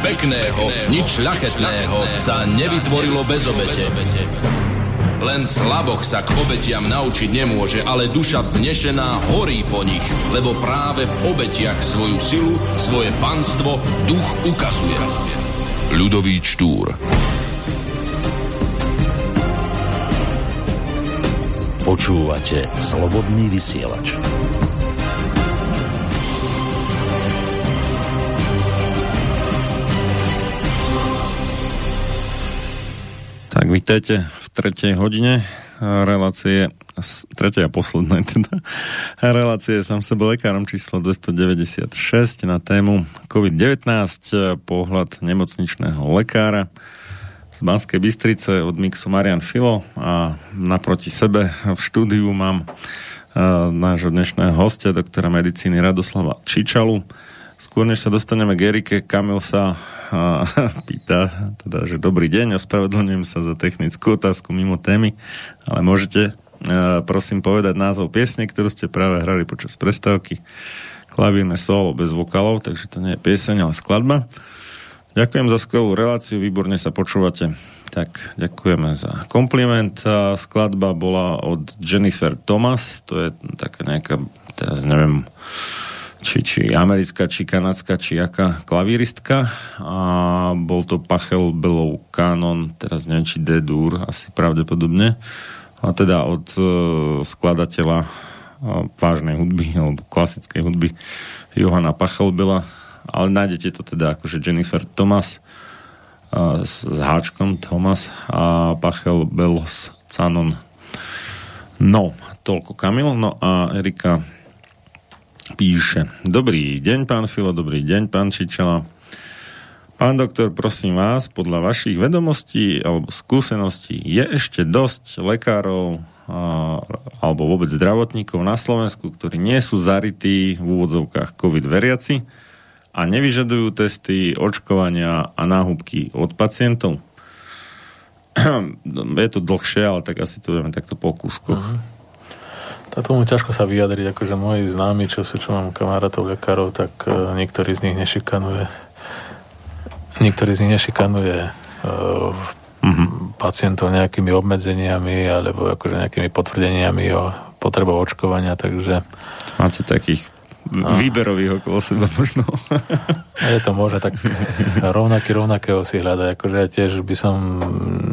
Pekného, nič šľachetného sa nevytvorilo bez obete. Len slaboch sa k obetiam naučiť nemôže, ale duša vznešená horí po nich, lebo práve v obetiach svoju silu, svoje panstvo duch ukazuje. Ľudový Čtúr Počúvate Slobodný vysielač. Vítajte v tretej hodine. Relácie, tretia a posledná teda, relácie sám sebe lekárom číslo 296 na tému COVID-19, pohľad nemocničného lekára z Banskej Bystrice od Mixu Marian Filo. A naproti sebe v štúdiu mám nášho dnešného hostia, doktora medicíny Radoslava Čičalu. Skôr než sa dostaneme k Erike, Kamil sa a pýta, teda, že dobrý deň, ospravedlňujem sa za technickú otázku mimo témy, ale môžete prosím povedať názov piesne, ktorú ste práve hrali počas prestávky. Klavírne solo bez vokalov, takže to nie je pieseň, ale skladba. Ďakujem za skvelú reláciu, výborne sa počúvate. Tak, ďakujeme za kompliment. Skladba bola od Jennifer Thomas, to je taká nejaká, teraz neviem, či, či americká, či kanadská, či jaká klavíristka. A bol to Pachel Belov Canon, teraz neviem, či D-dur, asi pravdepodobne. A teda od uh, skladateľa uh, vážnej hudby alebo klasickej hudby Johana Pachelbela. Ale nájdete to teda akože Jennifer Thomas uh, s, s háčkom Thomas a Pachel Bells Canon no, toľko Kamil. No a Erika píše. Dobrý deň, pán Filo, dobrý deň, pán Čičela. Pán doktor, prosím vás, podľa vašich vedomostí alebo skúseností je ešte dosť lekárov a, alebo vôbec zdravotníkov na Slovensku, ktorí nie sú zarytí v úvodzovkách COVID veriaci a nevyžadujú testy, očkovania a náhubky od pacientov. je to dlhšie, ale tak asi to vieme takto po kúskoch. Uh-huh. Tak tomu ťažko sa vyjadriť, akože moji známi, čo sú, čo mám kamarátov lekárov, tak uh, niektorý z nich nešikanuje niektorý z nich nešikanuje uh, mm-hmm. pacientov nejakými obmedzeniami alebo akože nejakými potvrdeniami o potrebu očkovania, takže... Máte takých no. výberových okolo seba možno. je to možné, tak rovnaký rovnakého si hľada. Akože ja tiež by som,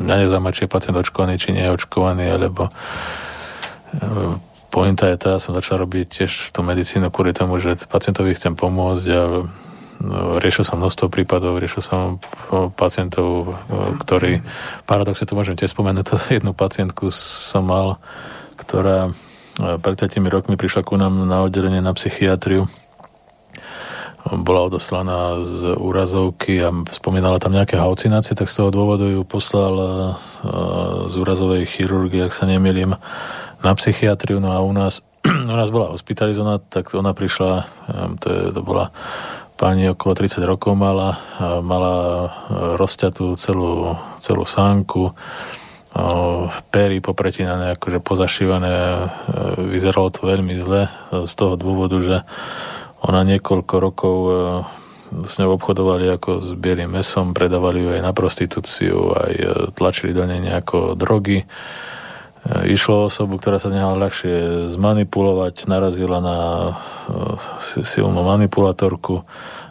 ja nezaujímam, či je pacient očkovaný, či nie je očkovaný, alebo uh, pointa je tá, som začal robiť tiež tú medicínu kvôli tomu, že pacientovi chcem pomôcť a no, riešil som množstvo prípadov, riešil som pacientov, ktorí, paradoxne to môžem tiež spomenúť, to jednu pacientku som mal, ktorá pred 5 rokmi prišla ku nám na oddelenie na psychiatriu. Bola odoslaná z úrazovky a spomínala tam nejaké halucinácie, tak z toho dôvodu ju poslal z úrazovej chirurgie, ak sa nemýlim, na psychiatriu, no a u nás, u nás bola hospitalizovaná, tak ona prišla, to, je, to bola pani okolo 30 rokov mala, mala e, rozťatú celú, celú sánku, pery popretinané, akože pozašívané, e, vyzeralo to veľmi zle z toho dôvodu, že ona niekoľko rokov e, s ňou obchodovali ako s bielým mesom, predávali ju aj na prostitúciu, aj tlačili do nej nejako drogy išlo o osobu, ktorá sa nehala ľahšie zmanipulovať, narazila na e, silnú manipulátorku,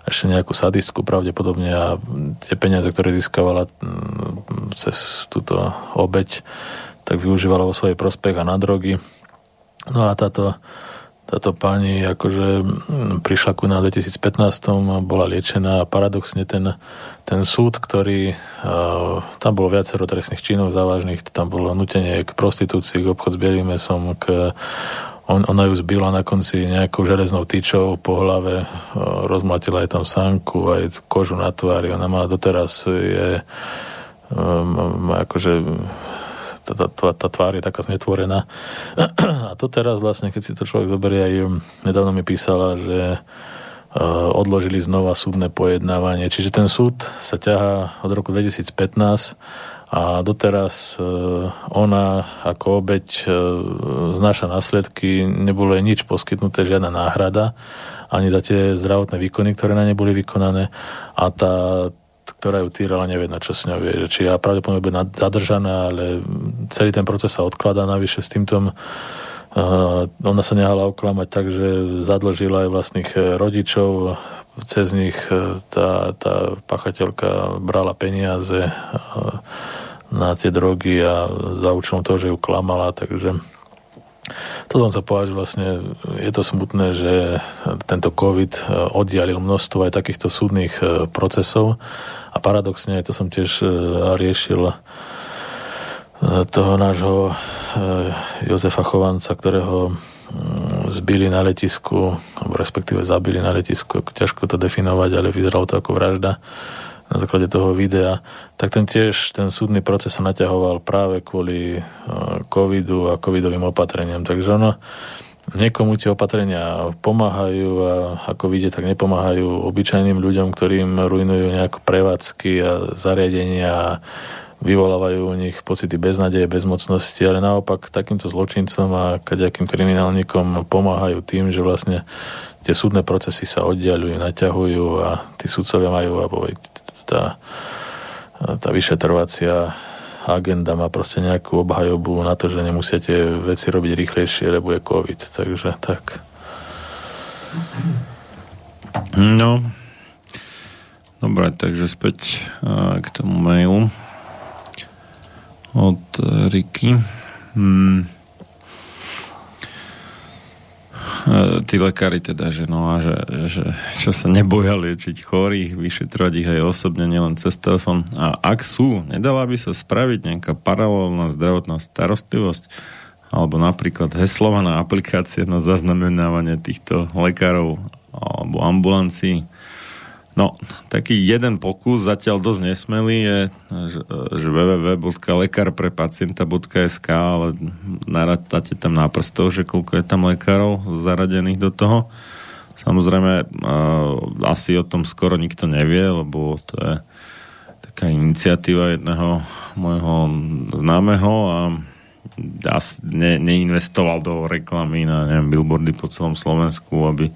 ešte nejakú sadistku pravdepodobne a tie peniaze, ktoré získavala cez túto obeď, tak využívala vo svojej prospech a na drogy. No a táto táto pani akože mm, prišla ku nám v 2015, bola liečená a paradoxne ten, ten súd, ktorý tam bolo viacero trestných činov závažných, tam bolo nutenie k prostitúcii, k obchod s bielým mesom, k on, ona ju zbila na konci nejakou železnou tyčou po hlave, rozmlatila aj tam sánku, aj kožu na tvári, ona má doteraz je um, akože tá, tá, tá tvár je taká znetvorená. A to teraz vlastne, keď si to človek zoberie, aj nedávno mi písala, že uh, odložili znova súdne pojednávanie. Čiže ten súd sa ťahá od roku 2015 a doteraz uh, ona ako obeď uh, znáša následky, nebolo jej nič poskytnuté, žiadna náhrada ani za tie zdravotné výkony, ktoré na ne boli vykonané a tá ktorá ju týrala, nevie na čo s ňou vie. Či ja pravdepodobne bude zadržaná, ale celý ten proces sa odkladá navyše s týmto Uh, ona sa nehala oklamať tak, že zadlžila aj vlastných e, rodičov, cez nich e, tá, tá pachateľka brala peniaze uh, na tie drogy a za účelom toho, že ju klamala, takže to som sa povedať, že vlastne je to smutné, že tento COVID e, oddialil množstvo aj takýchto súdnych e, procesov. A paradoxne, to som tiež e, riešil toho nášho Jozefa Chovanca, ktorého zbili na letisku, respektíve zabili na letisku, ťažko to definovať, ale vyzeralo to ako vražda na základe toho videa, tak ten tiež, ten súdny proces sa naťahoval práve kvôli e, covidu a covidovým opatreniam. Takže ono, niekomu tie opatrenia pomáhajú a ako vidie, tak nepomáhajú obyčajným ľuďom, ktorým rujnujú nejako prevádzky a zariadenia a vyvolávajú u nich pocity beznadeje, bezmocnosti, ale naopak takýmto zločincom a kaďakým kriminálnikom pomáhajú tým, že vlastne tie súdne procesy sa oddialujú, naťahujú a tí súdcovia majú, alebo tá, tá vyšetrovacia agenda má proste nejakú obhajobu na to, že nemusíte veci robiť rýchlejšie, lebo je COVID. Takže tak. No, dobre, takže späť k tomu mailu od Riky. Hmm. E, tí lekári teda, že no a že, že čo sa neboja liečiť chorých, vyšetrovať ich aj osobne, nielen cez telefon. A ak sú, nedala by sa spraviť nejaká paralelná zdravotná starostlivosť alebo napríklad heslovaná aplikácia na zaznamenávanie týchto lekárov alebo ambulancií No, taký jeden pokus, zatiaľ dosť nesmelý, je, že, www.lekarprepacienta.sk, ale narátate tam na prstov, že koľko je tam lekárov zaradených do toho. Samozrejme, asi o tom skoro nikto nevie, lebo to je taká iniciatíva jedného môjho známeho a ne, neinvestoval do reklamy na neviem, billboardy po celom Slovensku, aby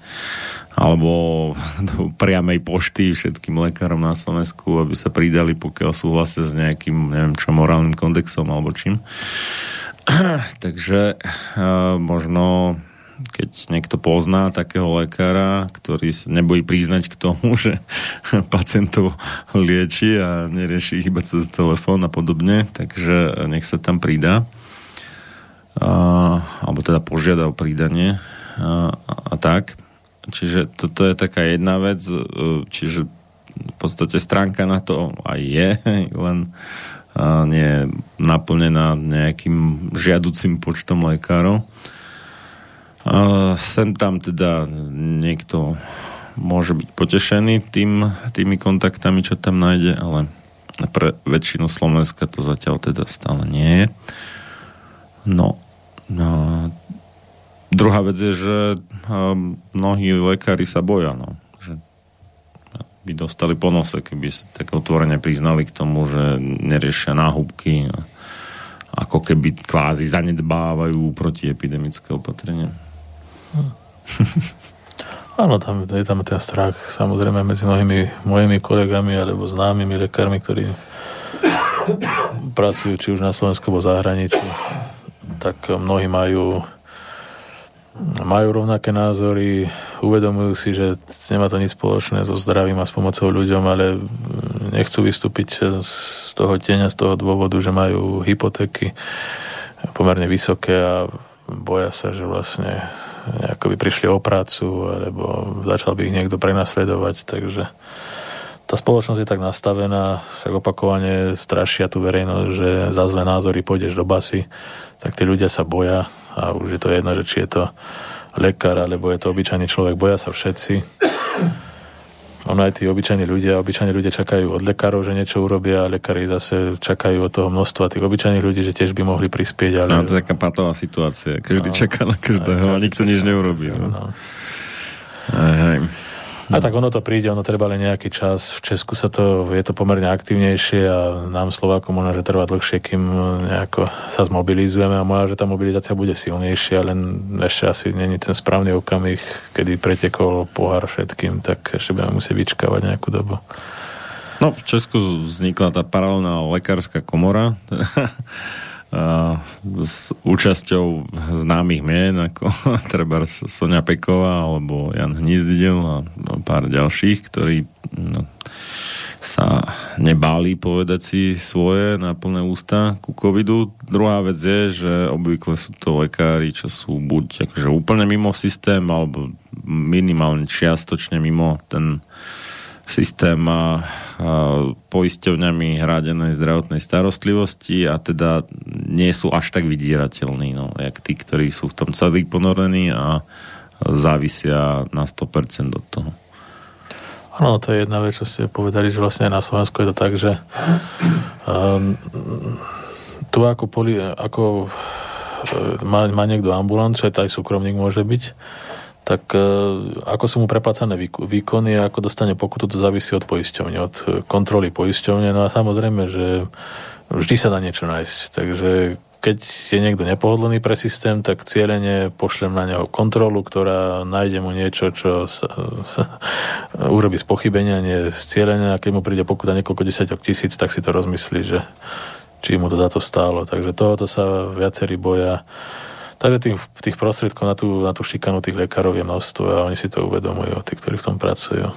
alebo do priamej pošty všetkým lekárom na Slovensku, aby sa pridali, pokiaľ súhlasia s nejakým, neviem čo, morálnym kondexom alebo čím. Takže uh, možno keď niekto pozná takého lekára, ktorý sa nebojí priznať k tomu, že pacientov lieči a nerieši ich iba cez telefón a podobne, takže nech sa tam pridá. Uh, alebo teda požiada o pridanie uh, a, a tak. Čiže toto je taká jedna vec, e, čiže v podstate stránka na to aj je, len nie je naplnená nejakým žiaducim počtom lekárov. A sem tam teda niekto môže byť potešený tým, tými kontaktami, čo tam nájde, ale pre väčšinu Slovenska to zatiaľ teda stále nie je. No, no Druhá vec je, že mnohí lekári sa boja, no. Že by dostali po nose, keby sa tak otvorene priznali k tomu, že neriešia náhubky a ako keby kvázi zanedbávajú protiepidemické opatrenia. Áno, tam je tam ten strach samozrejme medzi mnohými mojimi kolegami alebo známymi lekármi, ktorí pracujú či už na Slovensku alebo zahraničí, tak mnohí majú majú rovnaké názory, uvedomujú si, že nemá to nič spoločné so zdravím a s pomocou ľuďom, ale nechcú vystúpiť z toho tieňa, z toho dôvodu, že majú hypotéky pomerne vysoké a boja sa, že vlastne ako by prišli o prácu alebo začal by ich niekto prenasledovať, takže tá spoločnosť je tak nastavená, však opakovane strašia tú verejnosť, že za zlé názory pôjdeš do basy, tak tí ľudia sa boja a už je to jedno, že či je to lekár alebo je to obyčajný človek, boja sa všetci. Ono aj tí obyčajní ľudia, obyčajní ľudia čakajú od lekárov, že niečo urobia a lekári zase čakajú od toho množstva tých obyčajných ľudí, že tiež by mohli prispieť. Ale... No, to je taká patová situácia. Každý no, čaká na každého a nikto nič neurobí. No. No. Aj, aj. A tak ono to príde, ono treba len nejaký čas. V Česku sa to, je to pomerne aktívnejšie a nám Slovákom možno, že trvá dlhšie, kým nejako sa zmobilizujeme a možno, že tá mobilizácia bude silnejšia, len ešte asi není ten správny okamih, kedy pretekol pohár všetkým, tak ešte budeme musieť vyčkávať nejakú dobu. No, v Česku vznikla tá paralelná lekárska komora. s účasťou známych mien ako treba Sonia Peková alebo Jan Hnizdil a pár ďalších, ktorí no, sa nebáli povedať si svoje na plné ústa ku covidu. Druhá vec je, že obvykle sú to lekári, čo sú buď akože úplne mimo systém alebo minimálne čiastočne mimo ten systém poisťovňami hradenej zdravotnej starostlivosti a teda nie sú až tak vydierateľní, no, jak tí, ktorí sú v tom celý ponorení a závisia na 100% od toho. Áno, to je jedna vec, čo ste povedali, že vlastne na Slovensku je to tak, že um, tu ako, poli, ako e, má, má niekto ambulanciu, aj súkromník môže byť, tak e, ako sú mu preplácané výkony a ako dostane pokutu, to závisí od poisťovne, od e, kontroly poisťovne. No a samozrejme, že vždy sa dá niečo nájsť. Takže keď je niekto nepohodlný pre systém, tak cieľene pošlem na neho kontrolu, ktorá nájde mu niečo, čo sa, sa urobí z pochybenia, nie z cieľenia a keď mu príde pokuta niekoľko desiatok tisíc, tak si to rozmyslí, že či mu to za to stálo. Takže tohoto sa viacerí boja Takže tých, tých prostriedkov na tú, na tú šikanu tých lekárov je množstvo a oni si to uvedomujú, tí, ktorí v tom pracujú.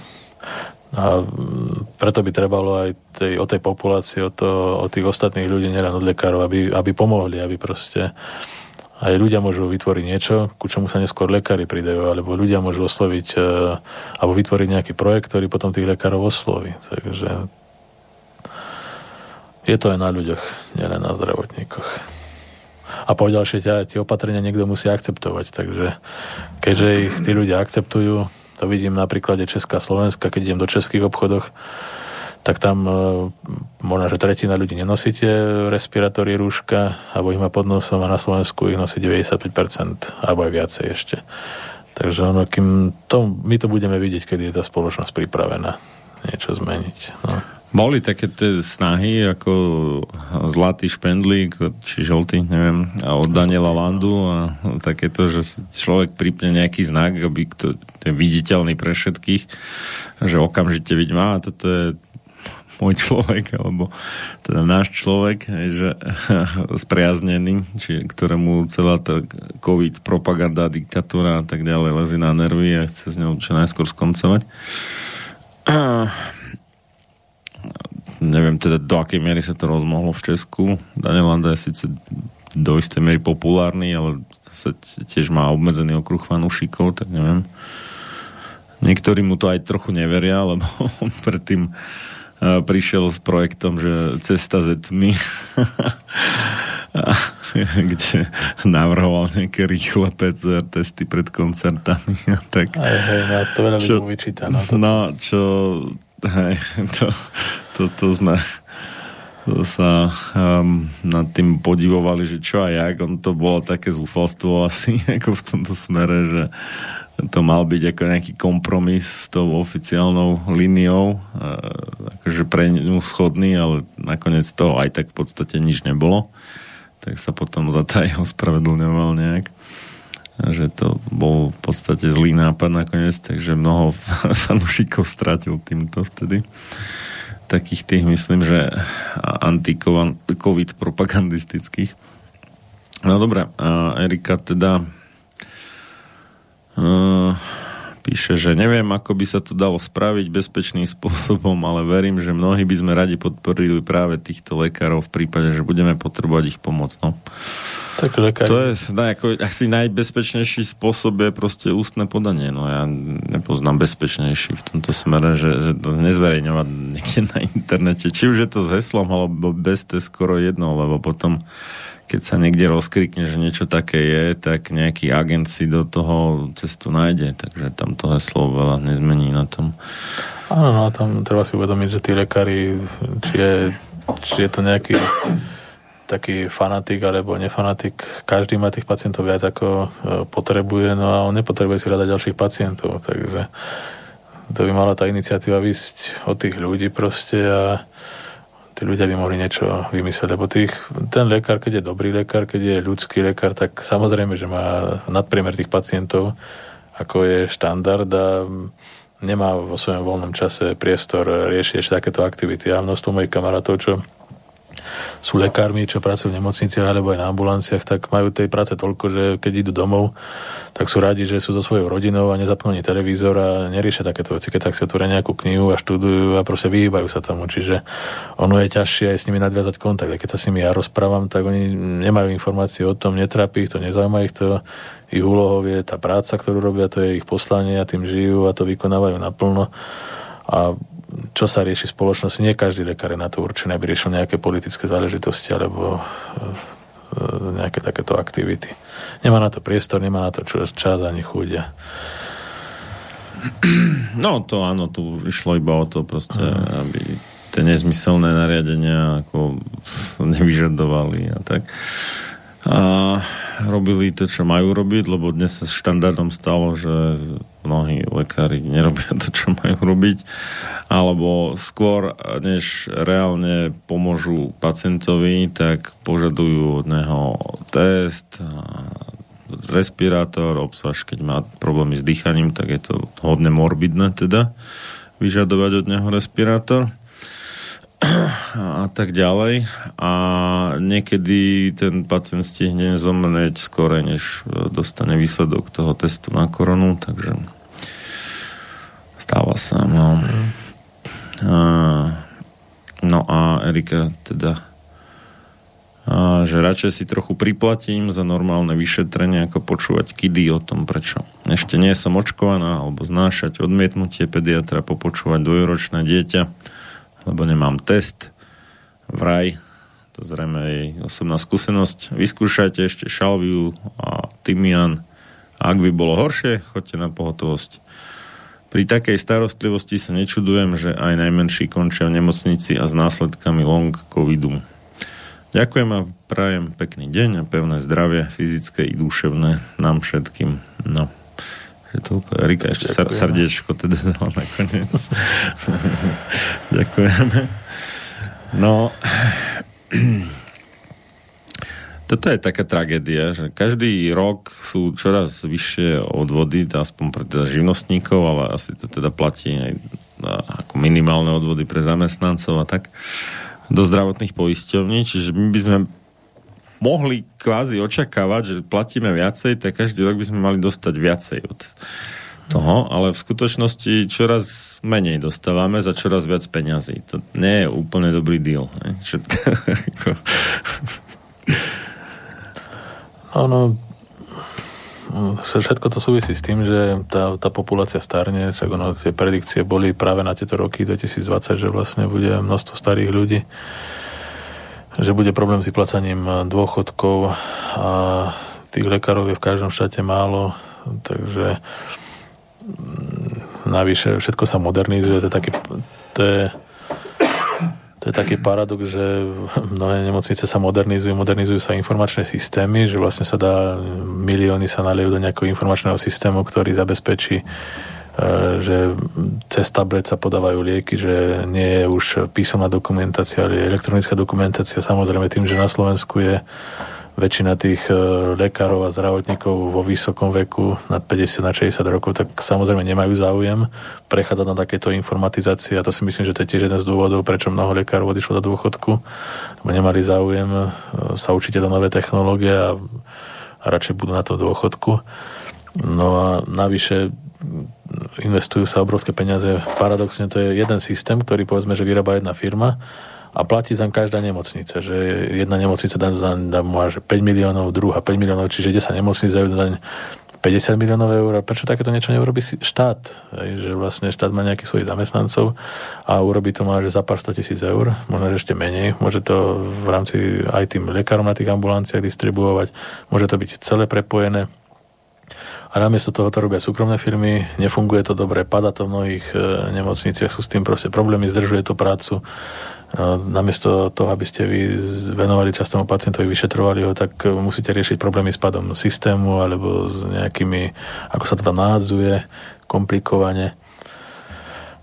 A mm, preto by trebalo aj tej, o tej populácii, o, to, o tých ostatných ľudí, nielen od lekárov, aby, aby pomohli, aby proste aj ľudia môžu vytvoriť niečo, ku čomu sa neskôr lekári pridajú, alebo ľudia môžu osloviť e, alebo vytvoriť nejaký projekt, ktorý potom tých lekárov osloví. Takže je to aj na ľuďoch, nielen na zdravotníkoch a ďalšie tie opatrenia niekto musí akceptovať. Takže keďže ich tí ľudia akceptujú, to vidím na príklade Česká a Slovenska, keď idem do českých obchodoch, tak tam e, možno, že tretina ľudí nenosíte respirátory, rúška, alebo ich má pod nosom a na Slovensku ich nosí 95%, alebo aj viacej ešte. Takže ono, kým to, my to budeme vidieť, kedy je tá spoločnosť pripravená niečo zmeniť. No. Boli také tie snahy ako Zlatý špendlík, či žltý, neviem, a od Daniela Landu a takéto, že človek pripne nejaký znak, aby to je viditeľný pre všetkých, že okamžite vidím, a toto je môj človek, alebo teda náš človek, že spriaznený, či, ktorému celá tá COVID propaganda, diktatúra a tak ďalej lezí na nervy a chce s ňou čo najskôr skoncovať neviem teda do akej miery sa to rozmohlo v Česku. Daniel Landa je síce do istej miery populárny, ale sa tiež má obmedzený okruh fanúšikov, tak neviem. Niektorí mu to aj trochu neveria, lebo on predtým uh, prišiel s projektom, že cesta z tmy kde navrhoval nejaké rýchle PCR testy pred koncertami. tak, aj, hej, no, to veľa čo, vyčíta. No, no, čo hej, to, to, to sme sa um, nad tým podivovali, že čo a jak. On to bolo také zúfalstvo asi ako v tomto smere, že to mal byť ako nejaký kompromis s tou oficiálnou líniou, akože pre ňu schodný, ale nakoniec toho aj tak v podstate nič nebolo. Tak sa potom za to aj ospravedlňoval nejak že to bol v podstate zlý nápad nakoniec, takže mnoho fanúšikov stratil týmto vtedy takých tých, myslím, že anti-covid propagandistických. No dobré, Erika teda uh, píše, že neviem, ako by sa to dalo spraviť bezpečným spôsobom, ale verím, že mnohí by sme radi podporili práve týchto lekárov v prípade, že budeme potrebovať ich pomoc. No. Tak lekári. To je no, ako, asi najbezpečnejší spôsob je proste ústne podanie. No ja nepoznám bezpečnejší v tomto smere, že, že to nezverejňovať niekde na internete. Či už je to s heslom, alebo bez, to je skoro jedno, lebo potom keď sa niekde rozkrikne, že niečo také je, tak nejaký agent si do toho cestu nájde, takže tam to heslo veľa nezmení na tom. Áno, no tam treba si uvedomiť, že tí lekári, či je, či je to nejaký taký fanatik alebo nefanatik, každý má tých pacientov viac ako e, potrebuje, no a on nepotrebuje si hľadať ďalších pacientov, takže to by mala tá iniciatíva vysť od tých ľudí proste a tí ľudia by mohli niečo vymyslieť, lebo tých, ten lekár, keď je dobrý lekár, keď je ľudský lekár, tak samozrejme, že má nadpriemer tých pacientov, ako je štandard a nemá vo svojom voľnom čase priestor riešiť ešte takéto aktivity. A množstvo mojich kamarátov, čo sú lekármi, čo pracujú v nemocniciach alebo aj na ambulanciách, tak majú tej práce toľko, že keď idú domov, tak sú radi, že sú so svojou rodinou a nezapnú ani televízor a neriešia takéto veci, keď tak si otvoria nejakú knihu a študujú a proste vyhýbajú sa tomu. Čiže ono je ťažšie aj s nimi nadviazať kontakt. A keď sa s nimi ja rozprávam, tak oni nemajú informácie o tom, netrápi ich to, nezaujíma ich to. Ich úlohou je tá práca, ktorú robia, to je ich poslanie a tým žijú a to vykonávajú naplno. A čo sa rieši v spoločnosti. Nie každý lekár je na to určený, aby riešil nejaké politické záležitosti alebo e, nejaké takéto aktivity. Nemá na to priestor, nemá na to čas ani chuť. No to áno, tu išlo iba o to proste, mm. aby tie nezmyselné nariadenia ako nevyžadovali a tak. A robili to, čo majú robiť, lebo dnes sa štandardom stalo, že mnohí lekári nerobia to, čo majú robiť, alebo skôr, než reálne pomôžu pacientovi, tak požadujú od neho test, respirátor, obzvlášť keď má problémy s dýchaním, tak je to hodne morbidné teda vyžadovať od neho respirátor. a tak ďalej. A niekedy ten pacient stihne zomrieť skôr, než dostane výsledok toho testu na koronu, takže stáva sa. No, a, no a Erika teda a že radšej si trochu priplatím za normálne vyšetrenie, ako počúvať kidy o tom, prečo ešte nie som očkovaná, alebo znášať odmietnutie pediatra, popočúvať dvojročné dieťa, lebo nemám test. Vraj, to zrejme jej osobná skúsenosť. Vyskúšajte ešte šalviu a tymian. Ak by bolo horšie, choďte na pohotovosť. Pri takej starostlivosti sa nečudujem, že aj najmenší končia v nemocnici a s následkami long covidu. Ďakujem a prajem pekný deň a pevné zdravie, fyzické i duševné nám všetkým. No, je toľko. Erika ešte sa, srdiečko teda dala nakoniec. Ďakujeme. No, toto je taká tragédia, že každý rok sú čoraz vyššie odvody, aspoň pre teda živnostníkov, ale asi to teda platí aj ako minimálne odvody pre zamestnancov a tak do zdravotných poisťovní, čiže my by sme mohli kvázi očakávať, že platíme viacej, tak každý rok by sme mali dostať viacej od toho, ale v skutočnosti čoraz menej dostávame za čoraz viac peňazí. To nie je úplne dobrý deal. Ne? Všetko, Áno, všetko to súvisí s tým, že tá, tá populácia starne, však ono, tie predikcie boli práve na tieto roky 2020, že vlastne bude množstvo starých ľudí, že bude problém s vyplacaním dôchodkov a tých lekárov je v každom štáte málo, takže mm, navyše všetko sa modernizuje, to je taký, to je to je taký paradox, že mnohé nemocnice sa modernizujú, modernizujú sa informačné systémy, že vlastne sa dá, milióny sa naliejú do nejakého informačného systému, ktorý zabezpečí e, že cez tablet sa podávajú lieky, že nie je už písomná dokumentácia, ale elektronická dokumentácia. Samozrejme tým, že na Slovensku je väčšina tých e, lekárov a zdravotníkov vo vysokom veku, nad 50 na 60 rokov, tak samozrejme nemajú záujem prechádzať na takéto informatizácie a to si myslím, že to je tiež jeden z dôvodov, prečo mnoho lekárov odišlo do dôchodku, lebo nemali záujem e, sa učiť do nové technológie a, a radšej budú na to dôchodku. No a navyše investujú sa obrovské peniaze. Paradoxne to je jeden systém, ktorý povedzme, že vyrába jedna firma a platí za každá nemocnica, že jedna nemocnica dá, dá môže 5 miliónov, druhá 5 miliónov, čiže 10 nemocnic dajú daň 50 miliónov eur. Prečo takéto niečo neurobi štát? Že vlastne štát má nejakých svojich zamestnancov a urobí to môže za pár 100 tisíc eur, možno že ešte menej. Môže to v rámci aj tým lekárom na tých ambulanciách distribuovať. Môže to byť celé prepojené. A namiesto toho to robia súkromné firmy, nefunguje to dobre, pada to v mnohých e, nemocniciach, sú s tým proste problémy, zdržuje to prácu namiesto toho, aby ste vy venovali čas tomu pacientovi, vyšetrovali ho, tak musíte riešiť problémy s padom systému alebo s nejakými, ako sa to tam nádzuje, komplikovane.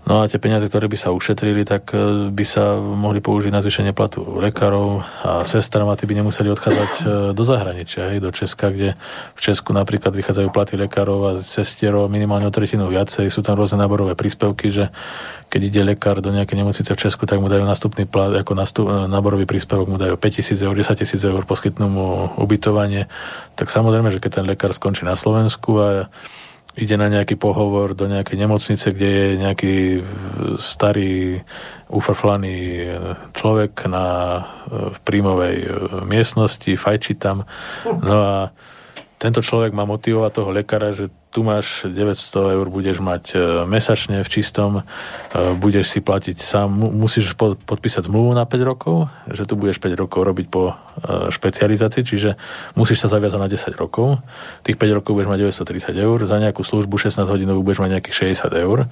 No a tie peniaze, ktoré by sa ušetrili, tak e, by sa mohli použiť na zvýšenie platu lekárov a sestram a tí by nemuseli odchádzať e, do zahraničia, aj do Česka, kde v Česku napríklad vychádzajú platy lekárov a sestierov minimálne o tretinu viacej. Sú tam rôzne náborové príspevky, že keď ide lekár do nejakej nemocnice v Česku, tak mu dajú nastupný plat, ako nastup, e, náborový príspevok mu dajú 5000 eur, 10 tisíc eur, poskytnú mu ubytovanie. Tak samozrejme, že keď ten lekár skončí na Slovensku a ide na nejaký pohovor do nejakej nemocnice, kde je nejaký starý ufrflaný človek na, v príjmovej miestnosti, fajči tam. No a tento človek má motivovať toho lekára, že tu máš 900 eur, budeš mať e, mesačne v čistom, e, budeš si platiť sám, musíš podpísať zmluvu na 5 rokov, že tu budeš 5 rokov robiť po e, špecializácii, čiže musíš sa zaviazať na 10 rokov. Tých 5 rokov budeš mať 930 eur, za nejakú službu 16 hodinovú budeš mať nejakých 60 eur.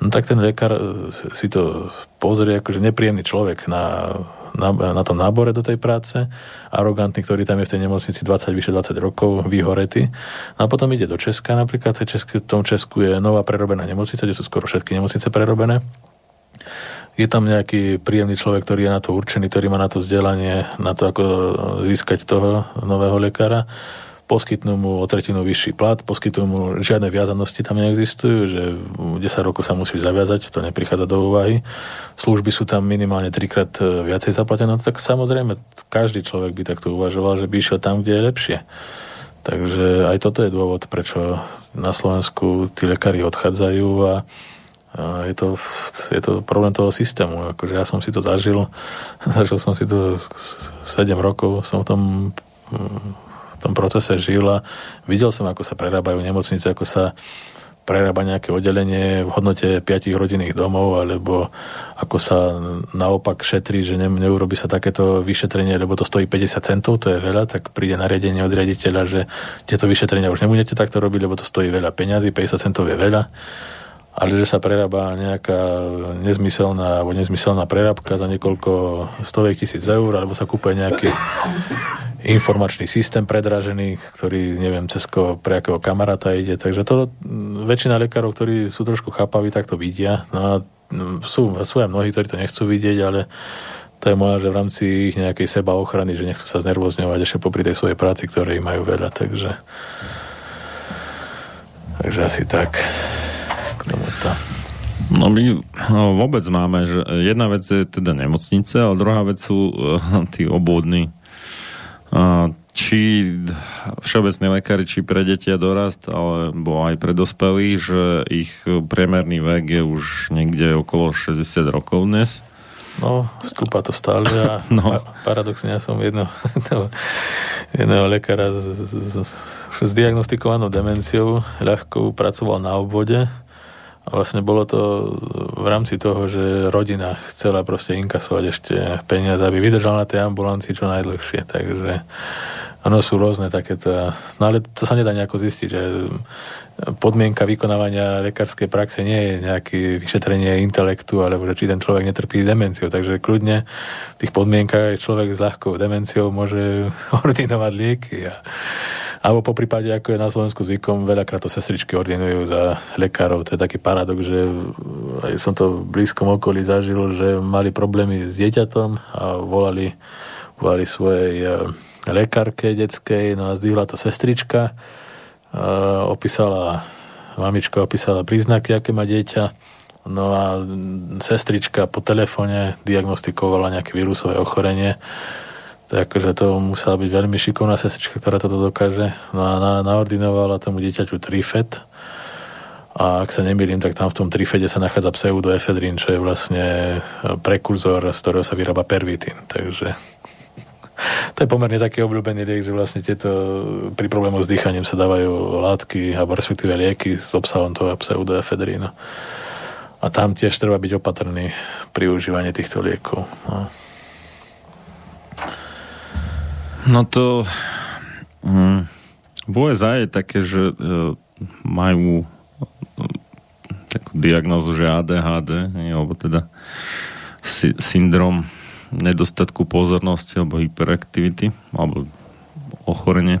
No tak ten lekár si to pozrie, akože nepríjemný človek na na, na tom nábore do tej práce, arogantný, ktorý tam je v tej nemocnici 20, vyše 20 rokov, vyhoretý. No a potom ide do Česka napríklad, v tom Česku je nová prerobená nemocnica, kde sú skoro všetky nemocnice prerobené. Je tam nejaký príjemný človek, ktorý je na to určený, ktorý má na to vzdelanie, na to, ako získať toho nového lekára poskytnú mu o tretinu vyšší plat, poskytnú mu žiadne viazanosti tam neexistujú, že 10 rokov sa musí zaviazať, to neprichádza do úvahy. Služby sú tam minimálne trikrát e, viacej zaplatené, no tak samozrejme každý človek by takto uvažoval, že by išiel tam, kde je lepšie. Takže aj toto je dôvod, prečo na Slovensku tí lekári odchádzajú a je to, je to problém toho systému. Akože ja som si to zažil, zažil som si to 7 rokov, som v tom v tom procese žil a videl som, ako sa prerábajú nemocnice, ako sa prerába nejaké oddelenie v hodnote 5 rodinných domov, alebo ako sa naopak šetrí, že ne, neurobi sa takéto vyšetrenie, lebo to stojí 50 centov, to je veľa, tak príde nariadenie od riaditeľa, že tieto vyšetrenia už nebudete takto robiť, lebo to stojí veľa peňazí, 50 centov je veľa ale že sa prerába nejaká nezmyselná alebo nezmyselná prerábka za niekoľko stoviek tisíc eur, alebo sa kúpe nejaký informačný systém predražený, ktorý neviem cez ko, pre akého kamaráta ide. Takže to väčšina lekárov, ktorí sú trošku chápaví, tak to vidia. No a sú, sú aj mnohí, ktorí to nechcú vidieť, ale to je možno, že v rámci ich nejakej seba ochrany, že nechcú sa znervozňovať ešte popri tej svojej práci, ktorej majú veľa. Takže, takže asi tak tomuto? No my no, vôbec máme, že jedna vec je teda nemocnice, ale druhá vec sú uh, tí obvodní. Či všeobecní lekári, či pre deti a dorast, alebo aj pre dospelých, že ich priemerný vek je už niekde okolo 60 rokov dnes. No, stúpa to stále a no. paradoxne ja som jedno, jedného lekára s, s, s diagnostikovanou demenciou ľahkou pracoval na obvode a vlastne bolo to v rámci toho, že rodina chcela proste inkasovať ešte peniaze, aby vydržal na tej ambulancii čo najdlhšie. Takže ono sú rôzne takéto... No ale to sa nedá nejako zistiť, že podmienka vykonávania lekárskej praxe nie je nejaké vyšetrenie intelektu, alebo že či ten človek netrpí demenciou. Takže kľudne v tých podmienkach človek s ľahkou demenciou môže ordinovať lieky a alebo po prípade, ako je na Slovensku zvykom, veľakrát to sestričky ordinujú za lekárov. To je taký paradox, že som to v blízkom okolí zažil, že mali problémy s dieťatom a volali, volali svojej e, lekárke detskej, no a zdvihla to sestrička, opísala, mamička opísala príznaky, aké má dieťa, No a sestrička po telefóne diagnostikovala nejaké vírusové ochorenie Takže to musela byť veľmi šikovná sestrička, ktorá toto dokáže. No a na, naordinovala tomu dieťaťu trifet. A ak sa nemýlim, tak tam v tom trifede sa nachádza pseudoefedrín, čo je vlastne prekurzor, z ktorého sa vyrába pervitín. Takže to je pomerne taký obľúbený liek, že vlastne tieto pri problémoch s dýchaním sa dávajú látky alebo respektíve lieky s obsahom toho pseudoefedrínu. A tam tiež treba byť opatrný pri užívaní týchto liekov. No. No to hm, v USA je také, že e, majú e, takú diagnozu, že ADHD, alebo teda sy- syndrom nedostatku pozornosti alebo hyperaktivity, alebo ochorenie.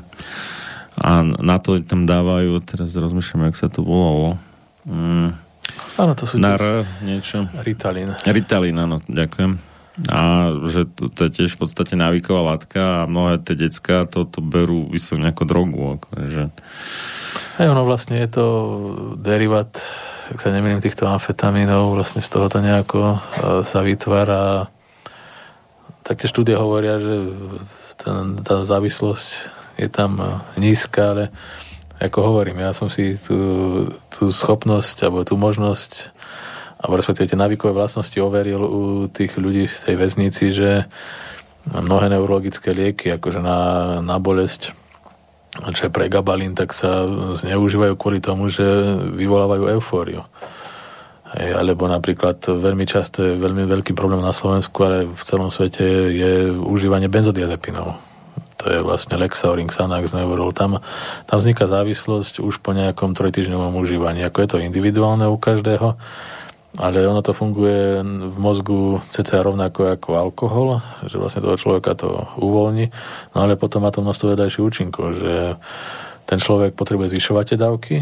A na to tam dávajú, teraz rozmýšľam, jak sa to volalo. Mm. Áno, to sú na R, niečo. Ritalin. Ritalin, áno, ďakujem a že to, to je tiež v podstate návyková látka a mnohé tie decka to, to berú vyslovne ako drogu. Ako, že... Hej, ono vlastne je to derivát, ak sa nemýlim, týchto amfetamínov, vlastne z toho to nejako e, sa vytvára. Tak tie štúdie hovoria, že ten, tá závislosť je tam e, nízka, ale ako hovorím, ja som si tú, tú schopnosť alebo tú možnosť alebo respektíve tie návykové vlastnosti overil u tých ľudí v tej väznici, že mnohé neurologické lieky, akože na, na bolesť, čo je pre gabalín, tak sa zneužívajú kvôli tomu, že vyvolávajú eufóriu. Hej, alebo napríklad veľmi často veľmi veľký problém na Slovensku, ale v celom svete je užívanie benzodiazepinov. To je vlastne Lexaurin, Xanax, Neurol. Tam, tam vzniká závislosť už po nejakom trojtyžňovom užívaní. Ako je to individuálne u každého, ale ono to funguje v mozgu cca rovnako ako alkohol, že vlastne toho človeka to uvoľní, no ale potom má to množstvo vedajších účinkov, že ten človek potrebuje zvyšovať tie dávky,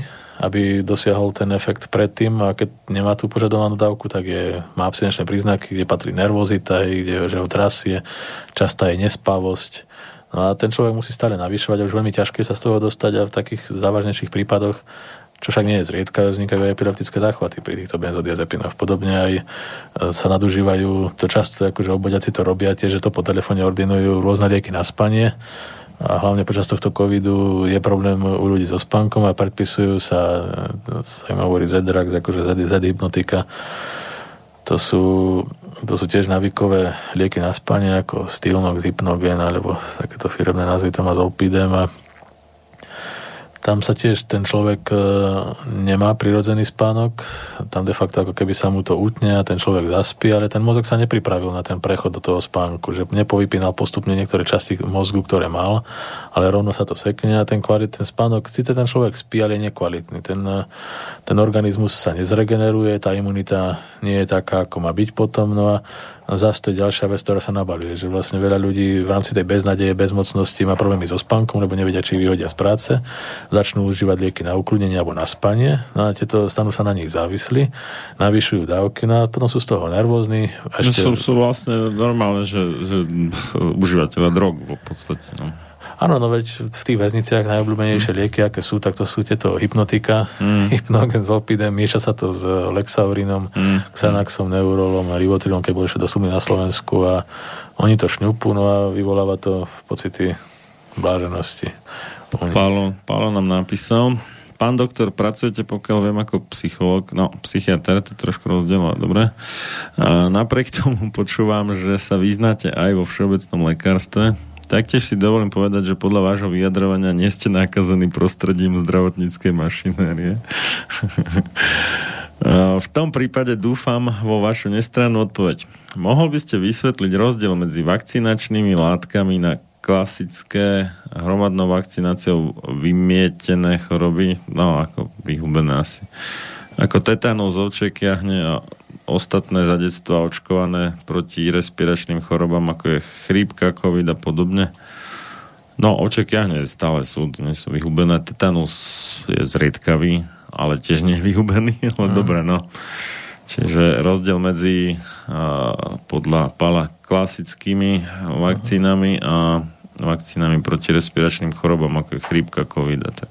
aby dosiahol ten efekt predtým. A keď nemá tú požadovanú dávku, tak je, má abstinenčné príznaky, kde patrí nervozita, kde že ho trasie, častá je nespavosť, No a ten človek musí stále navyšovať a už veľmi ťažké sa z toho dostať a v takých závažnejších prípadoch čo však nie je zriedka, vznikajú aj epileptické záchvaty pri týchto benzodiazepinoch. Podobne aj e, sa nadužívajú, to často akože obodiaci to robia tiež, že to po telefóne ordinujú rôzne lieky na spanie a hlavne počas tohto covidu je problém u ľudí so spánkom a predpisujú sa, sa im hovorí Z-Drax, akože Z-hypnotika. To sú, to sú tiež návykové lieky na spanie, ako Stilnox, Hypnogen, alebo takéto firemné názvy, to má Zolpidem a tam sa tiež ten človek e, nemá prirodzený spánok, tam de facto ako keby sa mu to utne a ten človek zaspí, ale ten mozog sa nepripravil na ten prechod do toho spánku, že nepovypínal postupne niektoré časti mozgu, ktoré mal, ale rovno sa to sekne a ten kvalitný spánok, síce ten človek spí, ale je nekvalitný. Ten, e, ten organizmus sa nezregeneruje, tá imunita nie je taká, ako má byť potom, no a a zase to je ďalšia vec, ktorá sa nabaluje, že vlastne veľa ľudí v rámci tej beznadeje, bezmocnosti má problémy so spánkom, lebo nevedia, či vyhodia z práce, začnú užívať lieky na ukludnenie alebo na spanie, no a tieto stanú sa na nich závislí, navyšujú dávky, no a potom sú z toho nervózni. Ešte... Sú, sú vlastne normálne, že, že užívateľa drog v podstate. No. Áno, no veď v tých väzniciach najobľúbenejšie mm. lieky, aké sú, tak to sú tieto hypnotika, mm. hypnogen, zolpidem, mieša sa to s Lexaurinom, mm. Xanaxom, Neurolom a Rivotrilom, keď bol ešte dostupný na Slovensku a oni to šňupú, no a vyvoláva to pocity bláženosti. Pálo, Pálo nám napísal, pán doktor, pracujete, pokiaľ viem, ako psycholog, no, psychiatr, to trošku rozdiela, dobre. A napriek tomu počúvam, že sa vyznáte aj vo všeobecnom lekárstve. Taktiež si dovolím povedať, že podľa vášho vyjadrovania nie ste nakazení prostredím zdravotníckej mašinérie. v tom prípade dúfam vo vašu nestrannú odpoveď. Mohol by ste vysvetliť rozdiel medzi vakcinačnými látkami na klasické hromadnou vakcináciou vymietené choroby, no ako vyhubené asi, ako tetanus, ovček jahne a ostatné za detstva očkované proti respiračným chorobám, ako je chrípka, covid a podobne. No, očekiahne stále sú, nie sú vyhubené. Tetanus je zriedkavý, ale tiež nie je vyhubený, ale mm. dobre, no. Čiže rozdiel medzi a, podľa Pala klasickými vakcínami a vakcínami proti respiračným chorobám, ako je chrípka, covid a tak.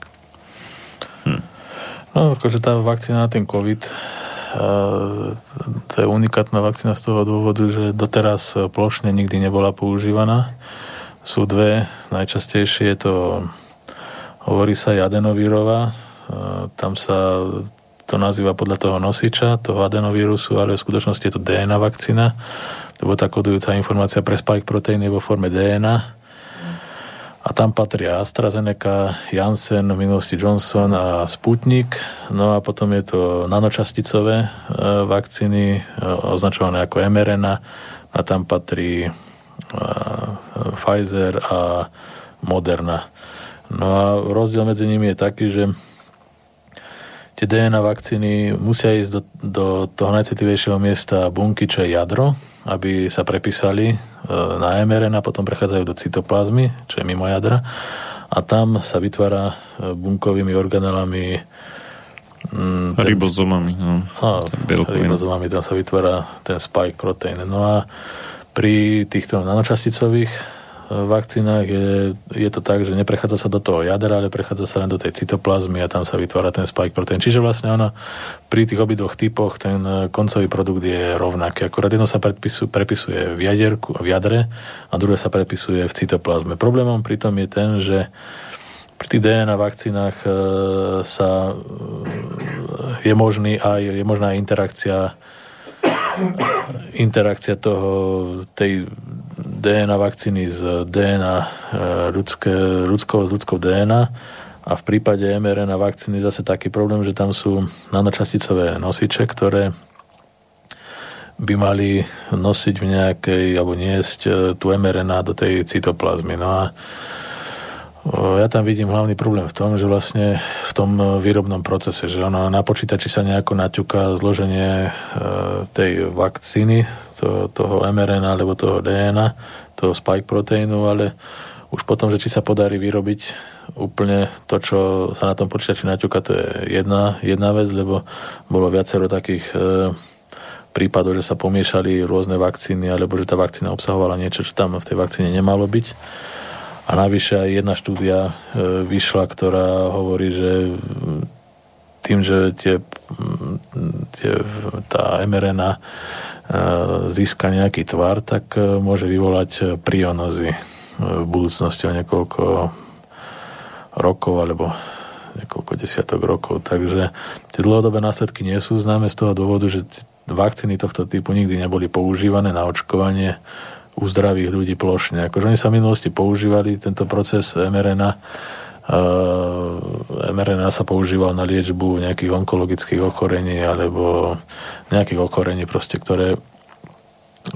Hm. No, akože tá vakcína na ten covid to je unikátna vakcína z toho dôvodu, že doteraz plošne nikdy nebola používaná. Sú dve, najčastejšie je to, hovorí sa adenovírová, tam sa to nazýva podľa toho nosiča, toho adenovírusu, ale v skutočnosti je to DNA vakcína, lebo tá kodujúca informácia pre spike proteín je vo forme DNA a tam patria AstraZeneca, Janssen, v minulosti Johnson a Sputnik. No a potom je to nanočasticové e, vakcíny, e, označované ako mRNA a tam patrí e, Pfizer a Moderna. No a rozdiel medzi nimi je taký, že tie DNA vakcíny musia ísť do, do toho najcitlivejšieho miesta bunky, čo je jadro, aby sa prepísali e, na mRNA, potom prechádzajú do cytoplazmy, čo je mimo jadra a tam sa vytvára e, bunkovými organelami mm, ribozomami. No, a, ribozomami tam sa vytvára ten spike protein. No a pri týchto nanočasticových vakcínach je, je to tak, že neprechádza sa do toho jadra, ale prechádza sa len do tej cytoplazmy a tam sa vytvára ten spike protein. Čiže vlastne ono pri tých obidvoch typoch ten koncový produkt je rovnaký. Akurát jedno sa predpisu, prepisuje v, jaderku, v jadre a druhé sa prepisuje v cytoplazme. Problémom pritom je ten, že pri tých DNA vakcínach e, sa e, je možný aj, je možná interakcia interakcia toho, tej DNA vakcíny z DNA e, ľudské, ľudskou, s ľudskou DNA a v prípade mRNA vakcíny zase taký problém, že tam sú nanočasticové nosiče, ktoré by mali nosiť v nejakej, alebo niesť e, tú mRNA do tej cytoplazmy. No a ja tam vidím hlavný problém v tom, že vlastne v tom výrobnom procese, že ono na počítači sa nejako naťuká zloženie e, tej vakcíny, to, toho mRNA alebo toho DNA, toho spike proteínu, ale už potom, že či sa podarí vyrobiť úplne to, čo sa na tom počítači naťuká, to je jedna, jedna vec, lebo bolo viacero takých prípadov, že sa pomiešali rôzne vakcíny, alebo že tá vakcína obsahovala niečo, čo tam v tej vakcíne nemalo byť A navyše aj jedna štúdia e, vyšla, ktorá hovorí, že tým, že tie, tie, tá mRNA e, získa nejaký tvar, tak e, môže vyvolať prionozy v budúcnosti o niekoľko rokov alebo niekoľko desiatok rokov. Takže tie dlhodobé následky nie sú známe z toho dôvodu, že vakcíny tohto typu nikdy neboli používané na očkovanie u zdravých ľudí plošne. Akože oni sa v minulosti používali, tento proces mRNA Uh, mRNA sa používal na liečbu nejakých onkologických ochorení alebo nejakých ochorení, proste, ktoré,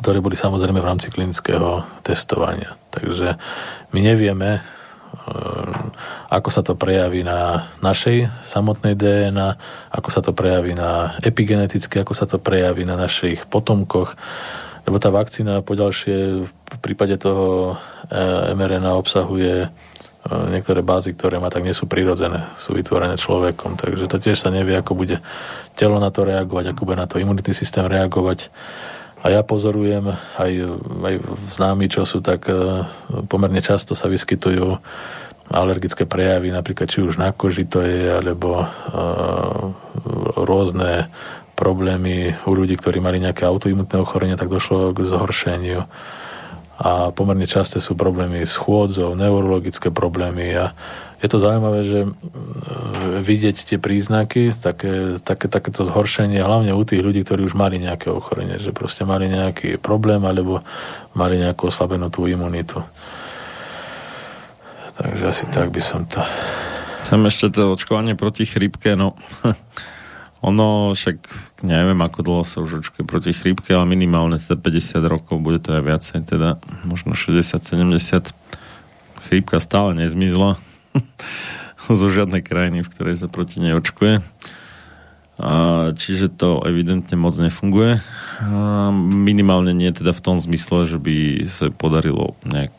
ktoré boli samozrejme v rámci klinického testovania. Takže my nevieme, uh, ako sa to prejaví na našej samotnej DNA, ako sa to prejaví na epigeneticky, ako sa to prejaví na našich potomkoch, lebo tá vakcína poďalšie v prípade toho uh, mRNA obsahuje niektoré bázy, ktoré má tak nie sú prirodzené, sú vytvorené človekom, takže to tiež sa nevie, ako bude telo na to reagovať, ako bude na to imunitný systém reagovať. A ja pozorujem aj, aj známi, čo sú tak e, pomerne často sa vyskytujú alergické prejavy, napríklad či už na koži to je, alebo uh, rôzne problémy u ľudí, ktorí mali nejaké autoimunitné ochorenie, tak došlo k zhoršeniu. A pomerne časté sú problémy s chôdzou, neurologické problémy. A je to zaujímavé, že e, vidieť tie príznaky, také, také, takéto zhoršenie, hlavne u tých ľudí, ktorí už mali nejaké ochorenie, že proste mali nejaký problém alebo mali nejakú oslabenú tú imunitu. Takže asi tak by som to... Chcem ešte to očkovanie proti chrypke, no Ono však neviem, ako dlho sa už očkuje proti chrípke, ale minimálne za 50 rokov, bude to aj viacej, teda možno 60-70. Chrípka stále nezmizla zo žiadnej krajiny, v ktorej sa proti nej očkuje. A, čiže to evidentne moc nefunguje. A minimálne nie teda v tom zmysle, že by sa podarilo nejak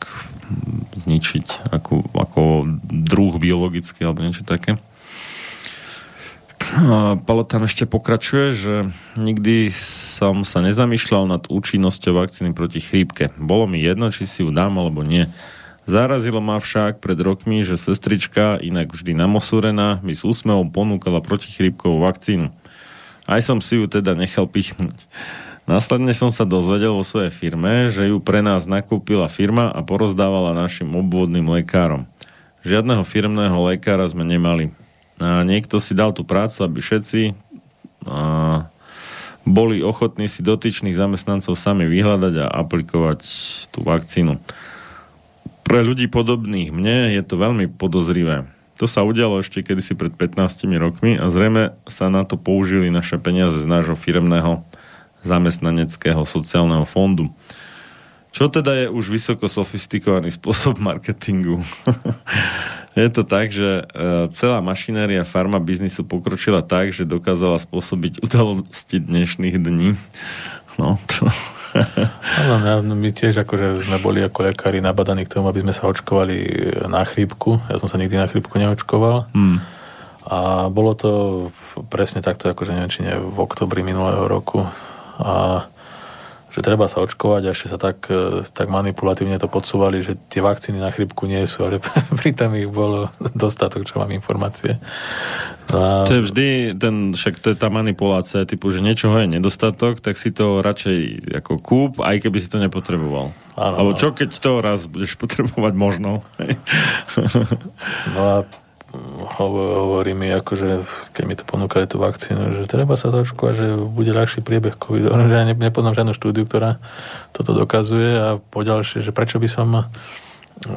zničiť ako, ako druh biologický alebo niečo také. Palo tam ešte pokračuje, že nikdy som sa nezamýšľal nad účinnosťou vakcíny proti chrípke. Bolo mi jedno, či si ju dám alebo nie. Zarazilo ma však pred rokmi, že sestrička, inak vždy namosúrená, mi s úsmevom ponúkala protichrípkovú vakcínu. Aj som si ju teda nechal pichnúť. Následne som sa dozvedel vo svojej firme, že ju pre nás nakúpila firma a porozdávala našim obvodným lekárom. Žiadneho firmného lekára sme nemali. Niekto si dal tú prácu, aby všetci boli ochotní si dotyčných zamestnancov sami vyhľadať a aplikovať tú vakcínu. Pre ľudí podobných mne je to veľmi podozrivé. To sa udialo ešte kedysi pred 15 rokmi a zrejme sa na to použili naše peniaze z nášho firmného zamestnaneckého sociálneho fondu. Čo teda je už vysoko sofistikovaný spôsob marketingu? Je to tak, že e, celá mašinéria farma biznisu pokročila tak, že dokázala spôsobiť udalosti dnešných dní. No, to... Áno, my tiež akože sme boli ako lekári nabadaní k tomu, aby sme sa očkovali na chrípku. Ja som sa nikdy na chrípku neočkoval. Hmm. A bolo to presne takto, akože neviem, či nie v oktobri minulého roku. A že treba sa očkovať a ešte sa tak, e, tak manipulatívne to podsúvali, že tie vakcíny na chrypku nie sú, ale pritom ich bolo dostatok, čo mám informácie. No a... To je vždy, ten, však to je tá manipulácia, typu, že niečoho je nedostatok, tak si to radšej ako kúp, aj keby si to nepotreboval. Áno, Alebo čo, keď to raz budeš potrebovať možno. no a hovorí mi, akože, keď mi to ponúkali tú vakcínu, že treba sa trošku, že bude ľahší priebeh COVID. Že ja nepoznám žiadnu štúdiu, ktorá toto dokazuje a poďalšie, že prečo by som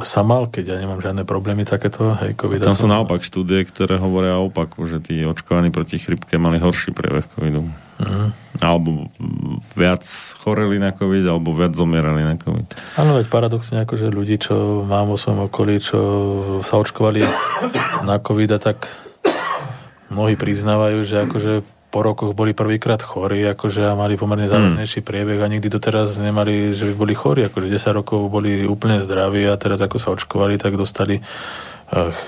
sa mal, keď ja nemám žiadne problémy takéto, hej, COVID. Tam sú naopak štúdie, ktoré hovoria o opaku, že tí očkovaní proti chrypke mali horší priebeh covidu. Mm. Alebo viac choreli na covid, alebo viac zomierali na covid. Áno, veď paradoxne, akože ľudí, čo mám vo svojom okolí, čo sa očkovali na covid tak mnohí priznávajú, že akože po rokoch boli prvýkrát chorí, akože a mali pomerne závažnejší hmm. priebeh a nikdy doteraz nemali, že by boli chorí, akože 10 rokov boli úplne zdraví a teraz ako sa očkovali, tak dostali ach,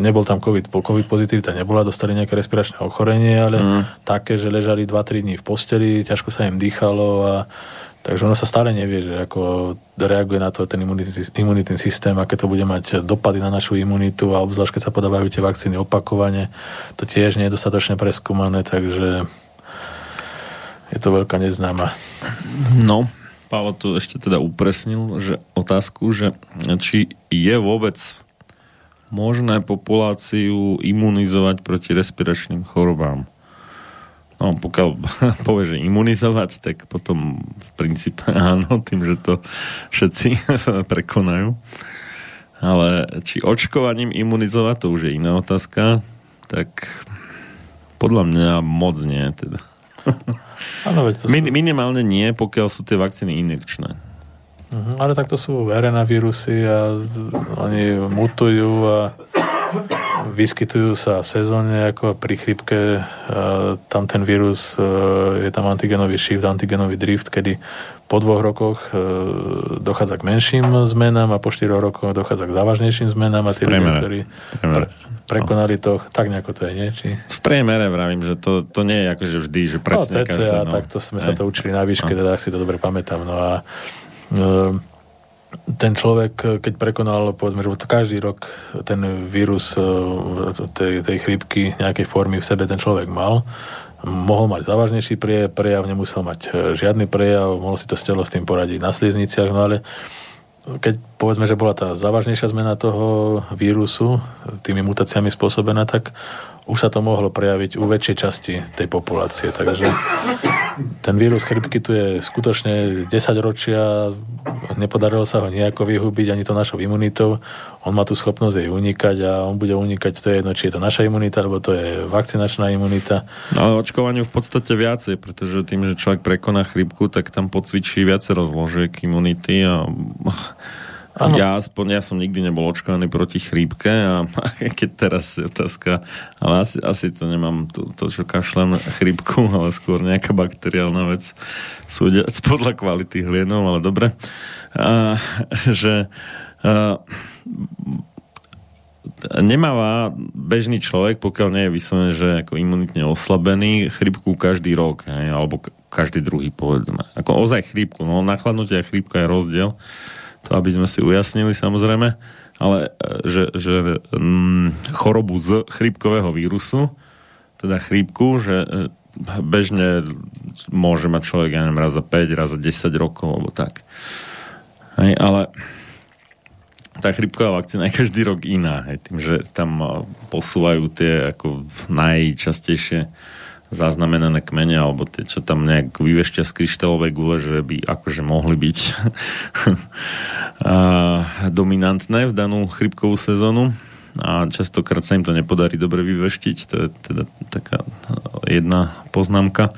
nebol tam COVID, COVID pozitivita nebola, dostali nejaké respiračné ochorenie, ale hmm. také, že ležali 2-3 dní v posteli, ťažko sa im dýchalo a Takže ono sa stále nevie, že ako reaguje na to ten imunitný, imunitný systém, aké to bude mať dopady na našu imunitu a obzvlášť, keď sa podávajú tie vakcíny opakovane, to tiež nie je dostatočne preskúmané, takže je to veľká neznáma. No, Paolo tu ešte teda upresnil, že otázku, že či je vôbec možné populáciu imunizovať proti respiračným chorobám. No, pokiaľ povie, že imunizovať, tak potom v princípe áno, tým, že to všetci prekonajú. Ale či očkovaním imunizovať, to už je iná otázka, tak podľa mňa moc nie. Teda. Ano, veď to Min, sú... minimálne nie, pokiaľ sú tie vakcíny injekčné. Mhm, ale tak to sú RNA vírusy a oni mutujú a vyskytujú sa sezónne ako pri chrypke. Tam ten vírus, e, je tam antigenový shift, antigenový drift, kedy po dvoch rokoch e, dochádza k menším zmenám a po štyroch rokoch dochádza k závažnejším zmenám a tí ľudia, ktorí pre, prekonali to, tak nejako to je, nie? Či... V priemere vravím, že to, to nie je akože vždy, že No, presne CCA, každé. No. takto sme sa Hej. to učili na výške, teda ak si to dobre pamätám. No a e, ten človek, keď prekonal, povedzme, že každý rok ten vírus e, tej, tej chrípky nejakej formy v sebe ten človek mal, mohol mať závažnejší pre- prejav, nemusel mať e, žiadny prejav, mohol si to telo s tým poradiť na slizniciach, no ale keď povedzme, že bola tá závažnejšia zmena toho vírusu tými mutáciami spôsobená, tak už sa to mohlo prejaviť u väčšej časti tej populácie. Takže ten vírus chrypky tu je skutočne 10 ročia, nepodarilo sa ho nejako vyhubiť ani to našou imunitou. On má tú schopnosť jej unikať a on bude unikať, to je jedno, či je to naša imunita, alebo to je vakcinačná imunita. No, ale očkovaniu v podstate viacej, pretože tým, že človek prekoná chrypku, tak tam pocvičí viacero zložiek imunity a Áno. ja aspoň, ja som nikdy nebol očkovaný proti chrípke a keď teraz je otázka, ale asi, asi to nemám to, to, čo kašlem chrípku, ale skôr nejaká bakteriálna vec súdia podľa kvality hlienov, ale dobre. A, že a, nemáva bežný človek, pokiaľ nie je vyslovene, že ako imunitne oslabený, chrypku každý rok, hej, alebo každý druhý, povedzme. Ako ozaj chrípku. No, nachladnutie a chrípka je rozdiel. To, aby sme si ujasnili, samozrejme. Ale e, že, že mm, chorobu z chrípkového vírusu, teda chrípku, že e, bežne môže mať človek, ja neviem, raz za 5, raz za 10 rokov, alebo tak. Hej, ale tá chrypková vakcína je každý rok iná, hej, tým, že tam a, posúvajú tie ako najčastejšie zaznamenané kmene, alebo tie, čo tam nejak vyvešťa z kryštálovej gule, že by akože mohli byť dominantné v danú chrypkovú sezónu a častokrát sa im to nepodarí dobre vyveštiť, to je teda taká jedna poznámka.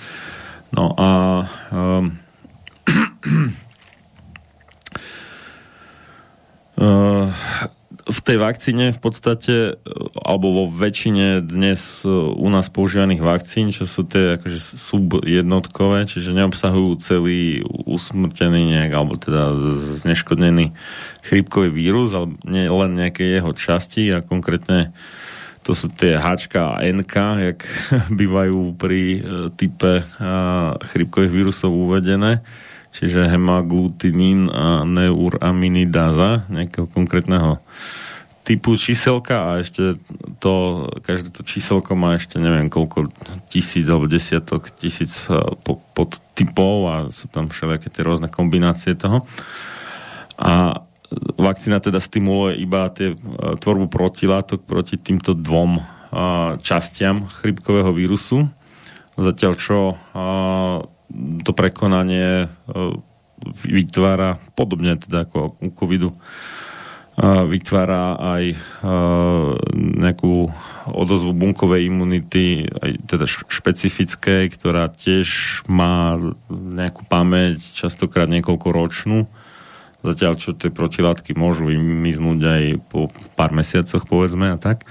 No a um, Uh, v tej vakcíne v podstate, uh, alebo vo väčšine dnes uh, u nás používaných vakcín, čo sú tie akože subjednotkové, čiže neobsahujú celý usmrtený nejak, alebo teda zneškodnený chrípkový vírus, ale nie len nejaké jeho časti a konkrétne to sú tie Hčka a NK, jak bývajú pri uh, type chrípkových vírusov uvedené čiže hemaglutinín a neuraminidáza nejakého konkrétnego typu číselka a ešte to, každé to číselko má ešte neviem koľko tisíc alebo desiatok tisíc po, podtypov a sú tam všelijaké tie rôzne kombinácie toho. A vakcína teda stimuluje iba tie, tvorbu protilátok proti týmto dvom častiam chrypkového vírusu. Zatiaľ čo to prekonanie vytvára, podobne teda ako u covidu, vytvára aj nejakú odozvu bunkovej imunity, aj teda špecifickej, ktorá tiež má nejakú pamäť, častokrát niekoľko ročnú. Zatiaľ, čo tie protilátky môžu vymiznúť aj po pár mesiacoch, povedzme, a tak.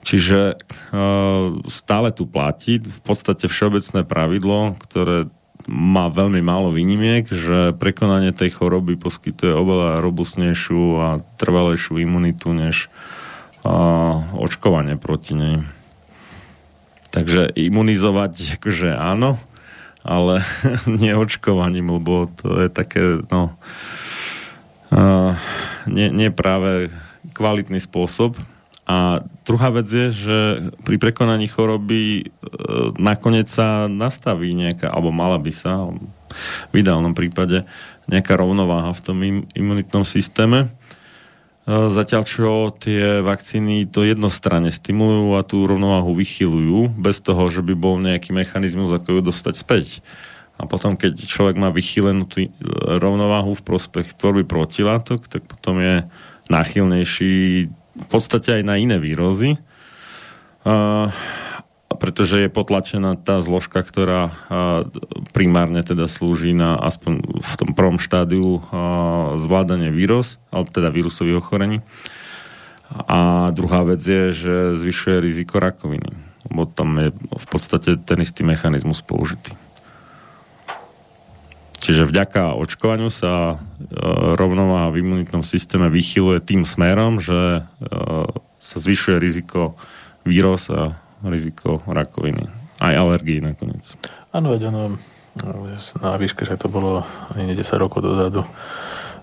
Čiže stále tu platí v podstate všeobecné pravidlo, ktoré má veľmi málo výnimiek, že prekonanie tej choroby poskytuje oveľa robustnejšiu a trvalejšiu imunitu než a, očkovanie proti nej. Takže imunizovať akože áno, ale nie očkovaním, lebo to je také, no, uh, nie, nie práve kvalitný spôsob. A druhá vec je, že pri prekonaní choroby e, nakoniec sa nastaví nejaká, alebo mala by sa v ideálnom prípade nejaká rovnováha v tom im, imunitnom systéme. E, zatiaľ čo tie vakcíny to jednostranne stimulujú a tú rovnováhu vychylujú, bez toho, že by bol nejaký mechanizmus, ako ju dostať späť. A potom, keď človek má vychylenú tú rovnováhu v prospech tvorby protilátok, tak potom je náchylnejší v podstate aj na iné výrozy, uh, pretože je potlačená tá zložka, ktorá primárne teda slúži na aspoň v tom prvom štádiu uh, zvládanie vírus, alebo teda vírusových ochorení. A druhá vec je, že zvyšuje riziko rakoviny, lebo tam je v podstate ten istý mechanizmus použitý. Čiže vďaka očkovaniu sa e, rovnováha v imunitnom systéme vychyluje tým smerom, že e, sa zvyšuje riziko víros a riziko rakoviny. Aj alergii nakoniec. Áno, veď ono, na výške, že to bolo ani 10 rokov dozadu,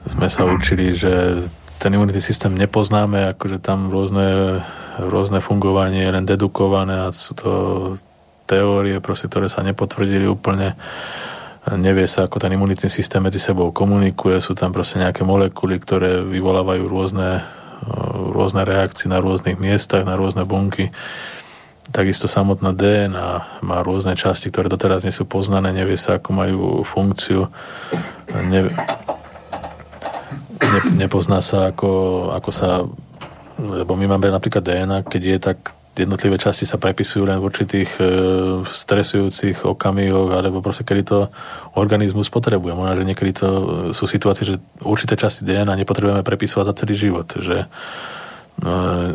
sme sa učili, že ten imunitný systém nepoznáme, akože tam rôzne, rôzne fungovanie je len dedukované a sú to teórie, proste, ktoré sa nepotvrdili úplne nevie sa, ako ten imunitný systém medzi sebou komunikuje, sú tam proste nejaké molekuly, ktoré vyvolávajú rôzne, rôzne reakcie na rôznych miestach, na rôzne bunky. Takisto samotná DNA má rôzne časti, ktoré doteraz nie sú poznané, nevie sa, ako majú funkciu, ne, ne, nepozná sa, ako, ako sa lebo my máme napríklad DNA, keď je tak jednotlivé časti sa prepisujú len v určitých e, stresujúcich okamihoch, alebo proste kedy to organizmus potrebuje. Možno, že niekedy to e, sú situácie, že určité časti DNA nepotrebujeme prepisovať za celý život, že e,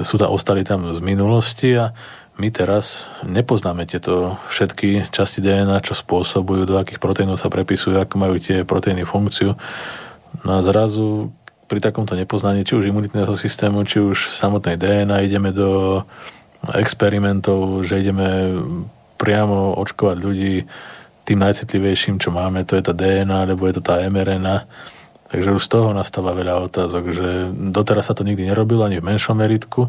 sú tam, ostali tam z minulosti a my teraz nepoznáme tieto všetky časti DNA, čo spôsobujú, do akých proteínov sa prepisujú, ako majú tie proteíny funkciu. No a zrazu pri takomto nepoznaní, či už imunitného systému, či už samotnej DNA, ideme do experimentov, že ideme priamo očkovať ľudí tým najcitlivejším, čo máme, to je tá DNA, alebo je to tá mRNA. Takže už z toho nastáva veľa otázok, že doteraz sa to nikdy nerobilo ani v menšom meritku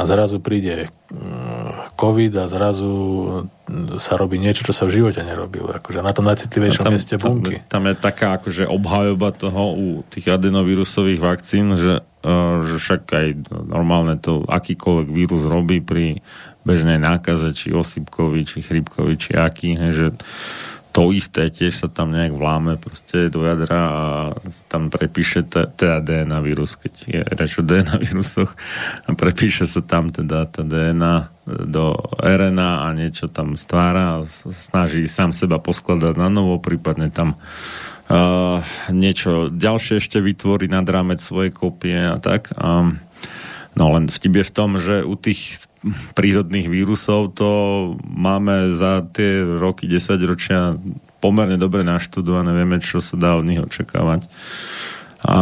a zrazu príde mm, COVID a zrazu sa robí niečo, čo sa v živote nerobilo. Akože na tom najcitlivejšom tam, mieste bunky. Tam, tam je taká akože obhajoba toho u tých adenovírusových vakcín, že že však aj normálne to akýkoľvek vírus robí pri bežnej nákaze, či osýpkovi, či chrypkovi, či aký, že to isté tiež sa tam nejak vláme proste do jadra a tam prepíše teda DNA vírus, keď je reč o DNA vírusoch a prepíše sa tam teda tá DNA do RNA a niečo tam stvára a snaží sám seba poskladať na novo, prípadne tam uh, niečo ďalšie ešte vytvorí nad rámec svojej kopie a tak. Um, no len vtip je v tom, že u tých prírodných vírusov to máme za tie roky, 10 ročia pomerne dobre naštudované, vieme, čo sa dá od nich očakávať. A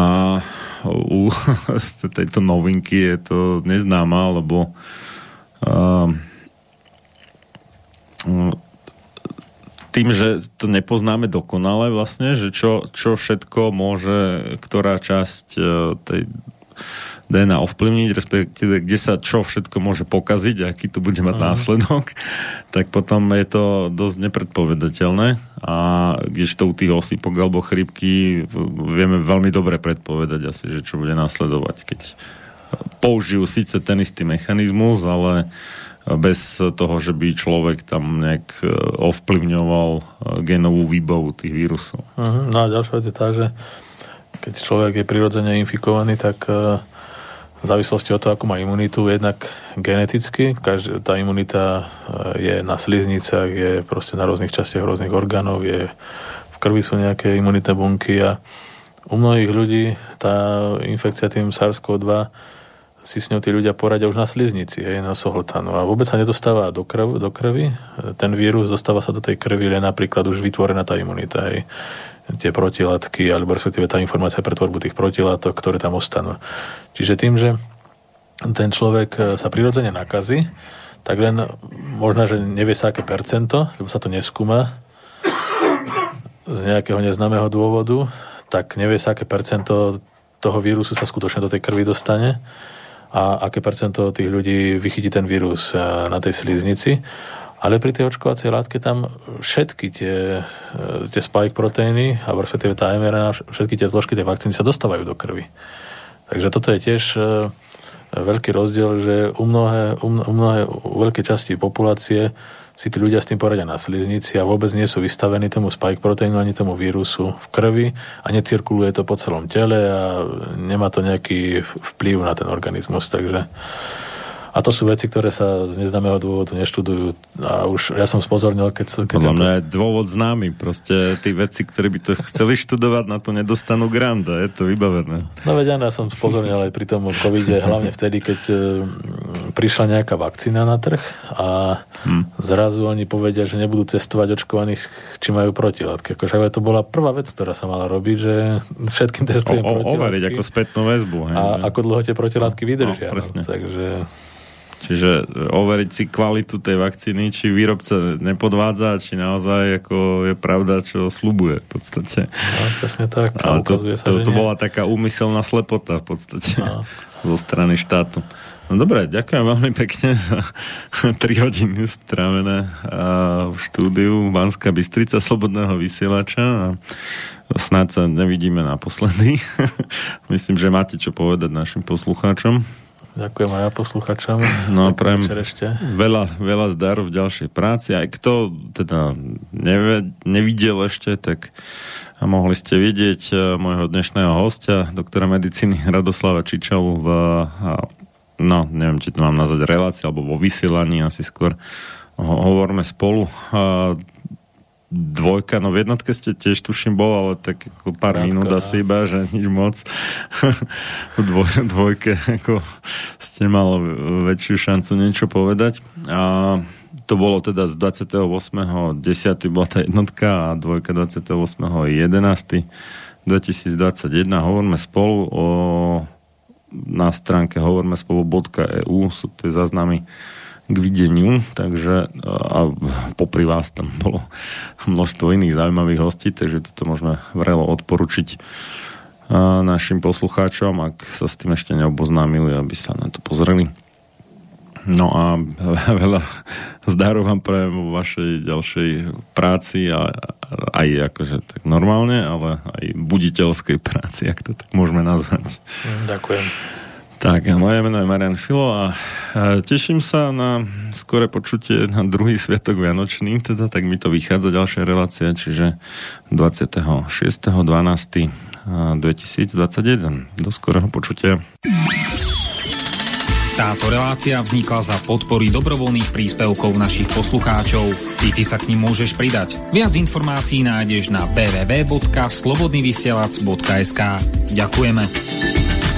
u tejto novinky je to neznáma, lebo tým, že to nepoznáme dokonale vlastne, že čo, čo všetko môže, ktorá časť e, tej DNA ovplyvniť, respektíve kde sa čo všetko môže pokaziť, aký to bude mať uh-huh. následok, tak potom je to dosť nepredpovedateľné a kdežto u tých osýpok alebo chrypky vieme veľmi dobre predpovedať asi, že čo bude následovať, keď použijú síce ten istý mechanizmus, ale bez toho, že by človek tam nejak e, ovplyvňoval e, genovú výbavu tých vírusov. Uh-huh. No a ďalšia vec je tá, že keď človek je prirodzene infikovaný, tak e, v závislosti od toho, ako má imunitu, jednak geneticky, každá, tá imunita je na sliznicách, je proste na rôznych častiach rôznych orgánov, je v krvi sú nejaké imunitné bunky a u mnohých ľudí tá infekcia tým SARS-CoV-2 si s ňou tí ľudia poradia už na sliznici, hej, na sohltanu. A vôbec sa nedostáva do, krv, do krvi. Ten vírus dostáva sa do tej krvi, len napríklad už vytvorená tá imunita, hej. Tie protilátky, alebo respektíve tá informácia pre tvorbu tých protilátok, ktoré tam ostanú. Čiže tým, že ten človek sa prirodzene nakazí, tak len možno, že nevie sa aké percento, lebo sa to neskúma, z nejakého neznámeho dôvodu, tak nevie sa, aké percento toho vírusu sa skutočne do tej krvi dostane a aké percento tých ľudí vychytí ten vírus e, na tej sliznici. Ale pri tej očkovacej látke tam všetky tie, e, tie spike proteíny, alebo respektíve tá mRNA, všetky tie zložky tej vakcíny sa dostávajú do krvi. Takže toto je tiež e, veľký rozdiel, že u mnohé, u mnohé u veľké časti populácie si tí ľudia s tým poradia na sliznici a vôbec nie sú vystavení tomu spike proteínu ani tomu vírusu v krvi a necirkuluje to po celom tele a nemá to nejaký vplyv na ten organizmus. Takže a to sú veci, ktoré sa z neznámeho dôvodu neštudujú. A už ja som spozornil, keď... keď Podľa mňa je dôvod známy. Proste tí veci, ktorí by to chceli študovať, na to nedostanú grant a je to vybavené. No veď ja som spozornil aj pri tom covide, hlavne vtedy, keď e, prišla nejaká vakcína na trh a hmm. zrazu oni povedia, že nebudú testovať očkovaných, či majú protilátky. Akože to bola prvá vec, ktorá sa mala robiť, že všetkým testujem o, o, protilátky. Overiť ako spätnú väzbu. Hej, a že... ako dlho tie protilátky vydržia. No, presne. No, takže Čiže overiť si kvalitu tej vakcíny, či výrobca nepodvádza, či naozaj ako je pravda, čo slubuje v podstate. No, presne tak. A to, sa, to, to bola taká úmyselná slepota v podstate no. zo strany štátu. No dobre, ďakujem veľmi pekne za 3 hodiny strávené v štúdiu Banská Bystrica Slobodného vysielača a snáď sa nevidíme naposledy. Myslím, že máte čo povedať našim poslucháčom. Ďakujem aj ja posluchačom. No prajem veľa, veľa zdaru v ďalšej práci. Aj kto teda nevie, nevidel ešte, tak a mohli ste vidieť e, môjho dnešného hostia, doktora medicíny Radoslava Čičalu v no, neviem, či to mám nazvať relácii, alebo vo vysielaní asi skôr hovorme spolu dvojka, no v jednotke ste tiež tuším bol, ale tak ako pár Krátko, minút asi iba, že nič moc. v dvoj, dvojke ako ste mal väčšiu šancu niečo povedať. A to bolo teda z 28.10. bola tá jednotka a dvojka 28.11. 2021. Hovoríme spolu o na stránke hovorme spolu.eu sú tie záznamy k videniu, takže a popri vás tam bolo množstvo iných zaujímavých hostí, takže toto môžeme vrelo odporučiť našim poslucháčom, ak sa s tým ešte neoboznámili, aby sa na to pozreli. No a veľa zdaru vám prajem vo vašej ďalšej práci a aj akože tak normálne, ale aj buditeľskej práci, ak to tak môžeme nazvať. Ďakujem. Tak, moje meno je Marian Filo a teším sa na skore počutie na druhý sviatok Vianočný, teda tak mi to vychádza ďalšia relácia, čiže 26.12.2021. Do skorého počutia. Táto relácia vznikla za podpory dobrovoľných príspevkov našich poslucháčov. I ty sa k ním môžeš pridať. Viac informácií nájdeš na www.slobodnyvysielac.sk Ďakujeme.